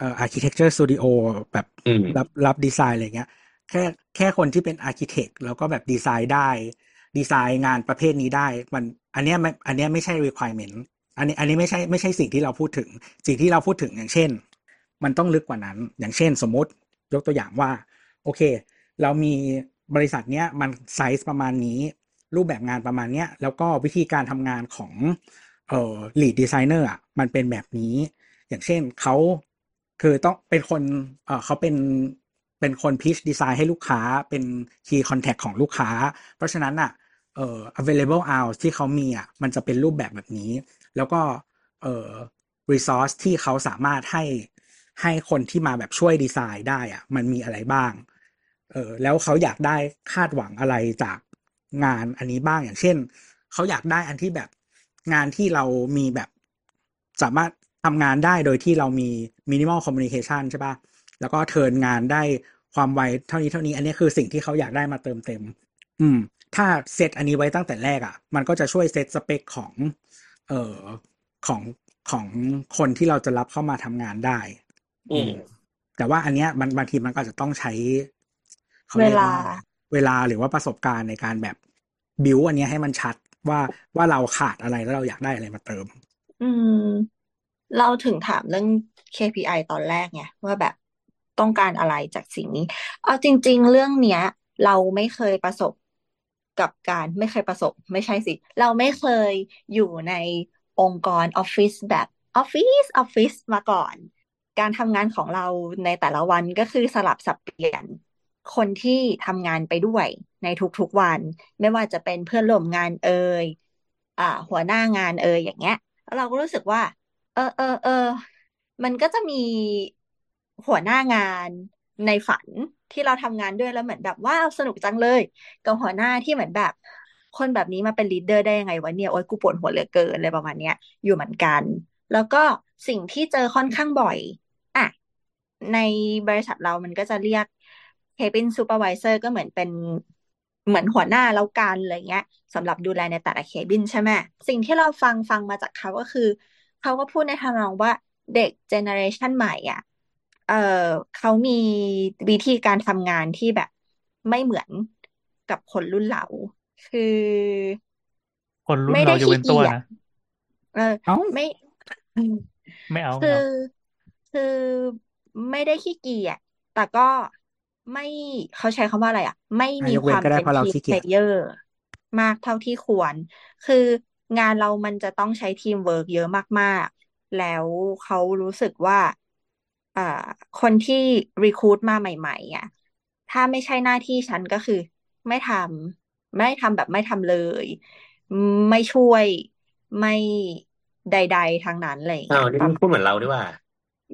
เอ่อ architecture studio แบบอืมรับรับดีไซน์อะไรเงี้ยแค่แค่คนที่เป็น architect แล้วก็แบบดีไซน์ได้ ดีไซน์งานประเภทนี้ได้ มันอันเนี้ยไม่อันเนี้ยไม่ใช่ requirement อันนี้อันนี้ไม่ใช่ไม่ใช่สิ่งที่เราพูดถึง สิ่งที่เราพูดถึงอย่างเช่น มันต้องลึกกว่านั้น อย่างเช่น สมมติยกตัวอย่างว่า โอเค เรามีบริษัทเนี้ยมันไซส์ประมาณนี้ รูปแบบงานประมาณเนี้ยแล้วก็วิธีการทำงานของเอ่อ lead designer อะมันเป็นแบบนี้ อย่างเช่นเขา คือต้องเป็นคนเออเขาเป็นเป็นคนพิชดีไซน์ให้ลูกค้าเป็น key contact ของลูกค้า เพราะฉะนั้นอะเอ่อ available hours ที่เขามีอะมันจะเป็นรูปแบบแบบนี้ แล้วก็เอ่อ resource ที่เขาสามารถให้ให้คนที่มาแบบช่วยดีไซน์ได้อะมันมีอะไรบ้างเออแล้วเขาอยากได้คาดหวังอะไรจากงานอันนี้บ้างอย่างเช่น เขาอยากได้อันที่แบบงานที่เรามีแบบสามารถ ทำงานได้โดยที่เรามี minimal communication ใช่ปะแล้วก็ turn งานได้ความไวเท่านี้เท่านี้ อันนี้คือสิ่งที่เขาอยากได้มาเติมเต็ม อืม ถ้าเซตอันนี้ไว้ตั้งแต่แรกอะ่ะ มันก็จะช่วยเซตสเปคของ เอ่อของของคนที่เราจะรับเข้ามาทำงานได้ อืม แต่ว่าอันเนี้ยมันบางทีมันก็อาจจะต้องใช้เขาเวเรียกลาว่าเวลาหรือว่าประสบการณ์ในการแบบบิวอันเนี้ยให้มันชัดว่าว่าเราขาดอะไรแล้วเราอยากได้อะไรมาเติม อืม เราถึงถามเรื่อง KPI ตอนแรกไงว่าแบบต้องการอะไรจากสิ่งนี้ เอาจริง ๆ เรื่องเนี้ย เราไม่เคยประสบกับการไม่เคยประสบ ไม่ใช่สิ เราไม่เคยอยู่ในองค์กรออฟฟิศแบบออฟฟิศออฟฟิศมาก่อน การทำงานของเราในแต่ละวันก็คือสลับสับเปลี่ยนคนที่ทำงานไปด้วยในทุกๆวัน ไม่ว่าจะเป็นเพื่อนร่วมงานเอ่ยอ่าหัวหน้างานเอ่ยอย่างเงี้ยเราก็รู้สึกว่า เออเออเออ มันก็จะมีหัวหน้างานในฝันที่เราทำงานด้วยแล้วเหมือนแบบว้าสนุกจังเลย กับหัวหน้าที่เหมือนแบบ คนแบบนี้มาเป็นลีดเดอร์ได้ยังไงวะเนี่ยโอ๊ยกูปวดหัวเหลือเกินอะไรประมาณเนี้ย อยู่เหมือนกัน แล้วก็สิ่งที่เจอค่อนข้างบ่อยอะในบริษัทเรามันก็จะเรียก cabin supervisor ก็เหมือนเป็นเหมือนหัวหน้าแล้วกันอะไรเงี้ยสำหรับดูแลในแต่ละเคบินใช่ไหมสิ่งที่เราฟังฟังมาจากเขาก็คือ เขาก็พูดในทำนองว่าเด็กเจเนอเรชันใหม่อะเออเขามีวิธีการทำงานที่แบบไม่เหมือนกับคนรุ่นเรา คือคนรุ่นไม่เราได้จะขี้เว้นตัวเกียจนะเออเอ้าไม่ไม่เอาไม่คือเอา คือไม่ได้ขี้เกียจแต่ก็ไม่เขาใช้คำว่าอะไรอะ อะยกคเว้นก็ได้เป็นเพราะเราขี้เกียจ ไม่มีความเป็น team player มากเท่าที่ควร คือ งานเรามันจะต้องใช้ทีมเวิร์กเยอะมากๆ แล้วเขารู้สึกว่าอ่าคนที่ recruit มาใหม่ๆอะถ้าไม่ใช่หน้าที่ฉันก็คือ ไม่ทำไม่ทำแบบไม่ทำเลย ไม่ช่วยไม่ใด ๆทางนั้นอะไรอย่างอ้าเงี้วยนี่ประมึงมาณพูดเหมือนเราด้วยว่า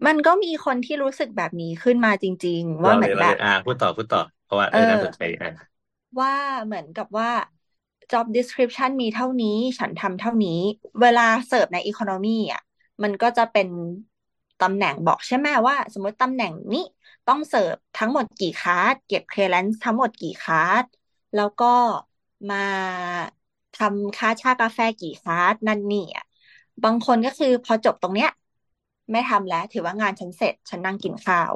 มันก็มีคนที่รู้สึกแบบนี้ขึ้นมาจริง ๆ ว่าเราเหมืเลอยนเราแบเลบ ยอ่าพูดต่อพูดต่อ เพราะว่าเอเอออ น่าสนใจอะว่าเหมือนกับว่า job description มีเท่านี้ฉันทำเท่านี้ เวลาเสิร์ฟใน economy อะมันก็จะเป็นตำแหน่งบอกใช่ไหมว่า สมมติตำแหน่งนี้ต้องเสิร์ฟทั้งหมดกี่คาร์ดเก็บ clearance ทั้งหมดกี่คาร์ดแล้วก็มาทำค่าชากาแฟกี่คาร์ดนั่นนี่อะบางคนก็คือพอจบตรงเนี้ย ไม่ทำแล้ว ถือว่างานฉันเสร็จ ฉันนั่งกินข้าว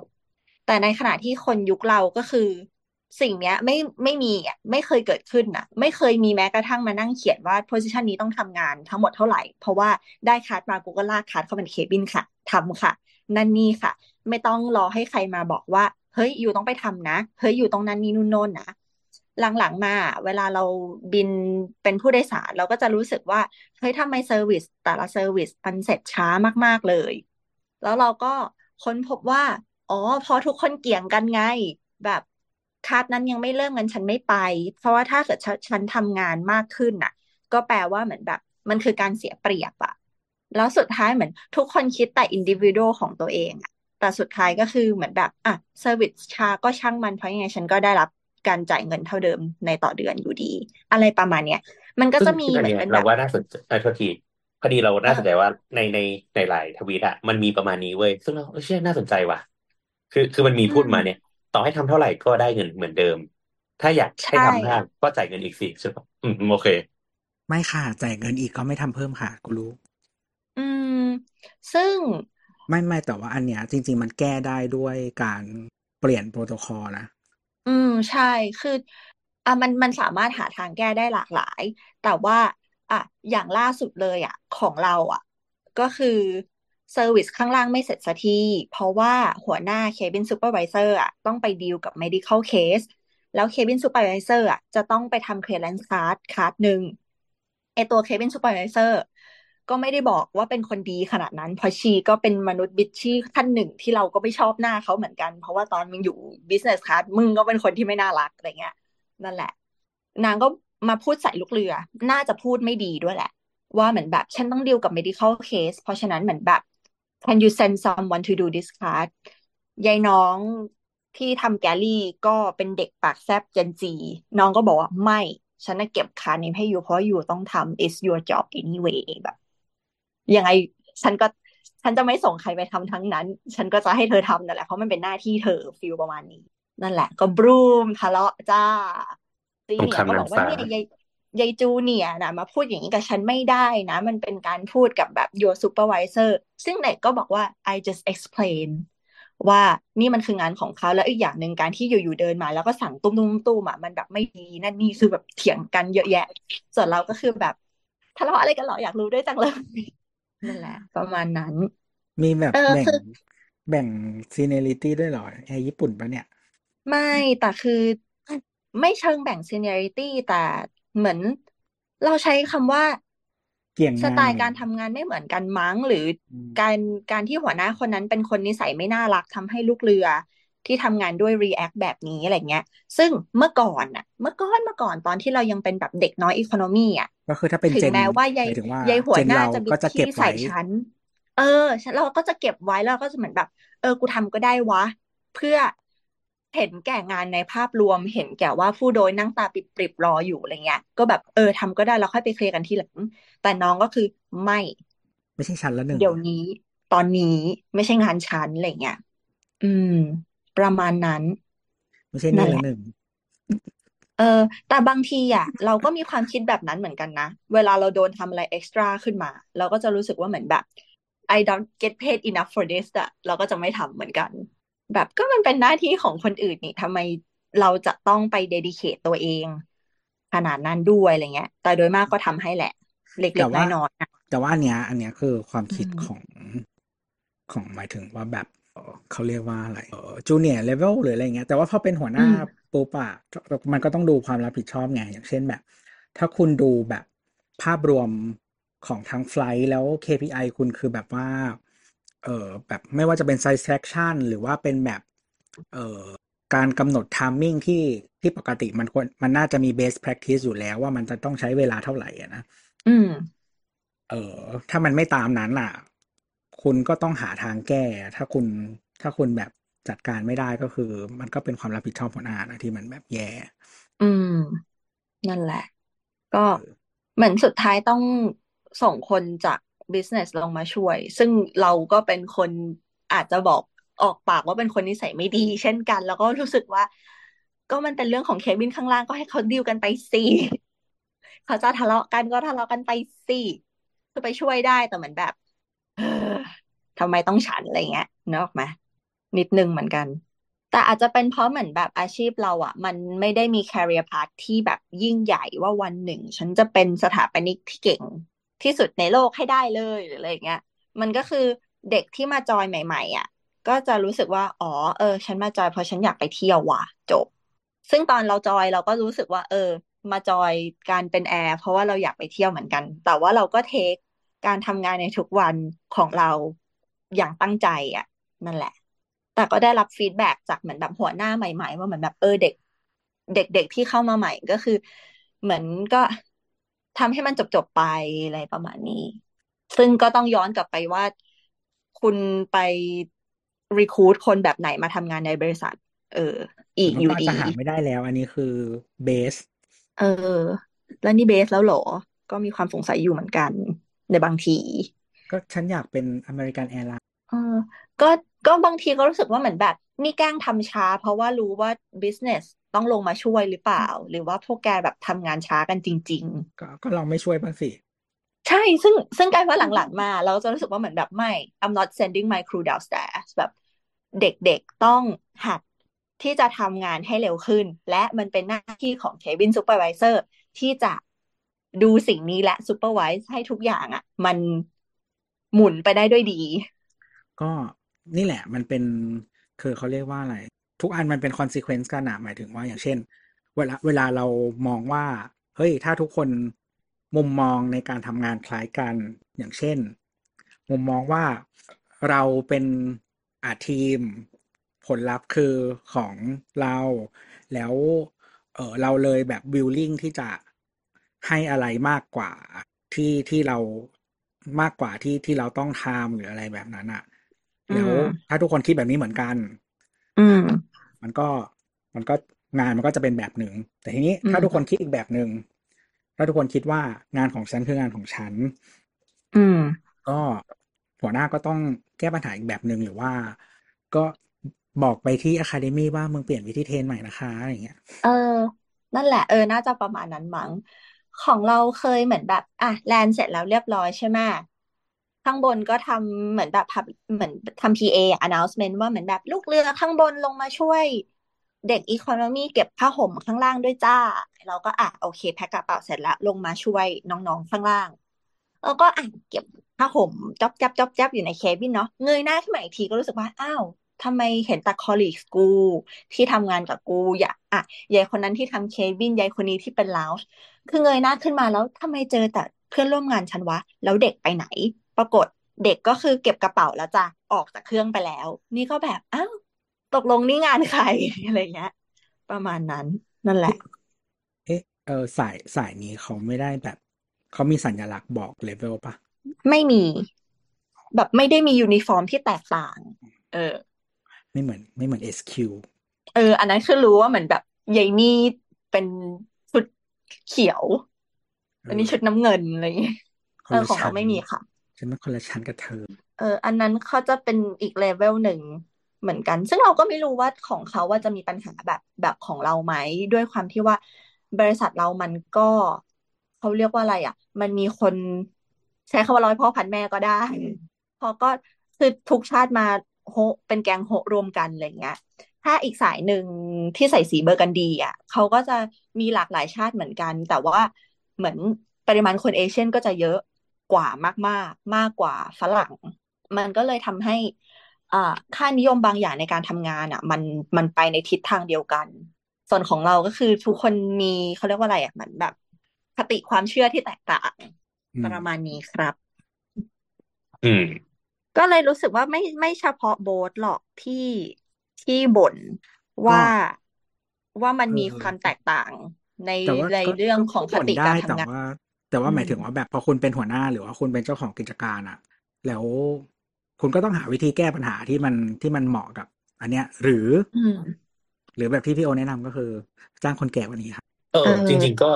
แต่ในขณะที่คนยุคเราก็คือ สิ่งเนี้ยไม่ไม่มีอะไม่เคยเกิดขึ้นนะไม่เคยมีแม้กระทั่งมานั่งเขียนว่า position นี้ต้องทำงานทั้งหมดเท่าไหร่ เพราะว่าได้คัดมากูก็ลากคัดเข้าเป็นเคบินค่ะทำค่ะ นั่นนี่ค่ะ ไม่ต้องรอให้ใครมาบอกว่า เฮ้ย you ต้องไปทำนะ เฮ้ย you ตรงนั้นนี่นู่นโน่นนะหลังๆมาเวลาเราบินเป็นผู้โดยสารเราก็จะรู้สึกว่าเฮ้ยทำไม service แต่ละ service มันเสร็จช้ามากๆเลย แล้วเราก็ค้นพบว่า อ๋อพอทุกคนเกี่ยงกันไง แบบ cart นั้นยังไม่เริ่มกันฉันไม่ไป เพราะว่าถ้าเกิดฉันฉันทำงานมากขึ้นน่ะ ก็แปลว่าเหมือนแบบ มันคือการเสียเปรียบอะแล้วสุดท้ายเหมือนทุกคนคิดแต่อินดิวิโดของตัวเองอะแต่สุดท้ายก็คือเหมือนแบบอะเซอร์วิสช้าก็ช่างมันเพราะยังไงฉันก็ได้รับการจ่ายเงินเท่าเดิมในต่อเดือนอยู่ดี อะไรประมาณเนี้ย มันก็ซึ่งจะมีซึ่งอัเหนมือนเนี้ยเป็นแบเราบว่าน่าสนใจเออโทษทีพอดีเราเอน่าอสนใจว่าในในในหลายทวีตอะมันมีประมาณนี้เว้ยซึ่งเราเออเชื่อน่าสนใจว่ะ คือคือมันมีอืพูดมมาเนี่ย ต่อให้ทำเท่าไหร่ก็ได้เงินเหมือนเดิม ถ้าอยากให้ใช่ทำมากก็จ่ายเงินอีกสิใช่ปะอืมโอเค ไม่ค่ะจ่ายเงินอีกก็ไม่ทำเพิ่มค่ะกูรู้ อืม ซึ่งไม่ไม่แต่ว่าอันเนี้ย จริง ๆ มันแก้ได้ด้วยการเปลี่ยนโปรโตคอลนะ อืมใช่คืออะมันมันสามารถหาทางแก้ได้หลากหลาย แต่ว่า อะอย่างล่าสุดเลยอะ ของเราอะ ก็คือ service ข้างล่างไม่เสร็จสักที เพราะว่าหัวหน้า cabin supervisor อะต้องไปดีลกับ medical case แล้ว cabin supervisor อะจะต้องไปทำ clearance card คาร์ดหนึ่งไอตัว cabin supervisor ก็ไม่ได้บอกว่าเป็นคนดีขนาดนั้น เพราะชีก็เป็นมนุษย์บิชชี่ท่านหนึ่งที่เราก็ไม่ชอบหน้าเขาเหมือนกัน เพราะว่าตอนมึงอยู่ business class มึงก็เป็นคนที่ไม่น่ารักอะไรเงี้ย นั่นแหละ นางก็มาพูดใส่ลูกเรือ น่าจะพูดไม่ดีด้วยแหละ ว่าเหมือนแบบฉันต้องดีลกับ medical case เพราะฉะนั้นเหมือนแบบ can you send someone to do this class ยายน้องที่ทำแกลลี่ก็เป็นเด็กปากแซบเจนจี น้องก็บอกว่าไม่ ฉันจะเก็บคานี้ให้อยู่เพราะอยู่ต้องทำ is your job anyway แบบยังไงฉันก็ฉันจะไม่ส่งใครไปทำทั้งนั้น ฉันก็จะให้เธอทำนั่นแหละ เพราะมันเป็นหน้าที่เธอฟิลประมาณนี้ นั่นแหละ ก็บรูมทะเลาะจ้าซีเนียรามก็บอกว่าฟ้าเนี่ยยาย ยายจูเนียร์นะมาพูดอย่างนี้กับฉันไม่ได้นะ มันเป็นการพูดกับแบบ your supervisor ซึ่งเด็กก็บอกว่า I just explain ว่านี่มันคืองานของเขาแล้วอีกอย่างหนึ่งการที่อยู่ๆเดินมา แล้วก็สั่งตุ้มตุ้มตุ้มอะมันแบบไม่ดีนั่นนี่คือแบบเถียงกันเยอะแยะ ส่วนเราก็คือแบบทะเลาะอะไรกันเหรออยากรู้ด้วยจังเลยนั่นแหละ ประมาณนั้น มีแบบเออแบ่งคือแบ่ง seniority ด้วยเหรอแอร์ญี่ปุ่นปะเนี่ย ไม่แต่คือไม่เชิงแบ่ง seniority แต่ เหมือนเราใช้คำว่าเกี่ยงสงาไตนล์การทำงานไม่เหมือนกันมั้ง หรืออืมการการที่หัวหน้าคนนั้นเป็นคนนิสัยไม่น่ารักทำให้ลูกเรือที่ทำงานด้วย react แบบนี้อะไรเงี้ย ซึ่งเมื่อก่อนน่ะเมื่อก่อนเมื่อก่อนตอนที่เรายังเป็นแบบเด็กน้อยอีโคโนมีอะก็คือถ้าเป็นถึเจงนแม้ว่าหยายมายถึงว่ายายหัวเจนหน้าเราจะบิก็ดจะเก็บขี้ใส่ไว้ฉันเออฉันเราก็จะเก็บไว้แล้วเราก็จะเหมือนแบบ เออ กูทำก็ได้วะ เพื่อ เห็นแก่งานในภาพรวมเห็นแก่ว่าผู้โดยนั่งตาปริบๆรออยู่อะไรเงี้ย ก็แบบเออทำก็ได้แล้วค่อยไปเคลียร์กันทีหลัง แต่น้องก็คือไม่ ไม่ใช่ชั้นละหนึ่งเดี๋ยวนี้ ตอนนี้ไม่ใช่งานฉันอะไรเงี้ยอืม ประมาณนั้น ไม่ใช่นั่นี่นแหละละหนึ่งเออแต่บางทีอะ เราก็มีความคิดแบบนั้นเหมือนกันนะ เวลาเราโดนทำอะไร extra ขึ้นมา เราก็จะรู้สึกว่าเหมือนแบบ I don't get paid enough for this อะเราก็จะไม่ทำเหมือนกัน แบบก็มันเป็นหน้าที่ของคนอื่นนี่ทำไมเราจะต้องไป dedicate ตัวเอง ขนาดนั้นด้วยอะไรเงี้ย แต่โดยมากก็ทำให้แหละ เล็แต่กๆว่าน้อยๆอะแต่ว่าอันเนี้ย อันเนี้ยคือความอืคิดมของของหมายถึงว่าแบบเอ่อเขาเรียกว่าอะไรเออจูเนียร์เลเวลหรืออะไรเงี้ยแต่ว่าพอเป็นหัวหอืน้ามปุ๊บอะมันก็ต้องดูความรับผิดชอบไงอย่างเช่นแบบ ถ้าคุณดูแบบภาพรวมของทั้งไฟล์แล้ว KPI คุณคือแบบว่า เออแบบไม่ว่าจะเป็น satisfaction หรือว่าเป็นแบบเอ่อการกำหนด timing ที่ที่ปกติมันควรมันน่าจะมี best practice อยู่แล้วว่ามันจะต้องใช้เวลาเท่าไหร่อะนะอืม เออ ถ้ามันไม่ตามนั้นล่ะ คุณก็ต้องหาทางแก้ ถ้าคุณถ้าคุณแบบจัดการไม่ได้ก็คือ มันก็เป็นความรับผิดชอบหัวหน้านะที่มันแบบแย่ อืม นั่นแหละ ก็เออเหมือนสุดท้ายต้องส่งคนจาก business ลงมาช่วย ซึ่งเราก็เป็นคนอาจจะบอกออกปากว่าเป็นคนนิสัยไม่ดี เช่นกัน แล้วก็รู้สึกว่า ก็มันเป็นเรื่องของเคบินข้างล่างก็ให้เขาดีลกันไปสิเขาจะทะเลาะกันก็ทะเลาะกันไปสิคือไปช่วยได้แต่เหมือนแบบทำไมต้องฉันอะไรเงี้ยนึกออกไหมนิดนึงเหมือนกัน แต่อาจจะเป็นเพราะเหมือนแบบอาชีพเราอะ มันไม่ได้มี career path ที่แบบยิ่งใหญ่ว่าวันหนึ่ง ฉันจะเป็นสถาปนิกที่เก่ง ที่สุดในโลกให้ได้เลยหรืออะไรอย่างเงี้ยมันก็คือเด็กที่มาจอยใหม่ ๆอะ ก็จะรู้สึกว่า อ๋อ เออ ฉันมาจอยเพราะฉันอยากไปเที่ยวว่ะ จบ ซึ่งตอนเราจอยเราก็รู้สึกว่า เออ มาจอยการเป็นแอร์เพราะว่าเราอยากไปเที่ยวเหมือนกัน แต่ว่าเราก็เทคการทำงานในทุกวันของเราอย่างตั้งใจอะ นั่นแหละ แต่ก็ได้รับฟีดแบ็กจากเหมือนแบบหัวหน้าใหม่ ๆ ว่าเหมือนแบบเออเด็ก เด็กๆที่เข้ามาใหม่ก็คือ เหมือนก็ ทำให้มันจบๆไปอะไรประมาณนี้ ซึ่งก็ต้องย้อนกลับไปว่าคุณไป recruit คนแบบไหนมาทำงานในบริษัท เออ อีกอยู่ดี มันก็อาจจะหาไม่ได้แล้ว อันนี้คือ best เออ แล้วนี่ best แล้วเหรอ ก็มีความสงสัยอยู่เหมือนกัน ในบางที ก็ฉันอยากเป็น American Airlinesเออก็ก็บางทีก็รู้สึกว่าเหมือนแบบ นี่แกล้งทำช้า เพราะว่ารู้ว่า business ต้องลงมาช่วยหรือเปล่า หรือว่าพวกแกแบบทำงานช้ากันจริงก็ก็ลองไม่ช่วยบ้างสิๆใช่ซึ่งซึ่งกลายว่าหลังๆ มา เราจะรู้สึกว่าเหมือนแบบไม่ I'm not sending my crew downstairs แบบเด็กๆต้องหัดที่จะทำงานให้เร็วขึ้น และมันเป็นหน้าที่ของ cabin supervisor ที่จะดูสิ่งนี้และ supervise ให้ทุกอย่างอะ มันหมุนไปได้ด้วยดี ก็นี่แหละมันเป็นคือเขาเรียกว่าอะไร ทุกอันมันเป็น consequence กันอะหมายถึงว่าอย่างเช่น เวลาเวลาเรามองว่า เฮ้ย ถ้าทุกคนมุมมองในการทำงานคล้ายกัน อย่างเช่น มุมมองว่าเราเป็นอาทีม ผลลัพธ์คือของเรา แล้วเออเราเลยแบบ willing ที่จะให้อะไรมากกว่าที่ที่เรามากกว่าที่ที่เราต้องทำหรืออะไรแบบนั้นอะอืแล้วมถ้าทุกคนคิดแบบนี้เหมือนกันอื มมันก็มันก็งานมันก็จะเป็นแบบหนึ่ง แต่ทีนี้อืมถ้าทุกคนคิดอีกแบบหนึ่งถ้าทุกคนคิดว่างานของฉันคืองานของฉัน อืม ก็หัวหน้าก็ต้องแก้ปัญหาอีกแบบหนึ่งหรือว่า ก็บอกไปที่อะคาเดมี่ว่ามึงเปลี่ยนวิธีเทรนใหม่นะคะอย่างเงี้ย เออ นั่นแหละเออ น่าจะประมาณนั้นมั้งของเราเคยเหมือนแบบ อะแลนเสร็จแล้วเรียบร้อยใช่ไหม ข้างบนก็ทำเหมือนแบบ pub- เหมือนทำ PA announcement ว่าเหมือนแบบลูกเรือข้างบนลงมาช่วยเด็กอีโคโนมีเก็บผ้าห่มข้างล่างด้วยจ้า เราก็อะโอเคแพ็คกระเป๋าเสร็จแล้วลงมาช่วยน้องๆข้างล่างแล้วก็อะเก็บผ้าห่มจ๊อบจับจ๊อบจับอยู่ในเคบินเนาะเงยหน้าขึ้นมาอีกทีก็รู้สึกว่าอ้าวทำไมเห็นแต่คอลลีกกู ที่ทำงานกับกูอย่าอะยายคนนั้นที่ทำเคบินยายคนนี้ที่เป็นลาวช์คือเงยหน้าขึ้นมาแล้วทำไมเจอแต่เพื่อนร่วมงานฉันวะ แล้วเด็กไปไหน ปรากฏเด็กก็คือเก็บกระเป๋าแล้วจ้ะออกจากเครื่องไปแล้ว นี่ก็แบบอ้าวตกลงนี่งานใครอะไรเงี้ย ประมาณนั้นนั่นแหละ เอ๊ะเออสายสายนี้เขาไม่ได้แบบ เขามีสัญลักษณ์บอกเลเวลปะไม่มี แบบไม่ได้มียูนิฟอร์มที่แตกต่าง เออ ไม่เหมือน ไม่เหมือน SQ เออ อันนั้นคือรู้ว่าเหมือนแบบยายนี่เป็นชุดเขียวเอออันนี้ชุดน้ำเงินอะไรอย่างเงี้ย คนละชั้น เออของเราไม่มีค่ะ ฉันว่าคนละชั้นกับเธอ เออ อันนั้นเขาจะเป็นอีกเลเวลหนึ่งเหมือนกัน ซึ่งเราก็ไม่รู้ว่าของเขาว่าจะมีปัญหาแบบแบบของเราไหม ด้วยความที่ว่าบริษัทเรามันก็เขาเรียกว่าอะไรอะ มันมีคนใช้คำว่าร้อยพ่อพันแม่ก็ได้ พอก็คือทุกชาติมาโฮเป็นแกงโฮรวมกันอะไรเงี้ย ถ้าอีกสายหนึ่งที่ใส่สีเบอร์กันดีอะเขาก็จะมีหลากหลายชาติเหมือนกัน แต่ว่าเหมือนปริมาณคนเอเชียนก็จะเยอะ กว่ามาก ๆ มากกว่าฝรั่ง มันก็เลยทำให้อ่าค่านิยมบางอย่างในการทำงานอะ มันมันไปในทิศทางเดียวกัน ส่วนของเราก็คือทุกคนมีเขาเรียกว่าอะไรอะเหมือนแบบคติความเชื่อที่แตกต่างอืปมระมาณนี้ครับ อืม ก็เลยรู้สึกว่าไม่ไม่เฉพาะโบ๊ทหรอกที่ที่บ่นก็ว่าว่ามันเอมีอความแตกต่างในแต่ว่าในก็เรื่องก็ของก็คบ่นติได้การแต่ทำงานว่า แต่อืว่าหมมายถึงว่าแบบพอคุณเป็นหัวหน้าหรือว่าคุณเป็นเจ้าของกิจการอะแล้วคุณก็ต้องหาวิธีแก้ปัญหาที่มันที่มันเหมาะกับ อันเนี้ย หรืออืมหรือแบบที่พี่โอแนะนำก็คือ จ้างคนแก่กว่านี้ครับเอเออจอริง ๆ ก็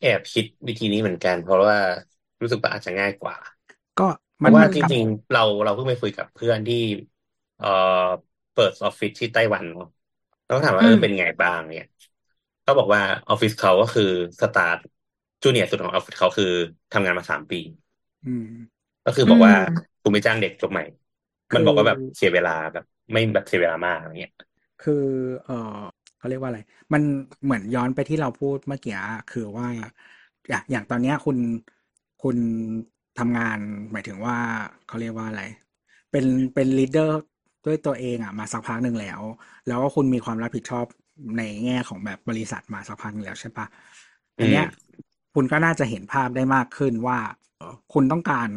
แอบคิดวิธีนี้เหมือนกัน เพราะว่ารู้สึกว่าอาจจะง่ายกว่า ก็เพมันราะว่ามันจกลับริงๆเราเราเพิ่งไปคุยกับเพื่อนที่ เอ่อเปิดออฟฟิศที่ไต้หวันเนาะแล้วก็ถามว่าอืเออมเป็นไงบ้างเนี่ยเขาบอกว่าออฟฟิศเขาก็คือสตาร์ท จูเนียร์สุดของออฟฟิศเขาคือทำงานมาสามปีอืมก็คืออืมบอกว่าคุณไม่จ้างเด็กจบใหม่ มันคือบอกว่าแบบเสียเวลาแบบไม่แบบเสียเวลามากอะไรเงี้ย คือ เออเขาเรียกว่าอะไร มันเหมือนย้อนไปที่เราพูดเมื่อกี้อะคือว่าอย่างอย่างตอนเนี้ยคุณคุณทำงานหมายถึงว่าเขาเรียกว่าอะไร เป็นเป็น leader ด้วยตัวเองอะมาสักพักหนึ่งแล้ว แล้วก็คุณมีความรับผิดชอบในแง่ของแบบบริษัทมาสักพักหนึ่งแล้วใช่ปะอือันมเนี้ย คุณก็น่าจะเห็นภาพได้มากขึ้นว่าเอ่อคุณต้องการ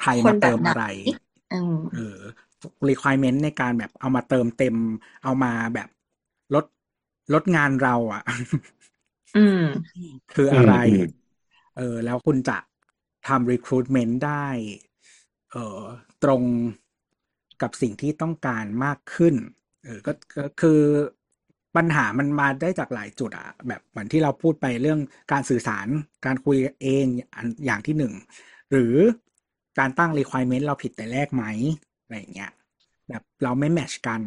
ใครคนมาแบเติบมไหนอะไรอืมเออ requirement ในการแบบเอามาเติมเต็ม เอามาแบบลดลดงานเรา อะอืมคืออือะมไรอืมเออ แล้วคุณจะทำ recruitment ได้ เออตรงกับสิ่งที่ต้องการมากขึ้น เออก็ก็คือ ปัญหามันมาได้จากหลายจุดอะแบบเหมือนที่เราพูดไปเรื่องการสื่อสารการคุยเองอย่างที่หนึ่ง หรือการตั้ง requirement เราผิดแต่แรกไหมอะไรอย่างเงี้ยแบบเราไม่แมชกัน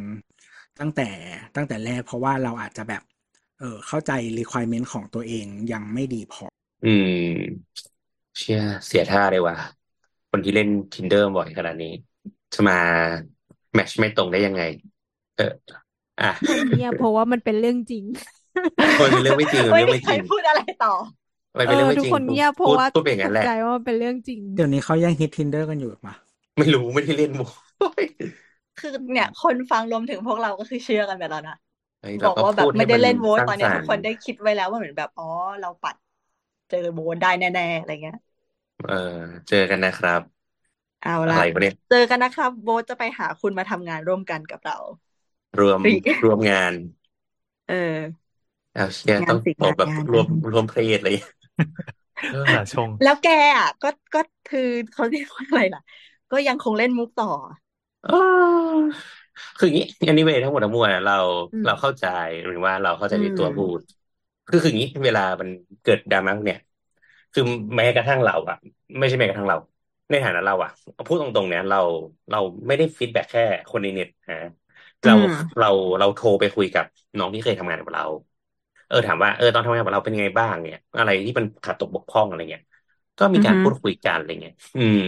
ตั้งแต่ตั้งแต่แรกเพราะว่าเราอาจจะแบบ เออเข้าใจ requirement ของตัวเองยังไม่ดีพอ อืม เชื่อเสียท่าเลยว่ะคนที่เล่น Tinder บ่อยขนาดนี้ จะมาแมชไม่ตรงได้ยังไง เออ อะเงียบเพราะว่ามันเป็นเรื่องจริงมันเป็นเรื่องไม่จริงมันไม่เป็นเรื่องมีไม่ใคจรริงพูดอะไรต่อมันเอเป็นเรื่อองไม่ทุกจริงคนเงียบเพพูราะดว่าพูดเป็นอย่างตนั้นกแหละใจว่ามันเป็นเรื่องจริง เดี๋ยวนี้เขายังฮิต Tinder กันอยู่หรือเปล่าไม่รู้ไม่ได้เล่นมุกคือเนี่ย คนฟังรวมถึงพวกเราก็คือเชื่อกันไปแล้วนะเฮ้ยบเราอกก็ว่าแบพูบดให้ไม่ได้มันเล่นโวสตร้างตอนสเนี้ยรทุรกค์คนได้คิดไว้แล้วว่าเหมือนแบบอ๋อเราปัด เจอโบทได้แน่ๆอะไรเงี้ย เออ เจอกันนะครับ เอาอะละไรวะเนี่ยเจอกันนะครับโบทจะไปหาคุณมาทำงานร่วมกันกับเรา รวมฟรีรวมงาน เออเอาเชียงาต้นองสิบอกงานแบบงานรวมรวมเพลทเลยเออสาชง แล้วแกอะก็ก็คือเขาเรียกว่าอะไรล่ะ ก็ยังคงเล่นมุกต่ออ้าวคืออย่างนี้ anyway ทั้งหมดทั้งมวลอะเราอืมเราเข้าใจหรือว่าเราเข้าใจอืในมตัวพูดคือคืออย่างนี้เวลามันเกิดดราม่าพวกเนี่ย คือแม้กระทั่งเราอะไม่ใช่แม้กระทั่งเรา ในฐานะเราอะพูดตรงๆเนี่ยเราเราไม่ได้ feedback แค่คนในเน็ตฮะอืมเราเราเราโทรไปคุยกับน้องที่เคยทำงานกับเรา เออถามว่าเออตอนทำงานกับเราเป็นยังไงบ้างเนี่ย อะไรที่มันขาดตกบกพร่องอะไรเงี้ยก็มีอือฮึ การพูดคุยกันอะไรเงี้ยอืม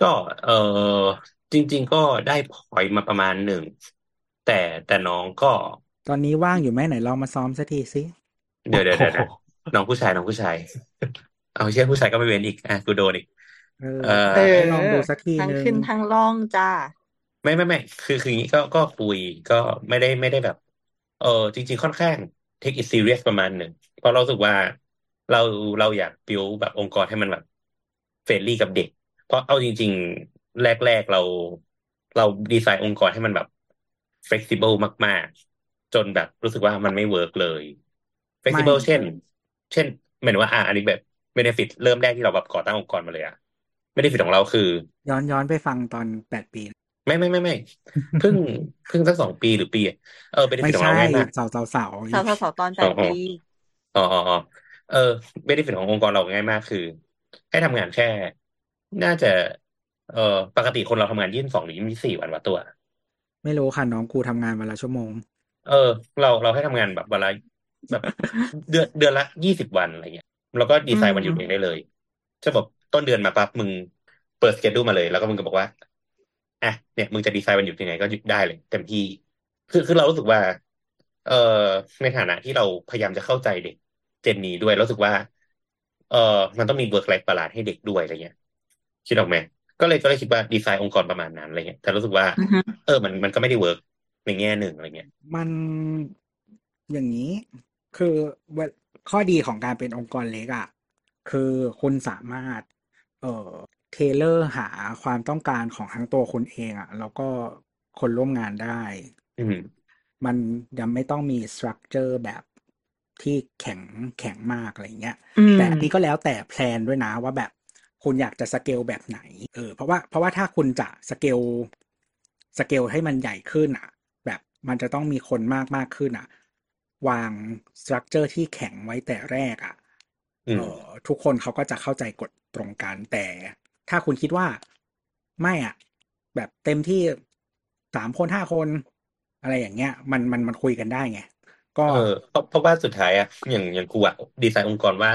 ก็เออจริง ๆ ก็ได้ point มาประมาณหนึ่งแต่แต่น้องก็ ตอนนี้ว่างอยู่ไหมไหนลองมาซ้อมสักทีสิเดี๋ยวเดี๋ยวโอ้เดี๋ยวโหเดี๋ยวน้องผู้ชายน้องผู้ชาย เอาเชื่อผู้ชายก็ไม่เว้นอีกอะกูโดนอีกเออเออเออให้ลองดูสักทีทั้งนึงขึ้นทั้งล่องจ้า ไม่ไม่ไม่คือคืออย่างนี้ก็ก็คุยก็ไม่ได้ไม่ได้แบบ เออจริง ๆ ค่อนข้าง take it serious ประมาณหนึ่งเพราะเรารู้สึกว่าเราเราอยาก build แบบองค์กรให้มันแบบเฟรนลี่กับเด็ก เพราะเอาจริง ๆ แรก ๆ เรา เราดีไซน์องค์กรให้มันแบบ flexible มากๆ จนแบบรู้สึกว่ามันไม่เวิร์กเลย ไม่ flexible เช่น เช่นหมายถึงว่าอะอันนี้แบบ benefit เริ่มแรกที่เราแบบก่อตั้งองค์กรมาเลยอะ benefit ของเราคือ ย้อนย้อนไปฟังตอนแปดปี ไม่ไม่ไม่ไม่เพิ่งเพิ่งสักสองปีหรือปีอะเออไม่ benefit ของใช่เราง่ายมากเสาเสาเสาสาวสาวตอนแปอ๋อดอ๋อปีอ๋ออ๋ออ๋อเออ benefit ขององค์กรเราง่ายมากคือ ให้ทำงานแค่ น่าจะ เออปกติคนเราทำงานยี่สิบสองหรือยี่สิบสี่วันวะตัว ไม่รู้ค่ะน้องกูทำงานวันละชั่วโมง เออ เราเราให้ทำงานแบบวันละแบบเดือนเดือนละยี่สิบวันอะไรเงี้ยแล้วก็ดีไซน์วันหยุดเองได้เลยจะบอกต้นเดือนมาปั๊บมึงเปิดสเกจดูมาเลย แล้วก็มึงก็บอกว่า อะเนี่ยมึงจะดีไซน์วันหยุดยังไงก็หยุดได้เลยเต็มที่คือคือเรารู้สึกว่า เอ่อในฐานะที่เราพยายามจะเข้าใจเด็ก เจนนี้ด้วยรู้สึกว่า เอ่อมันต้องมี work life balance ให้เด็กด้วยอะไรเงี้ยคิดออกไหมก็เลยก็เลยคิดว่าดีไซน์องค์กรประมาณนั้นอะไรเงี้ยแต่รู้สึกว่าอือฮึเออ มันมันก็ไม่ได้ work ในแง่หนึ่งอะไรเงี้ย มันอย่างนี้ คือเวข้อดีของการเป็นองค์กรเล็กอะ คือคุณสามารถ เอ่อ tailor หาความต้องการของทั้งตัวคุณเองอะ แล้วก็คนร่วมงานได้ อืมมันยังไม่ต้องมี structure แบบที่แข็งแข็งมากอะไรเงี้ยอืมแต่อันนี้ก็แล้วแต่ plan ด้วยนะว่าแบบคุณอยากจะสเกลแบบไหน เออ เพราะว่าเพราะว่าถ้าคุณจะ scale scale ให้มันใหญ่ขึ้นอะ แบบมันจะต้องมีคนมากมากขึ้นอะ วาง structure ที่แข็งไว้แต่แรกอะอืมเออทุกคนเขาก็จะเข้าใจกฎตรงกันแต่ ถ้าคุณคิดว่าไม่อะ แบบเต็มที่สามคนห้าคนอะไรอย่างเงี้ย มันมันมันคุยกันได้ไงก็เออเพราะเพราะว่าสุดท้ายอะอย่างอย่างกูอะดีไซน์องค์กรว่า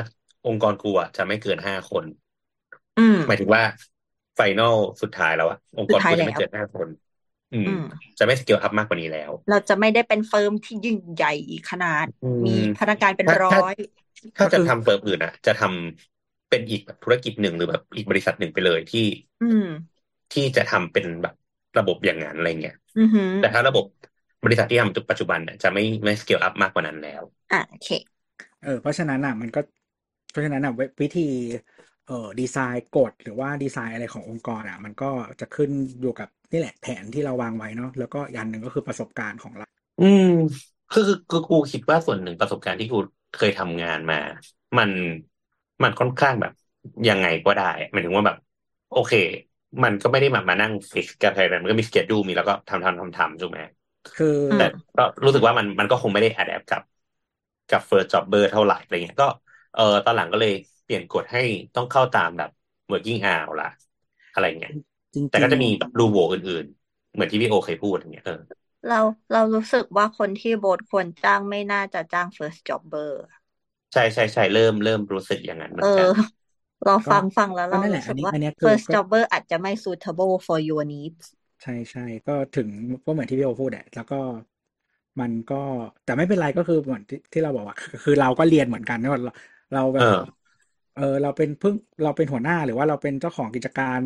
องค์กรกูอะจะไม่เกินห้าคนอืมหมายถึงว่า final สุดท้ายแล้วอะองค์กรสุดท้ายกูจะไม่แล้วเกินห้าคนอืมอืม จะไม่ scale up มากกว่านี้แล้ว เราจะไม่ได้เป็น firm ที่ยิ่งใหญ่ขนาดอืมมีพนักงานเป็นถ้าร้ถ้าอย ถ้าก็จะคือทำ firm อื่นอะจะทำ เป็นอีกแบบธุรกิจหนึ่งหรือแบบอีกบริษัทหนึ่งไปเลยที่อืมที่จะทำเป็นแบบระบบอย่างนั้นอะไรเงี้ยอือหือแต่ถ้าระบบบริษัทที่ทำปัจจุบันเนี่ยจะไม่ไม่ scale up มากกว่านั้นแล้ว อะโอเค เออเพราะฉะนั้นอะมันก็เพราะฉะนั้นอะวิวิธีเอ่อดีไซน์กฎหรือว่าดีไซน์อะไรขององค์กรอะ มันก็จะขึ้นอยู่กับนี่แหละแผนที่เราวางไว้เนาะแล้วก็อีกอันหนึ่งก็คือประสบการณ์ของเรา อืมคือคือคือกูคิดว่าส่วนหนึ่งประสบการณ์ที่กูเคยทำงานมา มัน มันค่อนข้างแบบ ยังไงก็ได้หมายถึงว่าแบบ โอเค มันก็ไม่ได้มามานั่งฟิกกันอะไรมันก็มีสเกจดูมีแล้วก็ทำทำทำทำถูกไหมคืออืมแต่ก็รู้สึกว่ามันมันก็คงไม่ได้อัดแอปกับกับเฟิร์สจ็อบเบอร์เท่าไหร่อะไรเงี้ยก็เออตอนหลังก็เลยเปลี่ยนกฎให้ต้องเข้าตามแบบ working hour ละอะไรเงี้ยจริงแต่ก็จะมีๆแบบรูโวอื่นๆ เหมือนที่พี่โอเคยพูดอย่างเงี้ยเออเราเรารู้สึกว่าคนที่โบสควรจ้างไม่น่าจะจ้าง first jobber ใช่ใช่ใช่เริ่มเริ่มรู้สึกอย่างนั้นเหมืเออนกันอเราก็ฟังฟังแล้วก็เรานั่นแหละรู้อัสึนกนี้ว่า อันเนี้ยคือ first ก็ jobber อาจจะไม่ suitable for your needs ใช่ใช่ก็ถึงก็เหมือนที่พี่โอพูดแหละแล้วก็มันก็แต่ไม่เป็นไรก็คือเหมือนที่ที่เราบอกว่าคือคือเราก็เรียนเหมือนกันนะว่าเราเราแบเอบอเออเราเป็นเพิ่งเราเป็นหัวหน้าหรือว่าเราเป็นเจ้าของกิจการ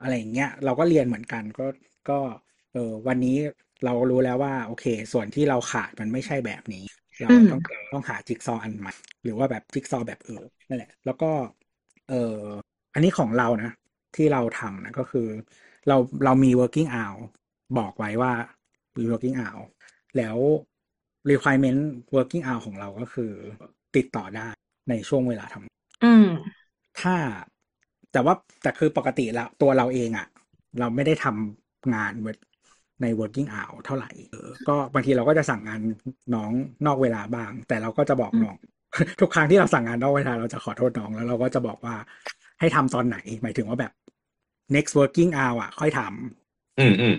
อะไรอย่างเงี้ยเราก็เรียนเหมือนกันก็ก็เออวันนี้เรารู้แล้วว่า โอเค ส่วนที่เราขาดมันไม่ใช่แบบนี้ เราอืมต้องต้องหาจิ๊กซอว์อันใหม่หรือว่าแบบจิ๊กซอว์แบบอื่นนั่นแหละ แล้วก็ เอออันนี้ของเรานะ ที่เราทำนะก็คือ เราเรามี working hour บอกไว้ว่ามี working hour แล้ว requirement working hour ของเราก็คือ ติดต่อได้ในช่วงเวลาทำอืมถ้าแต่ว่าแต่คือปกติแล้วตัวเราเองอะ่ะ เราไม่ได้ทำงานเว ใน working hour เท่าไหร่เออก็บางทีเราก็จะสั่งงานน้องนอกเวลาบ้าง แต่เราก็จะบอกอืมน้อง ทุกครั้งที่เราสั่งงานนอกเวลาเราจะขอโทษน้องแล้วเราก็จะบอกว่าให้ทำตอนไหน หมายถึงว่าแบบ next working hour อะ ค่อยทอืมอืม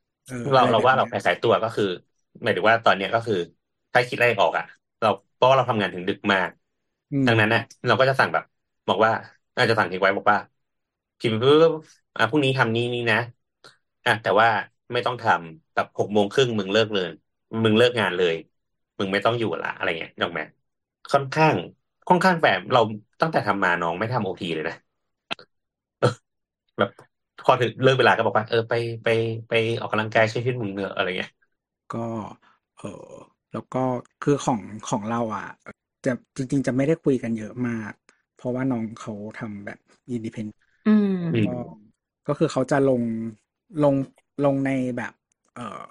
ำเออเราอะไรเราแบบว่าเราเนี้ยไปสายตัวก็คือ หมายถึงว่าตอนเนี้ยก็คือ ถ้าคิดอะไรออกอะ เราเพราะว่าเราทำงานถึงดึกมากอืมดังนั้นเนี่ยเราก็จะสั่งแบบ บอกว่าอาจจะสั่งทิ้งไว้บอกว่าพิมพ์ปุ๊บอะพรุ่งนี้ทำนี้นี้นะอะแต่ว่า ไม่ต้องทำแบบหกโมงครึ่งมึงเลิกเลย มึงเลิกงานเลย มึงไม่ต้องอยู่ละอะไรเงี้ยถูกไหมค่อนข้าง ค่อนข้างแบบเราตั้งแต่ทำมาน้องไม่ทำโอทีเลยนะเออแบบพอถึงเลิกเวลาก็บอกว่า เออไปไปไปออกกำลังกายใช้ชีวิตมึงเนอะอะไรเงี้ยก็ เออแล้วก็คือของของเราอะ จะจริง ๆ จะไม่ได้คุยกันเยอะมาก เพราะว่าน้องเขาทำแบบอินดิเพนอืมอืมก็ก็คือเขาจะลงลง ลงในแบบ เออ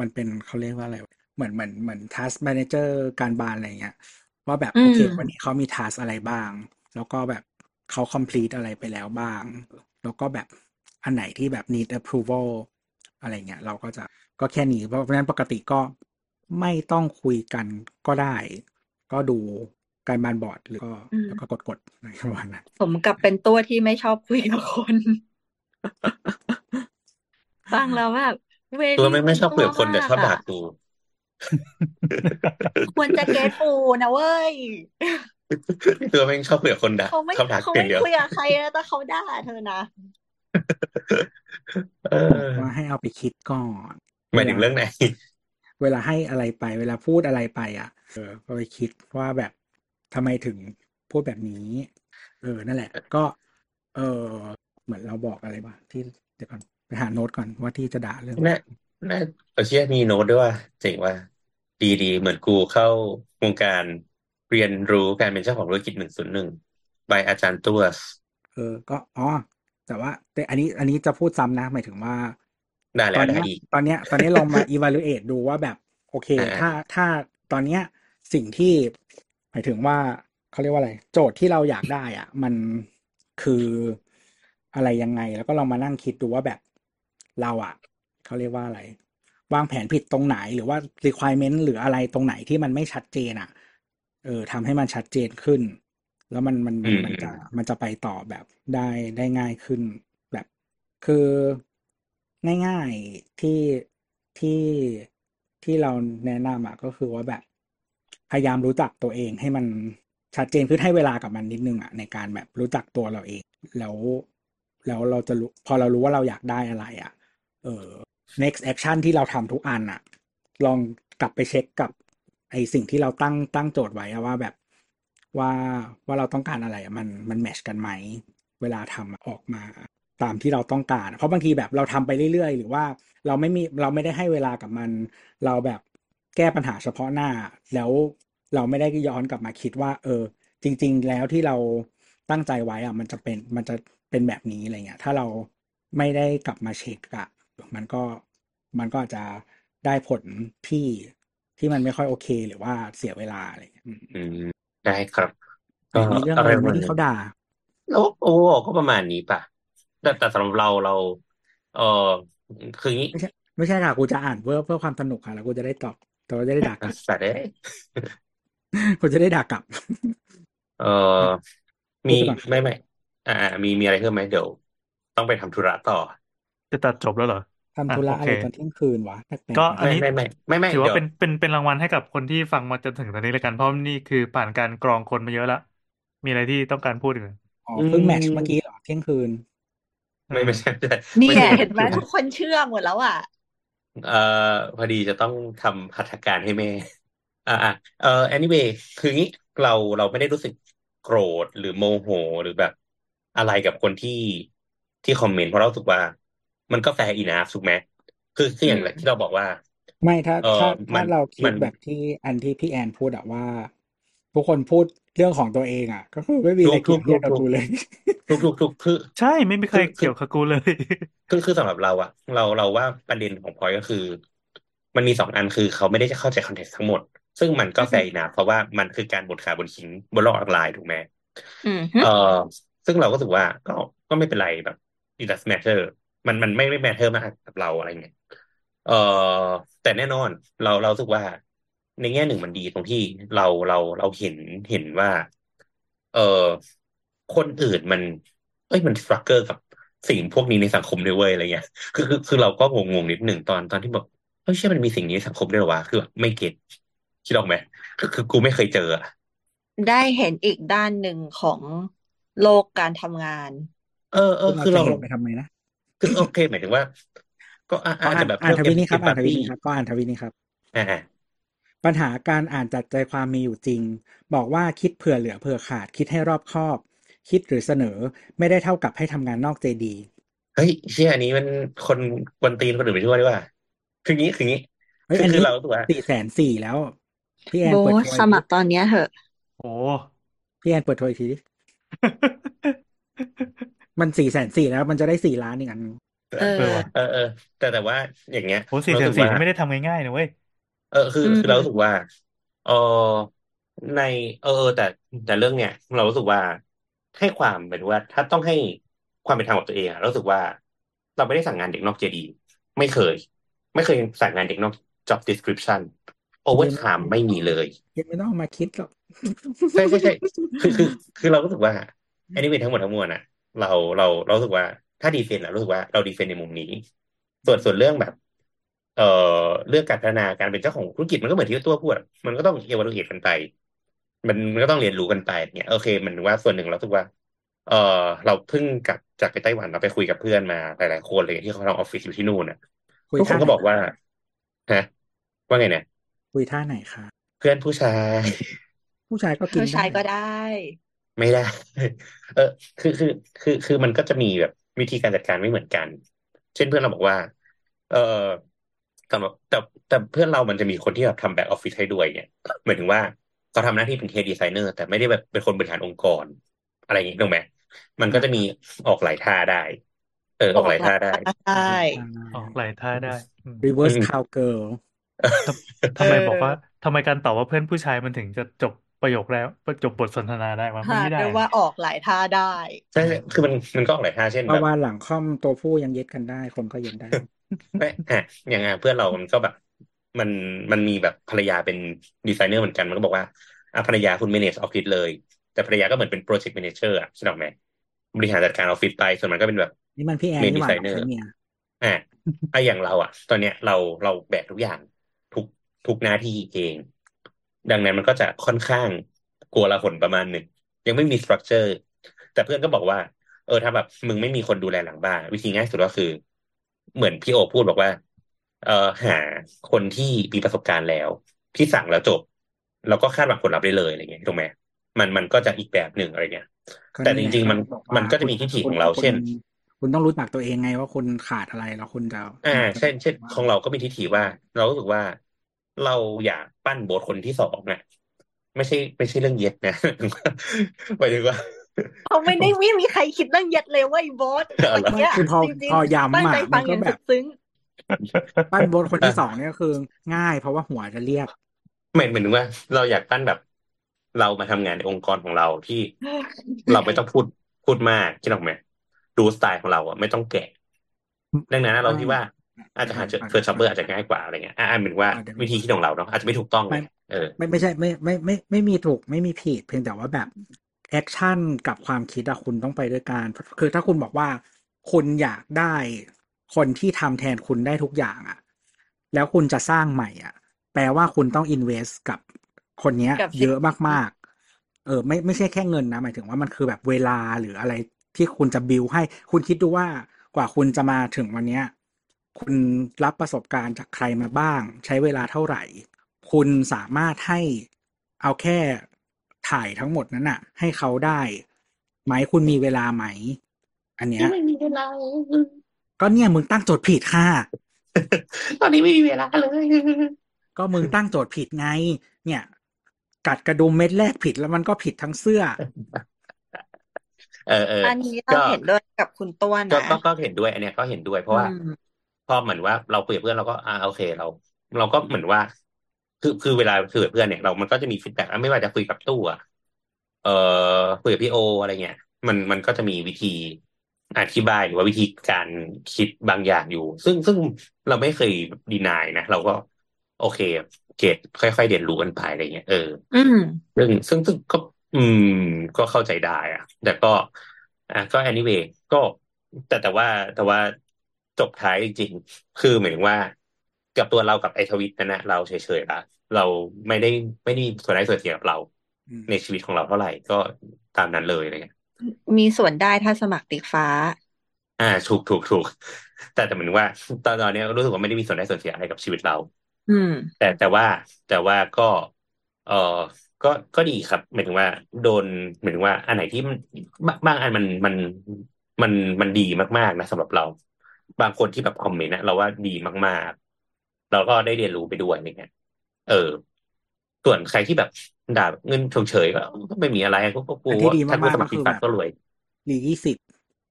มันเป็นเขาเรียกว่าอะไร เหมือนเหมือนเหมือน task manager การบ้านอะไรเงี้ย ว่าแบบอืมโอเควันนี้เขามี task อะไรบ้าง แล้วก็แบบเขา complete อะไรไปแล้วบ้าง แล้วก็แบบอันไหนที่แบบ need approval อะไรเงี้ย เราก็จะก็แค่นี้ เพราะฉะนั้นปกติก็ไม่ต้องคุยกันก็ได้ ก็ดูการบ้านบอร์ดหรือก็อืมแล้วก็กดกดอะไรประมาณนั้นผมกับเป็นตัวที่ไม่ชอบคุยกับคน ฟังแล้วแบบเวตัวลี่ไม่ไม่ชอบคุยกับคนแต่มากชอบด่าอะกูควรจะเกตฟูนะเว้ยตัวไม่ชอบคุยกับคนด่าเขาไม่ชอบด่าเขาเพียไม่งเดียว คุยกับใครนะแต่เขาด่าเธอนะเอบอกอว่าให้เอาไปคิดก่อนหมายถึงเรื่องไหน เวลาให้อะไรไป เวลาพูดอะไรไป อะ เออก็ไปคิดว่าแบบทำไมถึงพูดแบบนี้ เออ นั่นแหละ ก็ เออเหมือนเราบอกอะไรบ้างที่เดี๋ยวก่อน ไปหาโน้ตก่อนว่าที่จะด่าเรื่องน่าน่าเออเชื่อมีโน้ตด้วยว่าเจ๋งว่า ดีดีเหมือนกูเข้าวงการเรียนรู้การเป็นเจ้าของธุรกิจหนึ่งศูนย์หนึ่งบายอาจารย์ตัวสเออ ก็อ๋อแต่ว่า แต่อันนี้อันนี้จะพูดซ้ำนะ หมายถึงว่าได้ตแล้อวนได้เนี้ยอีกตอนเนี้ย ตอนนี้ลองมา evaluate ดูว่าแบบ โอเคอ่าถ้าถ้าตอนเนี้ยสิ่งที่ หมายถึงว่าเขาเรียกว่าอะไร โจทย์ที่เราอยากได้อะ มันคืออะไรยังไง แล้วก็ลองมานั่งคิดดูว่าแบบ เราอะเขาเรียกว่าอะไร วางแผนผิดตรงไหนหรือว่า requirement หรืออะไรตรงไหนที่มันไม่ชัดเจนอะเออทำให้มันชัดเจนขึ้น แล้วมันมันมันมันจะมันจะไปต่อแบบได้ได้ง่ายขึ้น แบบคือง่ายๆที่ที่ที่เราแนะนำอะก็คือว่าแบบ พยายามรู้จักตัวเองให้มันชัดเจนขึ้นให้เวลากับมันนิดนึงอะในการแบบรู้จักตัวเราเอง แล้วแล้วเราจะรู้พอเรารู้ว่าเราอยากได้อะไรอะ เออ next action ที่เราทำทุกอันอะลองกลับไปเช็คกับ ไอสิ่งที่เราตั้งตั้งโจทย์ไว้อะว่าแบบว่าว่าเราต้องการอะไรอะมันมันแมชกันไหม เวลาทำออกมาตามที่เราต้องการ เพราะบางทีแบบเราทำไปเรื่อยๆ หรือว่าเราไม่มีเราไม่ได้ให้เวลากับมัน เราแบบแก้ปัญหาเฉพาะหน้า แล้วเราไม่ได้ย้อนกลับมาคิดว่า เออ จริง ๆ แล้วที่เราตั้งใจไว้อะมันจะเป็นมันจะเป็นแบบนี้อะไรเงี้ย ถ้าเราไม่ได้กลับมาเช็คอะ มันก็มันก็อาจจะได้ผลที่ที่มันไม่ค่อยโอเค หรือว่าเสียเวลาอะไรเงี้ยอืมอืมได้ครับไหนมีเรื่องอะไรไหมที่เขาด่าโอ้โอ้ก็ประมาณนี้ป่ะ แต่แต่สำหรับเราเรา เออคืองี้ไม่ใช่ไม่ใช่ค่ะกูจะอ่านเพื่อเพื่อความสนุกค่ะแล้วกูจะได้ตอบแต่ว่าจะได้ด่ากลับสัตว์เอ้ยกูจะได้ด่ากลับ เออมีพูดไปก่อนไม่ไม่อ่า มีมีอะไรเพิ่มไหมเดี๋ยว ต้องไปทำธุระต่อ จะตัดจบแล้วเหรอทำธุระอะโออะเคไรตอนเที่ยงคืนวะแปลกๆก็นะอันไม่นี้ไม่ไม่ไม่ไม่ถือว่าเดี๋ยวเป็นเป็นเป็นรางวัลให้กับคนที่ฟังมาจนถึงตอนนี้เลยกันเพราะนี่คือผ่านการกรองคนมาเยอะละมีอะไรที่ต้องการพูดอีกไหมอ๋อเพิ่งแมทช์เมื่อกี้เหรอเที่ยงคืน ไม่ไม่ใช่ไม่ใช่นี่ไม่แหใช่ละเห็นไหมทุกคนเชื่อหมดแล้วอะเอ่อพอดีจะต้องทำหัตถการให้แม่อ่าอ่าเอ่อ anyway คืองี้เราเราไม่ได้รู้สึกโกรธหรือโมโหหรือแบบอะไรกับคนที่ที่คอมเมนต์เพราะเรารู้สึกว่า มันก็แฟร์อีนาฟถูกไหมคือคืออย่างอืมที่เราบอกว่า ไม่ถ้าเออถ้ามัถ้านเราคิมัดนแบบที่อันที่พี่แอนพูดอะว่า ทุกคนพูดเรื่องของตัวเองอะก็คือไม่มีอะไรถูเกี่ยกวถูเนื่องกกับถูกกูเลยทุกทุกทุกคือใช่ไม่มีใครคือคือเกี่ยวกับกูเลยคือคือสำหรับเราอะเราเราว่าประเด็นของพอยก็คือ มันมีสองอันคือเขาไม่ได้จะเข้าใจ context ทั้งหมด ซึ่งมันก็แฟร์นะเพราะว่ามันคือการบดขาบนหินบนโลกออนไลน์ถูกไหมอืมฮึเออซึ่งเราก็รู้สึกว่าก็ก็ไม่เป็นไรแบบ it doesn't matter มันมันไม่ไม่ matter มากกับเราอะไรเงี้ยเออแต่แน่นอนเราเรารู้สึกว่า ในแง่หนึ่งมันดีตรงที่เราเราเราเห็นเห็นว่า เออคนอื่นมัน เอ้ยมันสตรัคเกอร์กับสิ่งพวกนี้ในสังคมด้วยเว้ยอะไรเงี้ยคือคือคือเราก็งงๆนิดหนึ่งตอนตอนที่บอกเฮ้ยเชื่อมันมีสิ่งนี้ในสังคมด้วยเหรอวะคือแบบไม่เก็ตคิดออกไหมคือคือกูไม่เคยเจออะได้เห็นอีกด้านหนึ่งของโลกการทำงาน เออเออเราคือจะเราเห็นไปทำไมนะ คือโอเคหมายถึงว่า ก็อาก็อาจอ่าจะนแบบอ่านเพิ่มทวิตนี้ครับอ่านทวิต empathy นี้ครับก็อ่านทวิตนี้ครับอ่าปัญหาการอ่านจัดใจความมีอยู่จริง บอกว่าคิดเผื่อเหลือเผื่อขาดคิดให้รอบคอบ คิดหรือเสนอไม่ได้เท่ากับให้ทำงานนอกใจดีเฮ้ยเชี่ยอันนี้มันคนกวนตีนคนอื่นไปทั่วดีกว่า คืองี้คืองี้เฮ้ยคืออันคือนี้เราตัวสี่แสนสี่แล้วพี่แอนโบเปิดทโทรสอีกมัทีครตอนเนี้ยเหอะโอ้พี่แอนเปิดโทรอีกทีดิ มันสี่แสนสี่แล้วมันจะได้สี่ล้านอีกอันเอเอออว่ะเออเออแต่แต่ว่าอย่างเงี้ยโอ้สี่เราแสนรู้สึกสี่ว่านี่ไม่ได้ทำง่ายๆนะเว้ยเออคืออืมคือเรารู้สึกว่าเออในเออเออ แต่แต่เรื่องเนี้ยเรารู้สึกว่าให้ความหมายถึงว่า ถ้าต้องให้ความเป็นธรรมกับตัวเองอะเรารู้สึกว่า เราไม่ได้สั่งงานเด็กนอกเจดีไม่เคย ไม่เคยสั่งงานเด็กนอก job description เย็น overtime ไม่มีเลยเย็นไม่ต้องเอามาคิดหรอกใช่ใช่ใช่คือคือคือเรารู้สึกว่าอันนี้เป็นทั้งหมดทั้งมวลอะ เราเราเรารู้สึกว่าถ้า defend เรารู้สึกว่าเรา defend ในมุมนี้ ส่วนส่วนเรื่องแบบ เอ่อเรื่องการพัฒนาการเป็นเจ้าของธุรกิจมันก็เหมือนที่ตัวพูดอะมันก็ต้อง evaluate กันไป มันมันก็ต้องเรียนรู้กันไปเนี่ยโอเค มันว่าส่วนหนึ่งเรารู้สึกว่า เออเราเพิ่งกลับจากไปไต้หวันเราไปคุยกับเพื่อนมาหลายๆคนเลยที่เขาทำออฟฟิศอยู่ที่นู่นน่ะคุยทุกท่านไหนก็บอกว่าฮะว่าไงเนี่ยคุยท่าไหนคะเพื่อนผู้ชาย ผู้ชายก็กินผู้ชายได้ก็ได้ ไม่ได้ เออ คือคือ คือ คือมันก็จะมีแบบวิธีการจัดการไม่เหมือนกัน เช่นเพื่อนเราบอกว่า เออสำหรับแต่แต่เพื่อนเรามันจะมีคนที่แบบทำ back office ให้ด้วยเนี่ยหมายถึงว่าเขาทำหน้าที่เป็น head designer แต่ไม่ได้แบบเป็นคนบริหารองค์กร อะไรอย่างงี้ถูกไหมมันก็จะมีออกหลายท่าได้ เออออกหลายท่าได้ได้ออกหลายท่าได้อืมรีเวิร์สอืมคาวเกิลทำทำไมเออบอกว่าทำไมการตอบว่าเพื่อนผู้ชายมันถึงจะจบ ประโยคแล้วจบบทสนทนาได้วะมันหาไม่ได้ด้วยว่าออกหลายท่าได้ใช่ใช่คือมันมันก็ออกหลายท่าเช่นปแบระบวานหลังค่อมตัวผู้ยังเย็ดกันได้ คนก็เย็ดได้ไม่อะอย่างไงเพื่อนเรามันก็แบบ มันมันมีแบบภรรยาเป็นดีไซเนอร์เหมือนกันมันก็บอกว่าอะภรรยาคุณ manage ออฟฟิศเลย แต่ภรรยาก็เหมือนเป็นโปรเจกต์ a ม a เจอร์อะใช่ไหมบริหารจัดการออฟฟิศไปส่วนมันก็เป็นแบบนี่มันพี่แอนเมนนี่ดีหว่าไซน้องเนอร์ใช้เมียอะไอะอย่างเราอะ ตอนเนี้ยเราเราแบกทุกอย่างทุกทุกหน้าที่เอง ดังนั้นมันก็จะค่อนข้างกลัวละหนประมาณหนึ่งยังไม่มีสตรัคเจอร์แต่เพื่อนก็บอกว่า เออถ้าแบบมึงไม่มีคนดูแลหลังบ้านวิธีง่ายสุดก็คือ เหมือนพี่โอพูดบอกว่า เออหาคนที่มีประสบการณ์แล้วที่สั่งแล้วจบ แล้วก็คาดหวังผลลัพธ์ได้เลยอะไรเงี้ยถูกไหมมันมันก็จะอีกแบบหนึ่งอะไรเงี้ยก็แต่นี่จไงริง ๆ มันเขาบอกว่ามันก็จะมีคุณทิฐิคุขณองเราคุณเช่น คุณต้องรู้จักตัวเองไงว่าคุณขาดอะไรแล้วคุณจะอ่าจะเช่นเช่นว่าของเราก็มีทิฐิว่า เรารู้สึกว่า เราอยากปั้นโบสคนที่สองน่ะไม่ใช่ไม่ใช่เรื่องเย็ดนะหมายถึงว่าเขาไม่ได้ไม่มีใครคิดเรื่องเย็ดเลยเว่าบอสเอาเหรอเนี้ยคือพอจริงพอๆย้ำตั้งอะใจมัฟันงอก็ย่างแบบซึ้งปั้นบนคนที่สองเนี่ยคือ ง่ายเพราะว่าหัวจะเรียบหมายเหมือนว่า เราอยากปั้นแบบ เรามาทำงานในองค์กรของเราที่ เราไม่ต้องพูดพูดมากคิดออกไหมดูสไตล์ของเราอะไม่ต้องแกะดังนั้นเราคิดว่า อาจจะหาเจอ first jobber อาจจะง่ายกว่าอะไรเงี้ยอ่าเหมือนว่าอ่าเดี๋ยววิธีคิดของเราเนาะอาจจะไม่ถูกต้องไม่ไงเออไม่ไม่ใช่ไม่ไม่ไม่ไม่มีถูกไม่มีผิดเพียงแต่ว่าแบบ action กับความคิดอะคุณต้องไปด้วยกันคือถ้าคุณบอกว่าคุณอยากได้คนที่ทำแทนคุณได้ทุกอย่างอะแล้วคุณจะสร้างใหม่อะแปลว่าคุณต้องอินเวสกับคนเนี้ยกับสิ่งเยอะมากๆ เออ ไม่ไม่ใช่แค่เงินนะ หมายถึงว่ามันคือแบบเวลาหรืออะไรที่คุณจะบิวให้ คุณคิดดูว่ากว่าคุณจะมาถึงวันเนี้ย คุณรับประสบการณ์จากใครมาบ้าง ใช้เวลาเท่าไหร่ คุณสามารถให้เอาแค่ถ่ายทั้งหมดนั้นน่ะให้เขาได้ไหมคุณมีเวลาไหม อันเนี้ยไม่มีเวลาก็เนี่ยมึงตั้งโจทย์ผิดค่ะ ตอนนี้ไม่มีเวลาเลย ก็มึงตั้งโจทย์ผิดไง เนี่ย กัดกระดุมเม็ดแรกผิดแล้วมันก็ผิดทั้งเสื้อเออเอออันนี้ก็เราเห็นด้วยกับคุณต้วนก็นะก็ก็เห็นด้วย อันเนี้ยก็เห็นด้วยเพราะว่า อืมพอเหมือนว่าเราคุยกับเพื่อนเราก็อ่าโอเคเรา เราก็เหมือนว่า คือคือเวลาคุยกับเพื่อนเนี่ยเรามันก็จะมีฟีดแบ็กไม่ว่าจะคุยกับตู้อะเอ่อคุยกับพี่โออะไรเงี้ยมันมันก็จะมีวิธีอธิบายหรือว่าวิธีการคิดบางอย่างอยู่ ซึ่งซึ่งเราไม่เคยดีนายนะเราก็ โอเค เกตค่อยๆเรียนรู้กันไปอะไรเงี้ยเออ อืมซึ่งซึ่งซึ่งก็ อืม ก็เข้าใจได้อะแต่ก็ อะก็ anyway ก็แต่แต่ว่าแต่ว่า จบท้ายจริงๆคือหมายถึงว่า กับตัวเรากับไอทวิตนั่นนะเราเฉยๆละเราไม่ได้ไม่ได้มีส่วนได้ส่วนเสียกับเราอืมในชีวิตของเราเท่าไหร่ก็ตามนั้นเลยอะไรเงี้ยมีส่วนได้ถ้าสมัครติ๊กฟ้า อ่าถูกถูกถูกแต่แต่เหมือนว่าตอนตอนเนี้ยรู้สึกว่าไม่ได้มีส่วนได้ส่วนเสียอะไรกับชีวิตเรา อืม แต่แต่ว่าแต่ว่าก็เออก็ก็ดีครับหมายถึงว่า โดนหมายถึงว่า อันไหนที่มันบางบางอันมันมันมันมันดีมากๆนะสำหรับเรา บางคนที่แบบคอมเมนต์นะเราว่าดีมากๆ เราก็ได้เรียนรู้ไปด้วยอะไรเงี้ยเออ ส่วนใครที่แบบด่าเงินเฉยๆก็ก็ไม่มีอะไรก็ก็กูแต่ที่ดีถ้ากูมากสๆมัก็ครคือีอกแบฟัดบก็รวยลียี่สิบ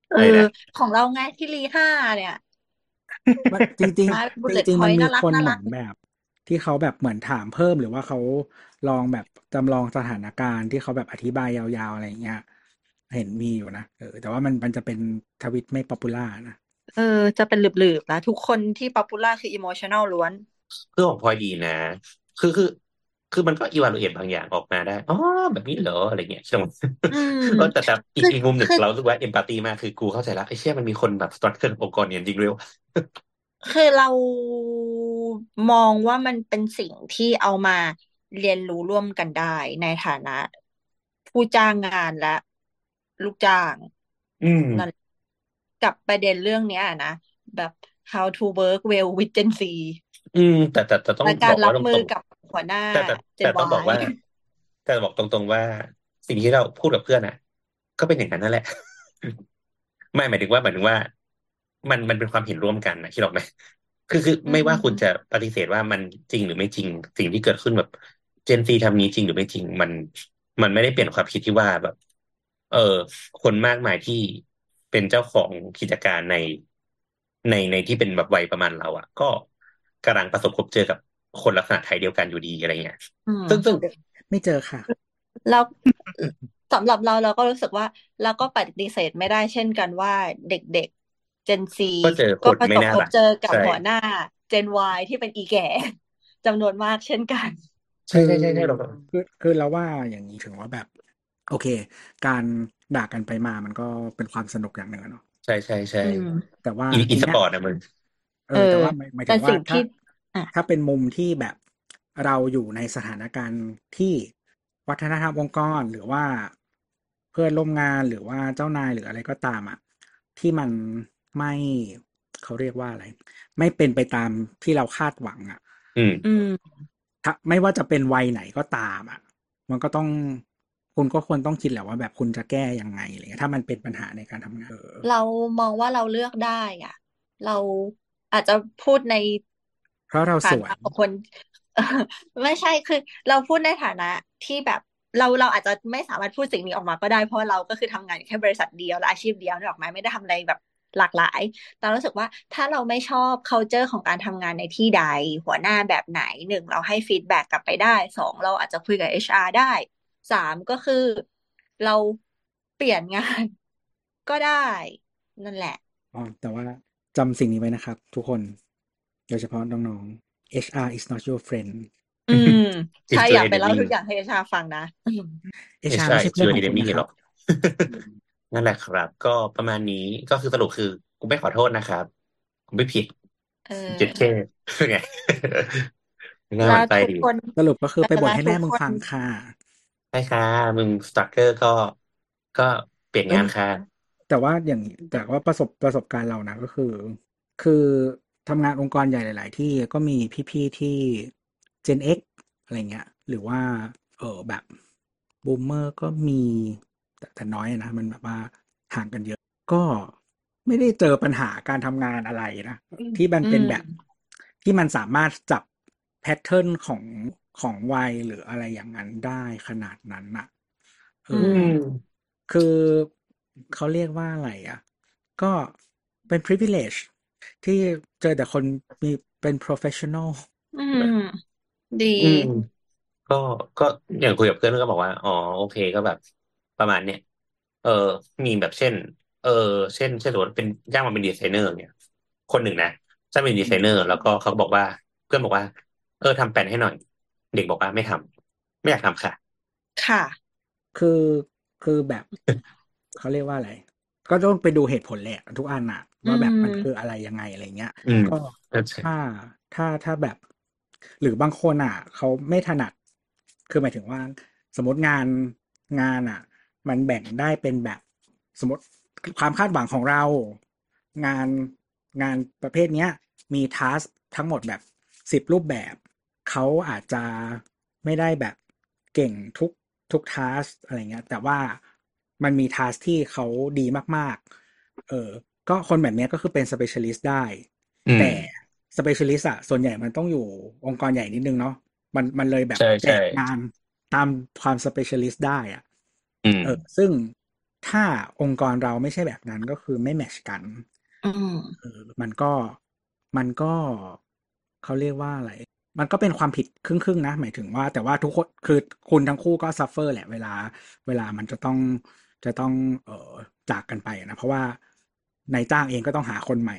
เออะไรอนะของเราไงที่รีห้าเนี่ยมันจริงมาบุลๆเลจตริงพๆอมันยต์มีน่ารักคนน่าเหมืรัอกนแบบ ที่เขาแบบเหมือนถามเพิ่มหรือว่าเขาลองแบบจำลองสถานการณ์ที่เขาแบบอธิบายยาวๆอะไรอย่างเงี้ย เห็นมีอยู่นะเออแต่ว่ามันมันจะเป็นทวิตไม่ popular นะ เออ จะเป็นหลืบๆนะ ทุกคนที่ popular คือ emotional ล้วน คือของพลอยดีนะ คือคือ คือมันก็ evaluate บางอย่างออกมาได้อ๋อแบบนี้เหรออะไรเงี้ยใช่ไหมอืมเออแต่แต่อีกคืออีกมุมหนึ่งคือเรารู้สึกว่า empathy มากคือกูเข้าใจแล้วไอ้เชี่ยมันมีคนแบบ struggle องค์กรเนี่ยจริงด้วยวะคือเรามองว่ามันเป็นสิ่งที่เอามาเรียนรู้ร่วมกันได้ในฐานะ ผู้จ้างงานและ ลูกจ้างอืมนั่น กับประเด็นเรื่องเนี้ยนะ แบบ how to work well with Gen Z อืม แต่แต่แต่ต้องและบการอกรัว่าบตมืรองกับหัวหน้า ๆแต่แต่ Gen แต่ต้องบอก Y ว่า แต่บอกตรงๆว่า สิ่งที่เราพูดกับเพื่อนอะ ก็เป็นอย่างนั้นนั่นแหละ ไม่หมายถึงว่าหมายถึงว่า มันมันเป็นความเห็นร่วมกันนะคิดออกไหมคือคืออืไม่ว่าคุณม จะปฏิเสธว่ามันจริงหรือไม่จริง สิ่งที่เกิดขึ้นแบบ เจนซีทำนี้จริงหรือไม่จริง มัน มันไม่ได้เปลี่ยนความคิดที่ว่าแบบ เออคนมากมายที่ เป็นเจ้าของกิจการในในในที่เป็นแบบวัยประมาณเราอะ ก็กำลังประสบพบเจอกับคนลักษณะไทยเดียวกันอยู่ดีอะไรเงี้ยอืมซึ่งซึ่งไม่เจอค่ะแล้วสำหรับเราเราก็รู้สึกว่าเราก็ปฏิเสธไม่ได้เช่นกันว่าเด็กๆ Gen Z ก็เจอคก็นประไม่สบน่าพบรักเจอกับใช่หัวหน้า Gen Y ที่เป็นอีแก่จำนวนมากเช่นกัน ใช่ใช่ใช่ใช่เราก็คือคือเราว่าอย่างนี้ถึงว่าแบบ โอเค การ ด่ากันไปมามันก็เป็นความสนุกอย่างหนึ่งอะเนาะใช่ใช่ใช่อืมแต่ว่าอีอีทีสเนี้ยปอร์ตนะมึงเอเออแต่อว่าหมายหมายแต่ถึงว่าสิ่งถ้าที่อะถ้าเป็นมุมที่แบบเราอยู่ในสถานการณ์ที่วัฒนธรรมองค์กรหรือว่าเพื่อนร่วมงานหรือว่าเจ้านายหรืออะไรก็ตามอะที่มันไม่เขาเรียกว่าอะไร ไม่เป็นไปตามที่เราคาดหวังอะ อืมอืมถ้าไม่ว่าจะเป็นวัยไหนก็ตามอะ มันก็ต้อง คุณก็ควรต้องคิดแหละว่าแบบคุณจะแก้ยังไงอะไรเงี้ยถ้ามันเป็นปัญหาในการทำงานเรามองว่าเราเลือกได้อะ เราอาจจะพูดใน เพราะเราสวนะยของคนไม่ใช่คือ เราพูดในฐานะที่แบบเราเราอาจจะไม่สามารถพูดสิ่งนี้ออกมาก็ได้เพราะเราก็คือทำงานแค่บริษัทเดียวและอาชีพเดียวนึกออกไหมไม่ได้ทำอะไรแบบหลากหลายแต่รู้สึกว่าถ้าเราไม่ชอบ culture ของการทำงานในที่ใด หัวหน้าแบบไหนหนึ่งเราให้ฟีดแบ็กกลับไปได้สองเราอาจจะคุยกับ HR ได้ สามก็คือเราเปลี่ยนงานก็ได้ นั่นแหละอ๋อแต่ว่าจำสิ่งนี้ไว้นะครับ ทุกคน โดยเฉพาะน้องๆ HR is not your friend อืม It's ใช่ your อยากไปเล่า enemy ทุกอย่างให้ HR ฟังนะไม่ HR ใช่ไม่ใช่เพื่อนชื่อของเดคุณมี่นะคหรรัอบกนั่นแหละครับ ก็ประมาณนี้ก็คือสรุปคือกูไม่ขอโทษนะครับกูไม่ผิดเออเจ็ดแค่เป็นไงน่าหแล้วั่วนไส้ทุกดีคนสรุปก็คือไปบ่นแล้วให้ทุแม่กมึงคนฟังค่ะ ใช่ค่ะมึงสตรัคเกอร์ก็ก็เปลี่ยนเอ้งาย นค่ะแต่ว่าอย่างแต่ว่าประสบประสบการณ์เรานะก็คือ คือทำงานองค์กรใหญ่หลาย ๆ ที่ก็มีพี่ๆที่ Gen X อะไรเงี้ย หรือว่า เออแบบบูมเมอร์ก็มีแต่แต่น้อยนะ มันแบบว่าห่างกันเยอะ ก็ไม่ได้เจอปัญหาการทำงานอะไรนะ ที่มันอืเป็นม แบบที่มันสามารถจับแพทเทิร์นของ ของวัยหรืออะไรอย่างนั้นได้ขนาดนั้นน่ะเออืออืมมคือเขาเรียกว่าอะไรอะก็เป็น privilege ที่เจอแต่คนมีเป็น professional อืมดีอืมก็ก็อย่างคุยกับเพื่อนก็บอกว่า อ๋อโอเคก็แบบประมาณเนี้ยเออมีแบบเช่น เออเช่นเช่นสมมติเป็นจ้างมาเป็นดีไซเนอร์เนี่ย คนหนึ่งนะจ้างเป็นดีไซเนอร์ แล้วก็เขาก็บอกว่า เพื่อนบอกว่า เออทำแปลนให้หน่อย เด็กบอกว่าไม่ทำไม่อยากทำค่ะ ค่ะ คือคือแบบเขาเรียกว่าอะไร ก็ต้องไปดูเหตุผลแหละทุกอันอะอืว่าแบบมันมคืออะไรยังไงอะไรเงี้ยอืมก็เข้าใจถ้าถ้าถ้าแบบ หรือบางคนอะเขาไม่ถนัด คือหมายถึงว่า สมมติงานงานอะ มันแบ่งได้เป็นแบบสมมติความคาดหวังของเรา งานงานประเภทเนี้ย มีทัสทั้งหมดแบบสิบรูปแบบ เขาอาจจะไม่ได้แบบเก่งทุกทุกทัสอะไรเงี้ย แต่ว่ามันมีทัสที่เขาดีมาก ๆ เออ ก็คนแบบเนี้ยก็คือเป็น specialist ได้อืมแต่ specialist อะส่วนใหญ่มันต้องอยู่องค์กรใหญ่นิดนึงเนาะมันมันเลยแบบใช่แจใช่กงานตามความ specialist ได้อะอืมเออ ซึ่งถ้าองค์กรเราไม่ใช่แบบนั้นก็คือไม่แมชกันอืมเออมันก็มันก็เขาเรียกว่าอะไร มันก็เป็นความผิดครึ่งๆนะ หมายถึงว่าแต่ว่าทุกคนคือคุณทั้งคู่ก็ suffer แหละเวลา เวลามันจะต้องจะต้องเอ่อจากกันไปนะ เพราะว่านายจ้างเองก็ต้องหาคนใหม่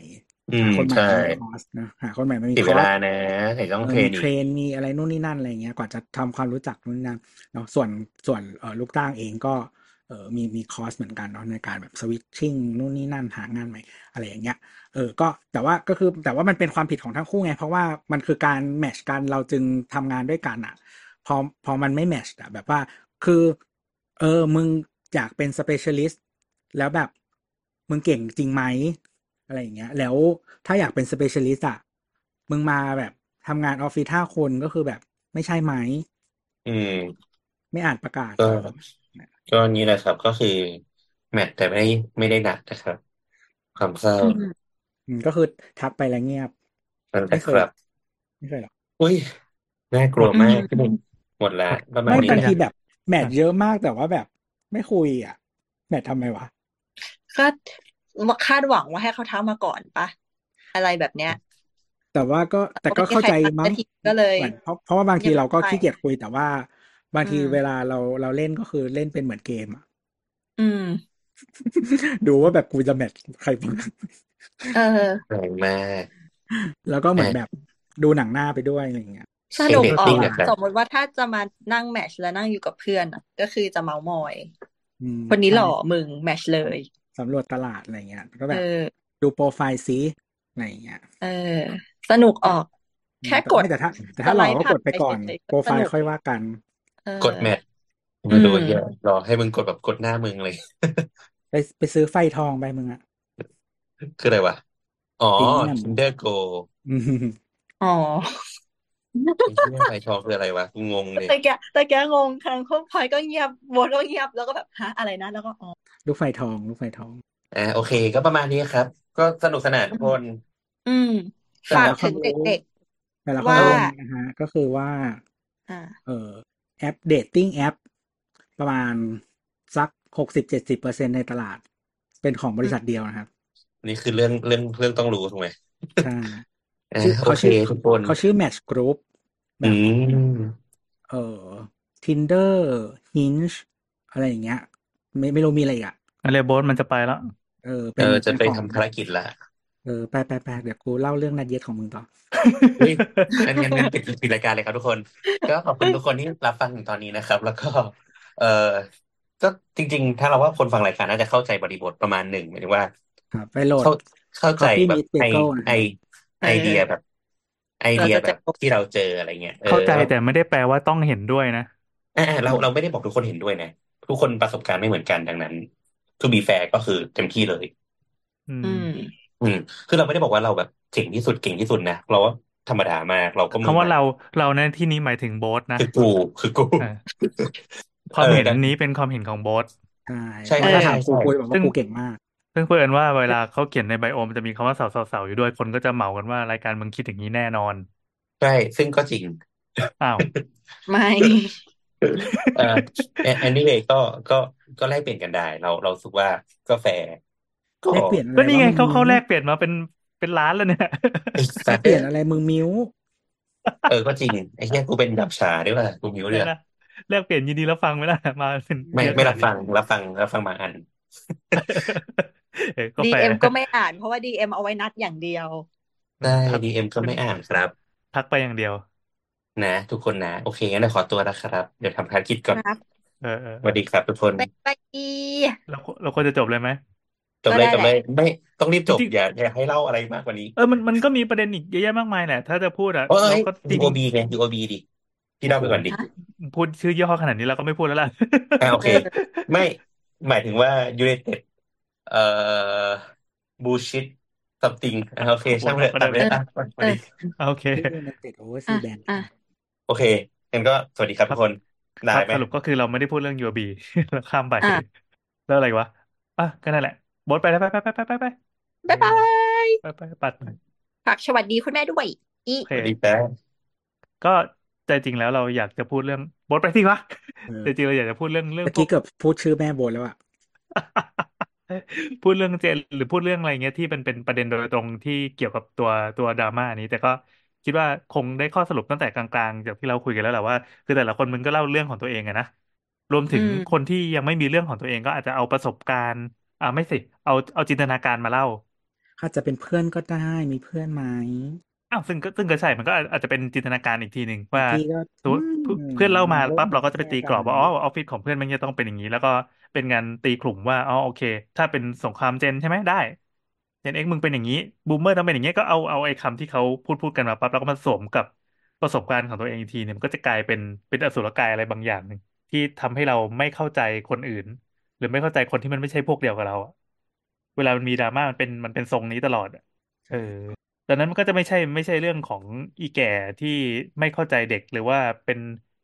อืหาคนใหม่ใช่มันมี cost นะหาคนใหม่มันมีเสียเวลา cost นะไหนต้องเออ train มี train อีกมีอะไรนู่นนี่นั่นอะไรเงี้ยกว่าจะทำความรู้จักนู่นนี่นั่นเนาะส่วนส่วนเออลูกจ้างเองก็ เออมีมี cost เหมือนกันเนาะในการแบบ switching นู่นนี่นั่นหางานใหม่อะไรอย่างเงี้ยเออก็แต่ว่าก็คือแต่ว่ามันเป็นความผิดของทั้งคู่ไง เพราะว่ามันคือการ match กันเราจึงทำงานด้วยกันอะพอพอมันไม่ match อะแบบว่าคือ เออมึงอยากเป็น specialist แล้วแบบมึงเก่งจริงไหมอะไรอย่างเงี้ย แล้วถ้าอยากเป็น specialist อะมึงมาแบบทำงานออฟฟิศห้าคนก็คือแบบไม่ใช่ไหม อืม ไม่อ่านประกาศ ก็เหรอก็นี้แหละครับ ก็คือแมทแต่ไม่ได้ไม่ได้หนักนะครับ ความเศร้าอืมอืมก็คือทักไปแล้วเงียบนั่นแหไม่ละเคคยรับไม่เคยหรอกอุ้ยน่ากลัวอืมากมพี่หนุ่มหมดละประมาณไม่นี้บางนะทีแบบ แมทเยอะมากแต่ว่าแบบ ไม่คุยอะ แมททำไมวะก็คาดหวังว่าให้เขาทักมาก่อนปะอะไรแบบเนี้ย แต่ว่าก็แต่ก็ก็ไม่มีเข้าใครใจทักมั้สังกทีก็เลยเหมือนเพราะเพราะว่าบางทีเงียบเราก็ไปขี้เกียจคุยแต่ว่า บางอืทีมเวลาเราเราเล่นก็คือเล่นเป็นเหมือนเกมอะอืม ดูว่าแบบกูจะแมทใครบ้างเออแรงมาก แล้วก็เหมือนอะแบบดูหนังหน้าไปด้วยอะไรอย่างเงี้ยสนุกเรตออติ้กงอะนะครับสมมติว่าถ้าจะมานั่งแมทช์แล้วนั่งอยู่กับเพื่อนอะก็คือจะเมามอยอืมคนนี้ใช่หล่อมึงแมทช์เลยสำรวจตลาดอะไรเงี้ยก็แบเอบอดูโปรไฟล์ซิอะไรอย่างเงี้ย เออ สนุกออกอืมแค่แต่กดไม่แต่ถ้าแต่สถ้าหไลล่อด์ก็ผ่ากนดไปไปก่อนเฉยๆโปรก็ไฟสล์นุกค่อยว่ากันเอ กดอแมทอืมาดูมเหี้ยรอให้มึงกดแบบกดหน้ามึงเลย ไปไปซื้อไฟทองไปมึงอะคืออะไรวะ อ๋อพรีเมียม Kinder Go อืมอ๋อไอ้เหี้ยไฟทองคืออะไรวะกูงงเลยแต่แกแต่แกงงครั้งเขาพลอยก็เงียบโบทก็เงียบแล้วก็แบบฮะอะไรนะ แล้วก็อ๋อลูกไฟทองลูกไฟทองอ่าโอเค ก็ประมาณนี้ครับ ก็สนุกสนานทุกคน อืมแต่ละคนว่านะฮะก็คือว่าอ่าเออแอป dating app ประมาณสักหกสิบเจ็ดสิบเปอร์เซ็นในตลาด เป็นของบริษัทเดียวนะครับ นี่คือเรื่องเรื่องเรื่องต้องรู้ถูกไหมใช่อ่าชื่อโอเขาชื่อทุกคนเขาชื่อ Match Group แบอืบมเอ่อ Tinder Hinge อะไรอย่างเงี้ย ไม่ไม่รู้มีอะไรอีกอะอะไรโบสมันจะไปแล้ว เออเอเป็นอจะเป็นไปของทำภารกิจละ เออไปไปไปเดี๋ยวกูเล่าเรื่องนัดเย็ดของมึงต่อเฮ้ยงั้นงั้นงั้นปิดปิดรายการเลยครับทุกคน ก็ขอบคุณทุกคนที่รับฟังถึงตอนนี้นะครับ แล้วก็ เออก็จริง ๆ ถ้าเราว่าคนฟังรายการน่าจะเข้าใจบริบทประมาณหนึ่งหมายถึงว่า ครับไปโหลด เข้าเข้าใจ Coffee แบบ Meets ไอ Bagel นะไอเอไออเดียแบบ ไอเราเดียจะแบเจอบที่เราเจออะไรเงี้ยเอเข้าอใจว่าแต่ไม่ได้แปลว่าต้องเห็นด้วยนะ อ่าเราเราไม่ได้บอกทุกคนเห็นด้วยนะ ทุกคนประสบการณ์ไม่เหมือนกันดังนั้น to be fair ก็คือเต็มที่เลย อือืม ม อืม คือเราไม่ได้บอกว่าเราแบบเจ๋งที่สุดเก่งที่สุดนะเราว่าธรรมดามากเราก็มืคำอว่าใหม่เราเราในที่นี้หมายถึงโบสนะคือกูคือกูเออความเออเห็นดังนี้เป็นความเห็นของโบสใช่ใช่เพราะถ้าใช่ถามกูใช่กูจะบอกซึ่ว่างกูเก่งมากซึ่งเพื่อนว่าเวลาเขาเขียนในไบโอมนจะมีคำว่าเสาๆๆอยู่ด้วยคนก็จะเหมากันว่ารายการมึงคิดอย่างนี้แน่นอนใช่ซึ่งก็จริงอ้าวไม่เอ่อ anyway ก็ก็ก็แลกเปลี่ยนกันได้ เราเราสึกว่าก็แฟร์ก็ แลกเปลี่ยนอะไรก็นี่ไงวะมึงเขาเขามิ้วแลกเปลี่ยนมาเป็นเป็นล้านแล้วเนี่ยไอ้แลสักตว์เปลี่ยนอะไรมึงมิ้ว เออก็จริงไอ้เหี้ยกูเป็นดับชาด้วยว่ะกูมิวเดี๋เดืยอวนะแลกเปลี่ยนยินดีรับฟังไหมล่ะมาเป็นไม่เยอะขไม่นารัดบนี้ฟังรับฟังรับฟังมาอันเออก็ดีแฟเอ็ร์มก็ไม่อ่านเพราะว่าดีเอ็มเอาไว้นัดอย่างเดียวอืได้มทักดีเอ็มก็ไม่อ่านครับทักไปอย่างเดียว นะ ทุกคนนะ โอเคงั้นเดี๋ยวขอตัวนะครับ เดี๋ยวทำภารกิจก่อนครับเออเออสเอวัสอดีครับทุกคนไปไปเราเราควรจะจบเลยไหม จบก็เลยได้จบแหเลละยไม่ต้องรีบจจบริงอย่าอย่าให้เล่าอะไรมากกว่านี้ๆเออมันมันก็มีประเด็นอีกเยอะแยะมากมายแหละ ถ้าจะพูดอะเอ้เรายก็จริง UOB ไง UOB ดิพี่เล่าไปก่อนดิฮะๆพูดชื่อยี่ห้อขนาดนี้เราก็ไม่พูดแล้วล่ะอ่าโอเอเคอไม่หมายถึงว่า United เอ่อ bullshit something อ่าโอเคโอ้โหช่างหเถนักอะกว่าตัเดิดมไปเอเลยออะมาดิเออโอเคยูไนเต็ดโอเวอร์ซีอะแบนอะโอเคงั้นก็สวัสดีครับครัทุบกคนคได้รับไหมสรุปก็คือเราไม่ได้พูดเรื่อง UOB เราข้ามไปอะแล้วอะไรวะอะก็นั่นแหละ บดไปแล้วไปไปไปไปไปไปบ๊ายบายไปไปปัดฝากสวัสดีคุณแม่ด้วย อีโอเค สวัสดีแป๊ะก็ใจจริงแล้วเราอยากจะพูดเรื่องบดไปสิวะเออใจจริงเราอยากจะพูดเรื่องเรื่องเมื่อพวกี้ก เกือบพูดชื่อแม่โบนแล้วอะพูดเรื่องเจนหรือพูดเรื่องอะไรเงี้ยที่เป็นเป็นประเด็นโดยตรงที่เกี่ยวกับตัวตัวดราม่านี้ แต่ก็คิดว่าคงได้ข้อสรุปตั้งแต่กลางๆ จากที่เราคุยกันแล้วแหละว่า คือแต่ละคนมันก็เล่าเรื่องของตัวเองอะนะรวมถึอืงม คนที่ยังไม่มีเรื่องของตัวเองก็อาจจะเอาประสบการณ์ อ่าไม่สิเอาเอาจินตนาการมาเล่าอาจจะเป็นเพื่อนก็ได้มีเพื่อนไหมอ้าวซึ่งก็ซึ่งก็ใช่มันก็อาจจะเป็นจินตนาการอีกทีหนึ่งว่าพี่ก็สมมติอืมเพื่อนเล่ามาเริ่มปั๊บเราก็จะไปตีกรอบว่าแยกกันอ๋อออฟฟิศของเพื่อนมันจะต้องเป็นอย่างนี้ แล้วก็เป็นงานตีกลุ่มว่าอ๋อโอเค ถ้าเป็นสงคราม Gen ใช่ไหมไอ้ Gen X มึงเป็นอย่างนี้ boomer ต้องเป็นอย่างนี้ก็เอาเอาไอ้คำที่เขาพูดพูดกันมาปั๊บแล้วก็มาสวมกับประสบการณ์ของตัวเองอีกทีเนี่ยมันก็จะกลายเป็นเป็นอสุรกายอะไรบางอย่างหนึ่งที่ทำให้เราไม่เข้าใจคนอื่น หรือไม่เข้าใจคนที่มันไม่ใช่พวกเดียวกับเราอะเวลามันมีดราม่ามันเป็นมันเป็นทรงนี้ตลอดอะเออดังนั้นมันก็จะไม่ใช่ไม่ใช่เรื่องของอีแก่ที่ไม่เข้าใจเด็กหรือว่าเป็น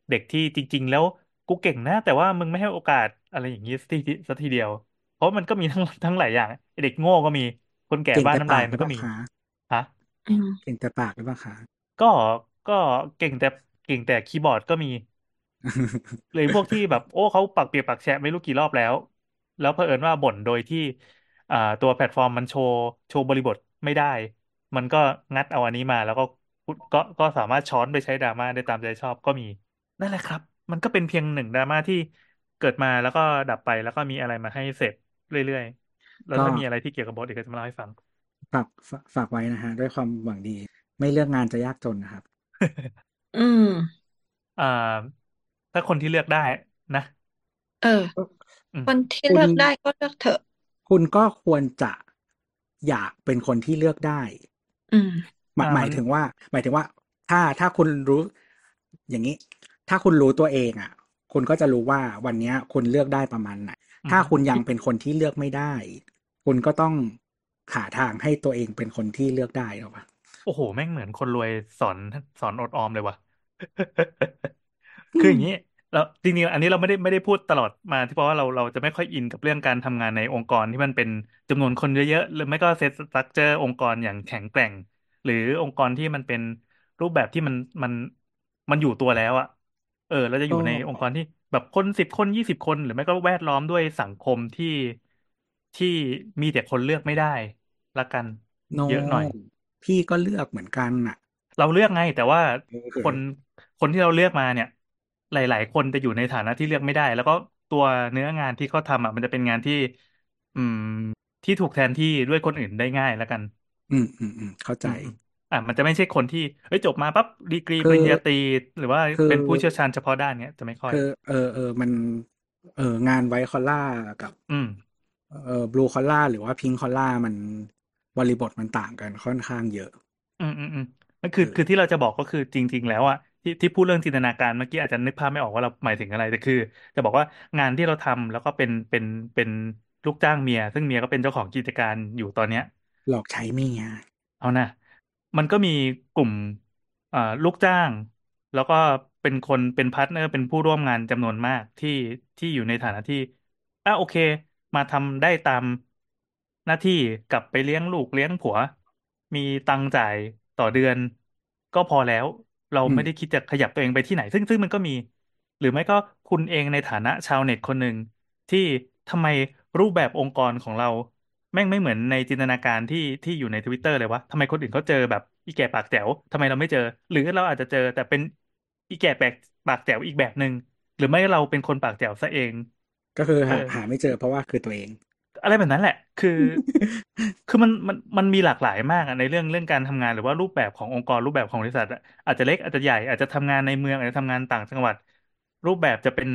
เด็กที่จริง ๆ แล้วกูเก่งนะ แต่ว่ามึงไม่ให้โอกาสอะไรอย่างนี้สักทีสักทีเดียว เพราะมันก็มีทั้งทั้งหลายอย่างไอ้เด็กโง่ก็มี คนแก่เก่งบ้านแต่น้ำลาปายกหมัรือนเปก็ล่ามีคะฮะอืมเก่งแต่ปากหรือเปล่าคะก็ก็เก่งแต่เก่งแต่คีย์บอร์ดก็มี หรือพวกที่แบบโอ้เขาปักเปียกปักแฉะไม่รู้กี่รอบแล้ว แล้วเผอิญว่าบ่นโดยที่อ่าตัวแพลตฟอร์มมันโชว์โชว์บริบทไม่ได้ มันก็งัดเอาอันนี้มา แล้วก็ก็ก็สามารถช้อนไปใช้ดราม่าได้ตามใจชอบก็มีนั่นแหละครับ มันก็เป็นเพียงหนึ่งดราม่าที่เกิดมาแล้วก็ดับไปแล้วก็มีอะไรมาให้เสพเรื่อยๆ แล้วก็ถ้ามีอะไรที่เกี่ยวกับบทอีกก็จะมาเล่าให้ฟังฝากฝากฝากไว้นะฮะ ด้วยความหวังดี ไม่เลือกงานจะยากจนนะครับ อืมอ่า ถ้าคนที่เลือกได้นะ เอออืมคนที่คุณเลือกได้ก็เลือกเถอะ คุณก็ควรจะอยากเป็นคนที่เลือกได้ อืมหมายอ่าหมายมันถึงว่า หมายถึงว่า ถ้าถ้าคุณรู้ อย่างนี้ ถ้าคุณรู้ตัวเองอะ คุณก็จะรู้ว่าวันเนี้ยคุณเลือกได้ประมาณไหนอืถ้ามคุณยังเป็นคนที่เลือกไม่ได้ คุณก็ต้องหาทางให้ตัวเองเป็นคนที่เลือกได้หรอปะโอ้โห แม่งเหมือนคนรวยสอนสอนอดออมเลยว่ะ คืออย่างนี้เราจริงๆอันนี้เราไม่ได้ไม่ได้พูดตลอดมาที่เพราะว่าเราเราจะไม่ค่อยอินกับเรื่องการทำงานในองค์กรที่มันเป็นจำนวนคนเยอะๆหรือไม่ก็เซตสตรัคเจอร์องค์กรอย่างแข็งแกร่ง หรือองค์กรที่มันเป็นรูปแบบที่มันมันมันอยู่ตัวแล้วอะเออเราจะอยู่ในองค์กรที่แบบคนสิบคนยี่สิบคน หรือไม่ก็แวดล้อมด้วยสังคมที่ที่มีแต่คนเลือกไม่ได้ละกันโนเยอะหน่อย พี่ก็เลือกเหมือนกันอะเราเลือกไงแต่ว่าเออคนคนที่เราเลือกมาเนี่ย หลาย ๆ คนจะอยู่ในฐานะที่เลือกไม่ได้ แล้วก็ตัวเนื้องานที่เขาทำอะมันจะเป็นงานที่ อืม ที่ถูกแทนที่ด้วยคนอื่นได้ง่ายแล้วกัน อืมอืมอืมเข้าใจ อืมอะมันจะไม่ใช่คนที่เฮ้ยจบมาปั๊บดีกรีคือปริญญาตรีหรือว่าคือ เป็นผู้เชี่ยวชาญเฉพาะด้านเนี้ยจะไม่ค่อย คือ เออเออมัน เอองานไวท์คอลล่ากับ อืม เออ blue collar หรือว่า pink collar มันบริบทมันต่างกันค่อนข้างเยอะ อืมอืมอืมนั่นคือเออคือที่เราจะบอกก็คือจริง ๆ แล้วอะ ที่ที่พูดเรื่องจินตนาการเมื่อกี้อาจจะนึกภาพไม่ออกว่าเราหมายถึงอะไรแต่คือ จะบอกว่างานที่เราทำแล้วก็เป็นเป็นเป็นลูกจ้างเมีย ซึ่งเมียก็เป็นเจ้าของกิจการอยู่ตอนเนี้ย หลอกใช้เมียเอานะมันก็มีกลุ่มอ่าลูกจ้าง แล้วก็เป็นคนเป็น partner เป็นผู้ร่วมงานจำนวนมากที่ที่อยู่ในฐานะที่อะโอเค มาทำได้ตามหน้าที่กลับไปเลี้ยงลูกเลี้ยงผัว มีตังค์จ่ายต่อเดือนก็พอแล้ว เราอืมไม่ได้คิดจะขยับตัวเองไปที่ไหน ซึ่งซึ่งมันก็มี หรือไม่ก็คุณเองในฐานะชาวเน็ตคนหนึ่งที่ทำไมรูปแบบองค์กรของเรา แม่งไม่เหมือนในจินตนาการที่ที่อยู่ในทวิตเตอร์เลยวะทำไมคนอื่นเขาเจอแบบอีแก่ปากแจ๋วทำไมเราไม่เจอ หรือเราอาจจะเจอ แต่เป็นอีแก่แปลกปากแจ๋วอีกแบบหนึ่งหรือไม่เราเป็นคนปากแจ๋วซะเอง ก็คือหาเออหาไม่เจอเพราะว่าคือตัวเอง อะไรแบบนั้นแหละ คือ คือมันมันมันมีหลากหลายมากอะในเรื่องเรื่องการทำงานหรือว่ารูปแบบขององค์กรรูปแบบของบริษัทอะอาจจะเล็กอาจจะใหญ่อาจจะทำงานในเมืองอาจจะทำงานต่างจังหวัด รูปแบบจะเป็น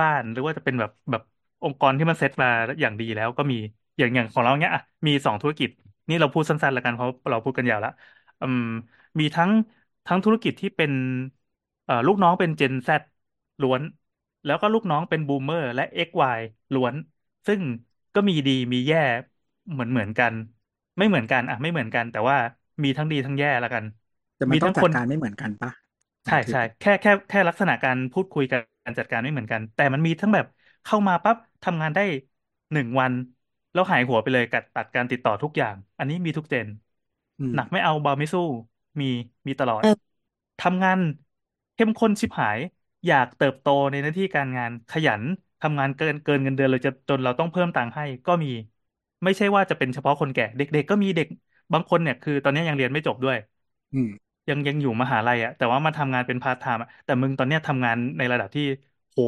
บ้านๆหรือว่าจะเป็นแบบแบบองค์กรที่มันเซตมาอย่างดีแล้วก็มีอย่างอย่างของเราเนี้ยอะมีสองธุรกิจ นี่เราพูดสั้นๆแล้วกันเพราะเราพูดกันยาวแล้วอืมมีทั้งทั้งธุรกิจที่เป็นเอ่อลูกน้องเป็น Gen Z ล้วน แล้วก็ลูกน้องเป็น boomer และ XY ล้วน ซึ่ง ก็มีดีมีแย่เหมือนเหมือนกัน ไม่เหมือนกันอะไม่เหมือนกัน แต่ว่ามีทั้งดีทั้งแย่แล้วกัน แต่มันมีต้อทั้งคนต้องจัดการไม่เหมือนกันปะใช่มายถึงใช่แค่แค่แค่ลักษณะการพูดคุยกันการจัดการไม่เหมือนกัน แต่มันมีทั้งแบบเข้ามาปั๊บทำงานได้หนึ่งวัน แล้วหายหัวไปเลยกัดตัดการติดต่อทุกอย่าง อันนี้มีทุก Gen อืมหนักไม่เอาเบาไม่สู้มีมีตลอดเออทำงานเข้มข้นชิบหาย อยากเติบโตในหน้าที่การงานขยัน ทำงานเกินเกินเงินเดือนเลยจะจนเราต้องเพิ่มตังค์ให้ก็มี ไม่ใช่ว่าจะเป็นเฉพาะคนแก่ เด็ก ๆ ก็มีเด็กบางคนเนี่ยคือ ตอนนี้ยังเรียนไม่จบด้วย อืมยังยังอยู่มหาลัยอะแต่ว่ามาทำงานเป็นพาร์ทไทม์อะแต่มึงตอนเนี้ยทำงานในระดับที่โห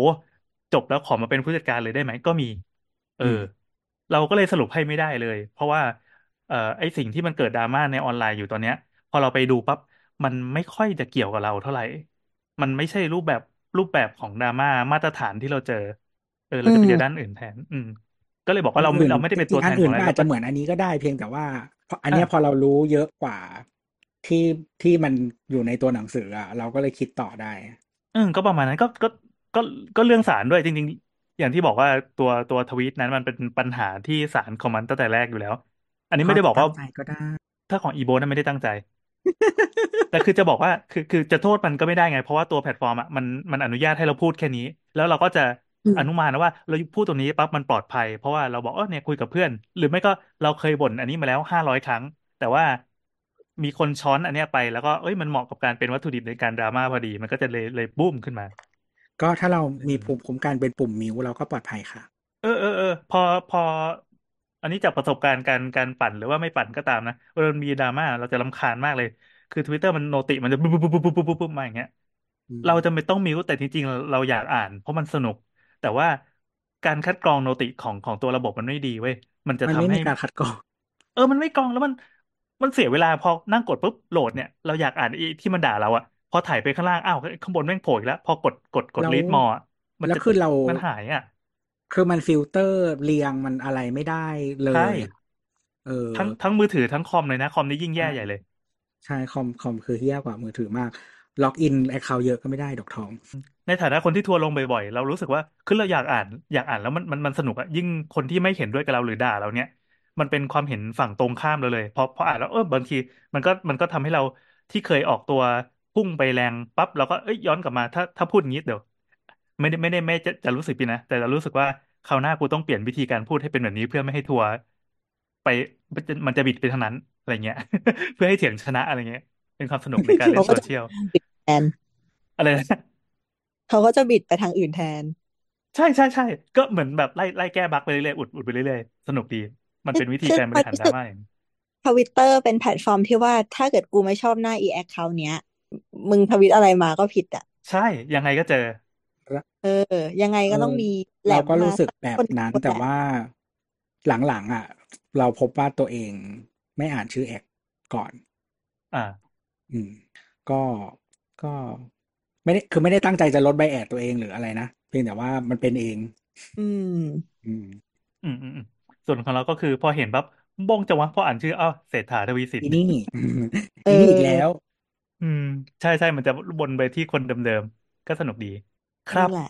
จบแล้วขอมาเป็นผู้จัดการเลยได้ไหมก็มี เอออืมเราก็เลยสรุปให้ไม่ได้เลย เพราะว่า เอ่อไอสิ่งที่มันเกิดดราม่าในออนไลน์อยู่ตอนเนี้ย พอเราไปดูปั๊บมันไม่ค่อยจะเกี่ยวกับเราเท่าไหร่ มันไม่ใช่รูปแบบรูปแบบของดราม่ามาตรฐานที่เราเจอ เออเราจะไปเจอด้านอื่นแทน อืม ก็เลยบอกว่าเราอันอื่นเราไม่ได้เป็นจริตัวงๆแทอันนขอื่อนงอะไรก็อาเราจจะก็เหมือนอันนี้ก็ได้เพียงแต่ว่าเพราะอันเนี้ยอะพอเรารู้เยอะกว่าที่ที่มันอยู่ในตัวหนังสืออะเราก็เลยคิดต่อได้ อืมก็ประมาณนั้นก็ก็ก็ก็เรื่องสารด้วยจริง ๆ อย่างที่บอกว่าตัวตัวทวีตนั้นมันเป็นปัญหาที่สารของมันตั้งแต่แรกอยู่แล้ว อันนี้ไม่ได้บอกว่าตั้งใจก็ได้ ถ้าของอีโบนั้นไม่ได้ตั้งใจ แต่คือจะบอกว่าคือคือจะโทษมันก็ไม่ได้ไง เพราะว่าตัวแพลตฟอร์มอะมันมันอนุญาตให้เราพูดแค่นี้ แล้วเราก็จะ อืมอนุมานนะว่าเราพูดตรงนี้ปั๊บมันปลอดภัย เพราะว่าเราบอกเออเนี่ยคุยกับเพื่อน หรือไม่ก็เราเคยบ่นอันนี้มาแล้วห้าร้อยครั้ง แต่ว่ามีคนช้อนอันเนี้ยไปแล้วก็เอ้ยมันเหมาะกับการเป็นวัตถุดิบในการดราม่าพอดี มันก็จะเลยเลยบูมขึ้นมา ก็ถ้าเรามีเออภูมิคุ้มกันเป็นปุ่มมิวเราก็ปลอดภัยค่ะ เออเออเออพอพอ อันนี้จากประสบการณ์การการปั่นหรือว่าไม่ปั่นก็ตามนะเวลามันมีดราม่าเราจะรำคาญมากเลย คือ Twitter มันโนติมันจะปุ๊บปุ๊บปุ๊บปุ๊บปุ๊บปุ๊บปุ๊บมาอย่างเงี้ยอืมเราจะไม่ต้องมิวแต่จริงๆเราเราอยากอ่าน เพราะมันสนุก แต่ว่าการคัดกรองโนติของของตัวระบบมันไม่ดีเว้ยมันจะมันทำไม่ให้มีการคัดกรอง เออมันไม่กรองแล้วมันมันเสียเวลาพอนั่งกดปุ๊บโหลดเนี่ยเราอยากอ่านไอ้ที่มันด่าเราอะพอถ่ายไปข้างล่างอ้าวข้างบนแม่งโผล่อีกแล้ว พอกดกดกดแล้ว read moreมันแล้วจะคือเรามันหายอะคือมันฟิลเตอร์เรียงมันอะไรไม่ได้เลยใช่อะเออทั้งทั้งมือถือทั้งคอมเลยนะ คอมนี่ยิ่งแย่ใช่ใหญ่เลย ใช่คอมคอมคือเหี้ยกว่ามือถือมาก login account เยอะก็ไม่ได้ดอกทอง ในฐานะคนที่ทัวร์ลงบ่อยๆ เรารู้สึกว่าคือเราอยากอ่านอยากอ่านแล้วมันมันมันสนุกอะยิ่งคนที่ไม่เห็นด้วยกับเราหรือด่าเราเนี่ย มันเป็นความเห็นฝั่งตรงข้ามเราเลยพอพออ่านแล้วเออบางทีมันก็มันก็ทำให้เราที่เคยออกตัวพุ่งไปแรงปั๊บเราก็เอ้ยย้อนกลับมาถ้าถ้าพูดอย่างนี้เดี๋ยวไม่ได้ไม่ได้ไม่จะจะรู้สึกผิดนะ แต่เรารู้สึกว่าคราวหน้ากูต้องเปลี่ยนวิธีการพูดให้เป็นแบบนี้เพื่อไม่ให้ทัวร์ไปมันจะมันจะบิดไปทางนั้นอะไรเงี้ย เพื่อให้เถียงชนะอะไรเงี้ย เป็นความสนุกในการเล่เขานก็โซจะเชียลบิดแทนอะไรนะเขาก็จะบิดไปทางอื่นแทน ใช่ใช่ใช่ก็เหมือนแบบไล่ไล่แก้ bug ไปเรื่อยๆอุดอุดไปเรื่อยๆสนุกดี มันเป็นวิธีคือการบริหารดราม่ามันรู้ดราสึกอย่างนี้ทวิตเตอร์เป็นแพลตฟอร์มที่ว่าถ้าเกิดกูไม่ชอบหน้าอี account เนี้ย มึงทวิตอะไรมาก็ผิดอะ ใช่ยังไงก็เจอ เออ ยังไงก็ต้องเออมีแหลเรามก็มารู้สึกสักแบบคนนั้นคนแต่แหละว่าหลังๆอะ เราพบว่าตัวเองไม่อ่านชื่อแอคก่อน อ่า อืม ก็ก็ไม่ได้คือไม่ได้ตั้งใจจะลดไบแอดตัวเองหรืออะไรนะ เพียงแต่ว่ามันเป็นเอง อืม อืม อืมอืมอืมส่วนของเราก็คือพอเห็นปั๊บบ้งจังวะพออ่านชื่ออ้าวเศรษฐาทวีสินอีนี่เออีอนี่อีกแล้ว อืม ใช่ใช่มันจะวนไปที่คนเดิมๆ ก็สนุกดี ครันี่บแหละ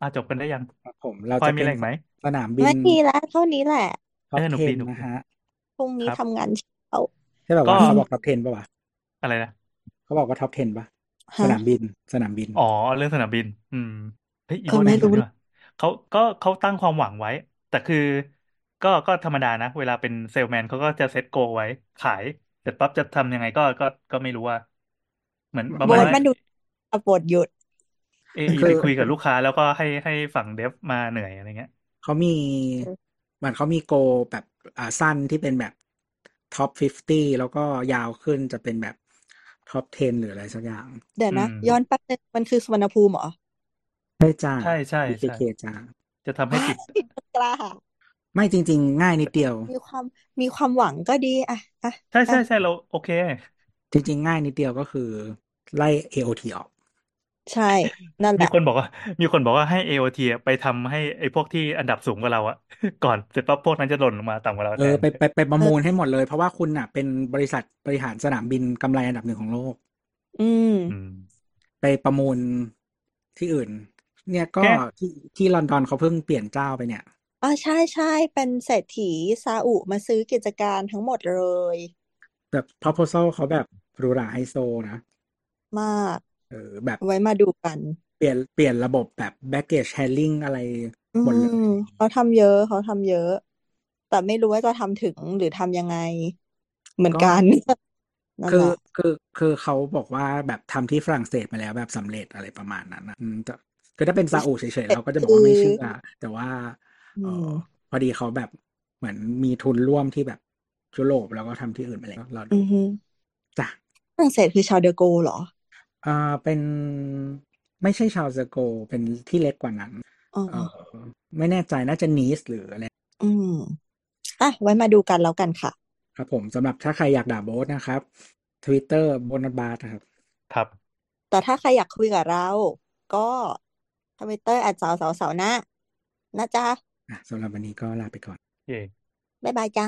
อะจบกันได้ยังครับผมเราพลอยจะมีเป็อะไรนอีกไหมสนามบินไม่มีแล้วเท่านี้แหละท็อปเออหนุก10ดีหนุกนะดีฮะพรุ่งนี้ครับทำงานเช้าใช่แบบก็ว่าเขาบอกท็อป10ป่ะวะ อะไรนะเขาบอกว่าท็อป10ป่ะสฮะนามบิน สนามบิน อ๋อเรื่องสนามบิน อืมเฮ้ยอีเอโบอน่าไม่ดูรู้นี่ว่ะเขาก็เขาตั้งความหวังไว้ แต่คือก็ก็ธรรมดานะ เวลาเป็นเซลแมนเขาก็จะเซตโกไว้ ขายเสร็จปั๊บจะทำยังไงก็ก็ก็ไม่รู้ว่า เหมือนประโบมาณทว่า มันดูบทหยุด เอคือไปคุยกับลูกค้าแล้วก็ให้ให้ฝั่งเดฟมาเหนื่อยอะไรเงี้ย เขามีเหมือนเขามีโกแบบอ่าสั้นที่เป็นแบบท็อป 50 แล้วก็ยาวขึ้นจะเป็นแบบ ท็อป 10 หรืออะไรสักอย่าง เดี๋ยวนะอืมย้อนแป๊บนึงมันคือสุวรรณภูมิเหรอ ใช่จ้าใช่ใช่ใช่ BKK จ้าจะทำให้ติดผิดกล้าไม่จริง ๆ ง่ายนิดเดียว มีความมีความหวังก็ดีอะอะใช่ใช่อะใช่เราโอเค จริง ๆ ง่ายนิดเดียวก็คือ ไล่ AOT ออก ใช่ นั่นแหมีละ คนบอกว่า มีคนบอกว่าให้ AOT อะไปทำให้ไอ้พวกที่อันดับสูงกว่าเราอะ ก่อนเสร็จปั๊บพวกนั้นจะหล่นลงมาต่ำกว่าเราเอแทอน ไปไปไปประมูลให้หมดเลย เพราะว่าคุณอะ เป็นบริษัทบริหารสนามบินกำไรอันดับหนึ่งของโลก อืม อืม ไปประมูลที่อื่น เนี่ยก็แกที่ที่ลอนดอนเขาเพิ่งเปลี่ยนเจ้าไปเนี่ย อ่าใช่ใช่เป็นเศรษฐีซาอุมาซื้อกิจการทั้งหมดเลย แบบ proposal เขาแบบหรูหราไฮโซนะ มาก เออแบบไว้มาดูกัน เปลี่ยนเปลี่ยนระบบแบบ baggage handling อะไรอืหมดเลยมเขาทำเยอะเขาทำเยอะ แต่ไม่รู้ว่าจะทำถึงหรือทำยังไงเหมือนก็กันนั่นคืแหอละคือคือเขาบอกว่าแบบทำที่ฝรั่งเศสมาแล้วแบบสำเร็จอะไรประมาณนั้นนะอืมแต่คือถ้าเป็นซาอุเฉยๆเราก็จะบอกว่าไม่เชื่อแต่ว่าอืเอมอพอดีเขาแบบเหมือนมีทุนร่วมที่แบบยุโรปแล้วก็ทำที่อื่นไปแล้วเราอืดูอฮึจ้ะฝรั่งเศสคือชาวเดอโกเหรอ อ่าเป็นไม่ใช่ชาวเซโก เป็นที่เล็กกว่านั้นอ๋อเออไม่แน่ใจน่าจะนีสหรืออะไร อืมอะไว้มาดูกันแล้วกันค่ะ ครับผมสำหรับถ้าใครอยากด่าโบสนะครับ Twitter โบนัสบาร์นะครับ ครับ แต่ถ้าใครอยากคุยกับเรา ก็ทวิตเตอร์แอดสาวสาวสาวนะ นะจ๊ะอะสำหรับวันนี้ก็ลาไปก่อน เย่บ๊ายบายจ้า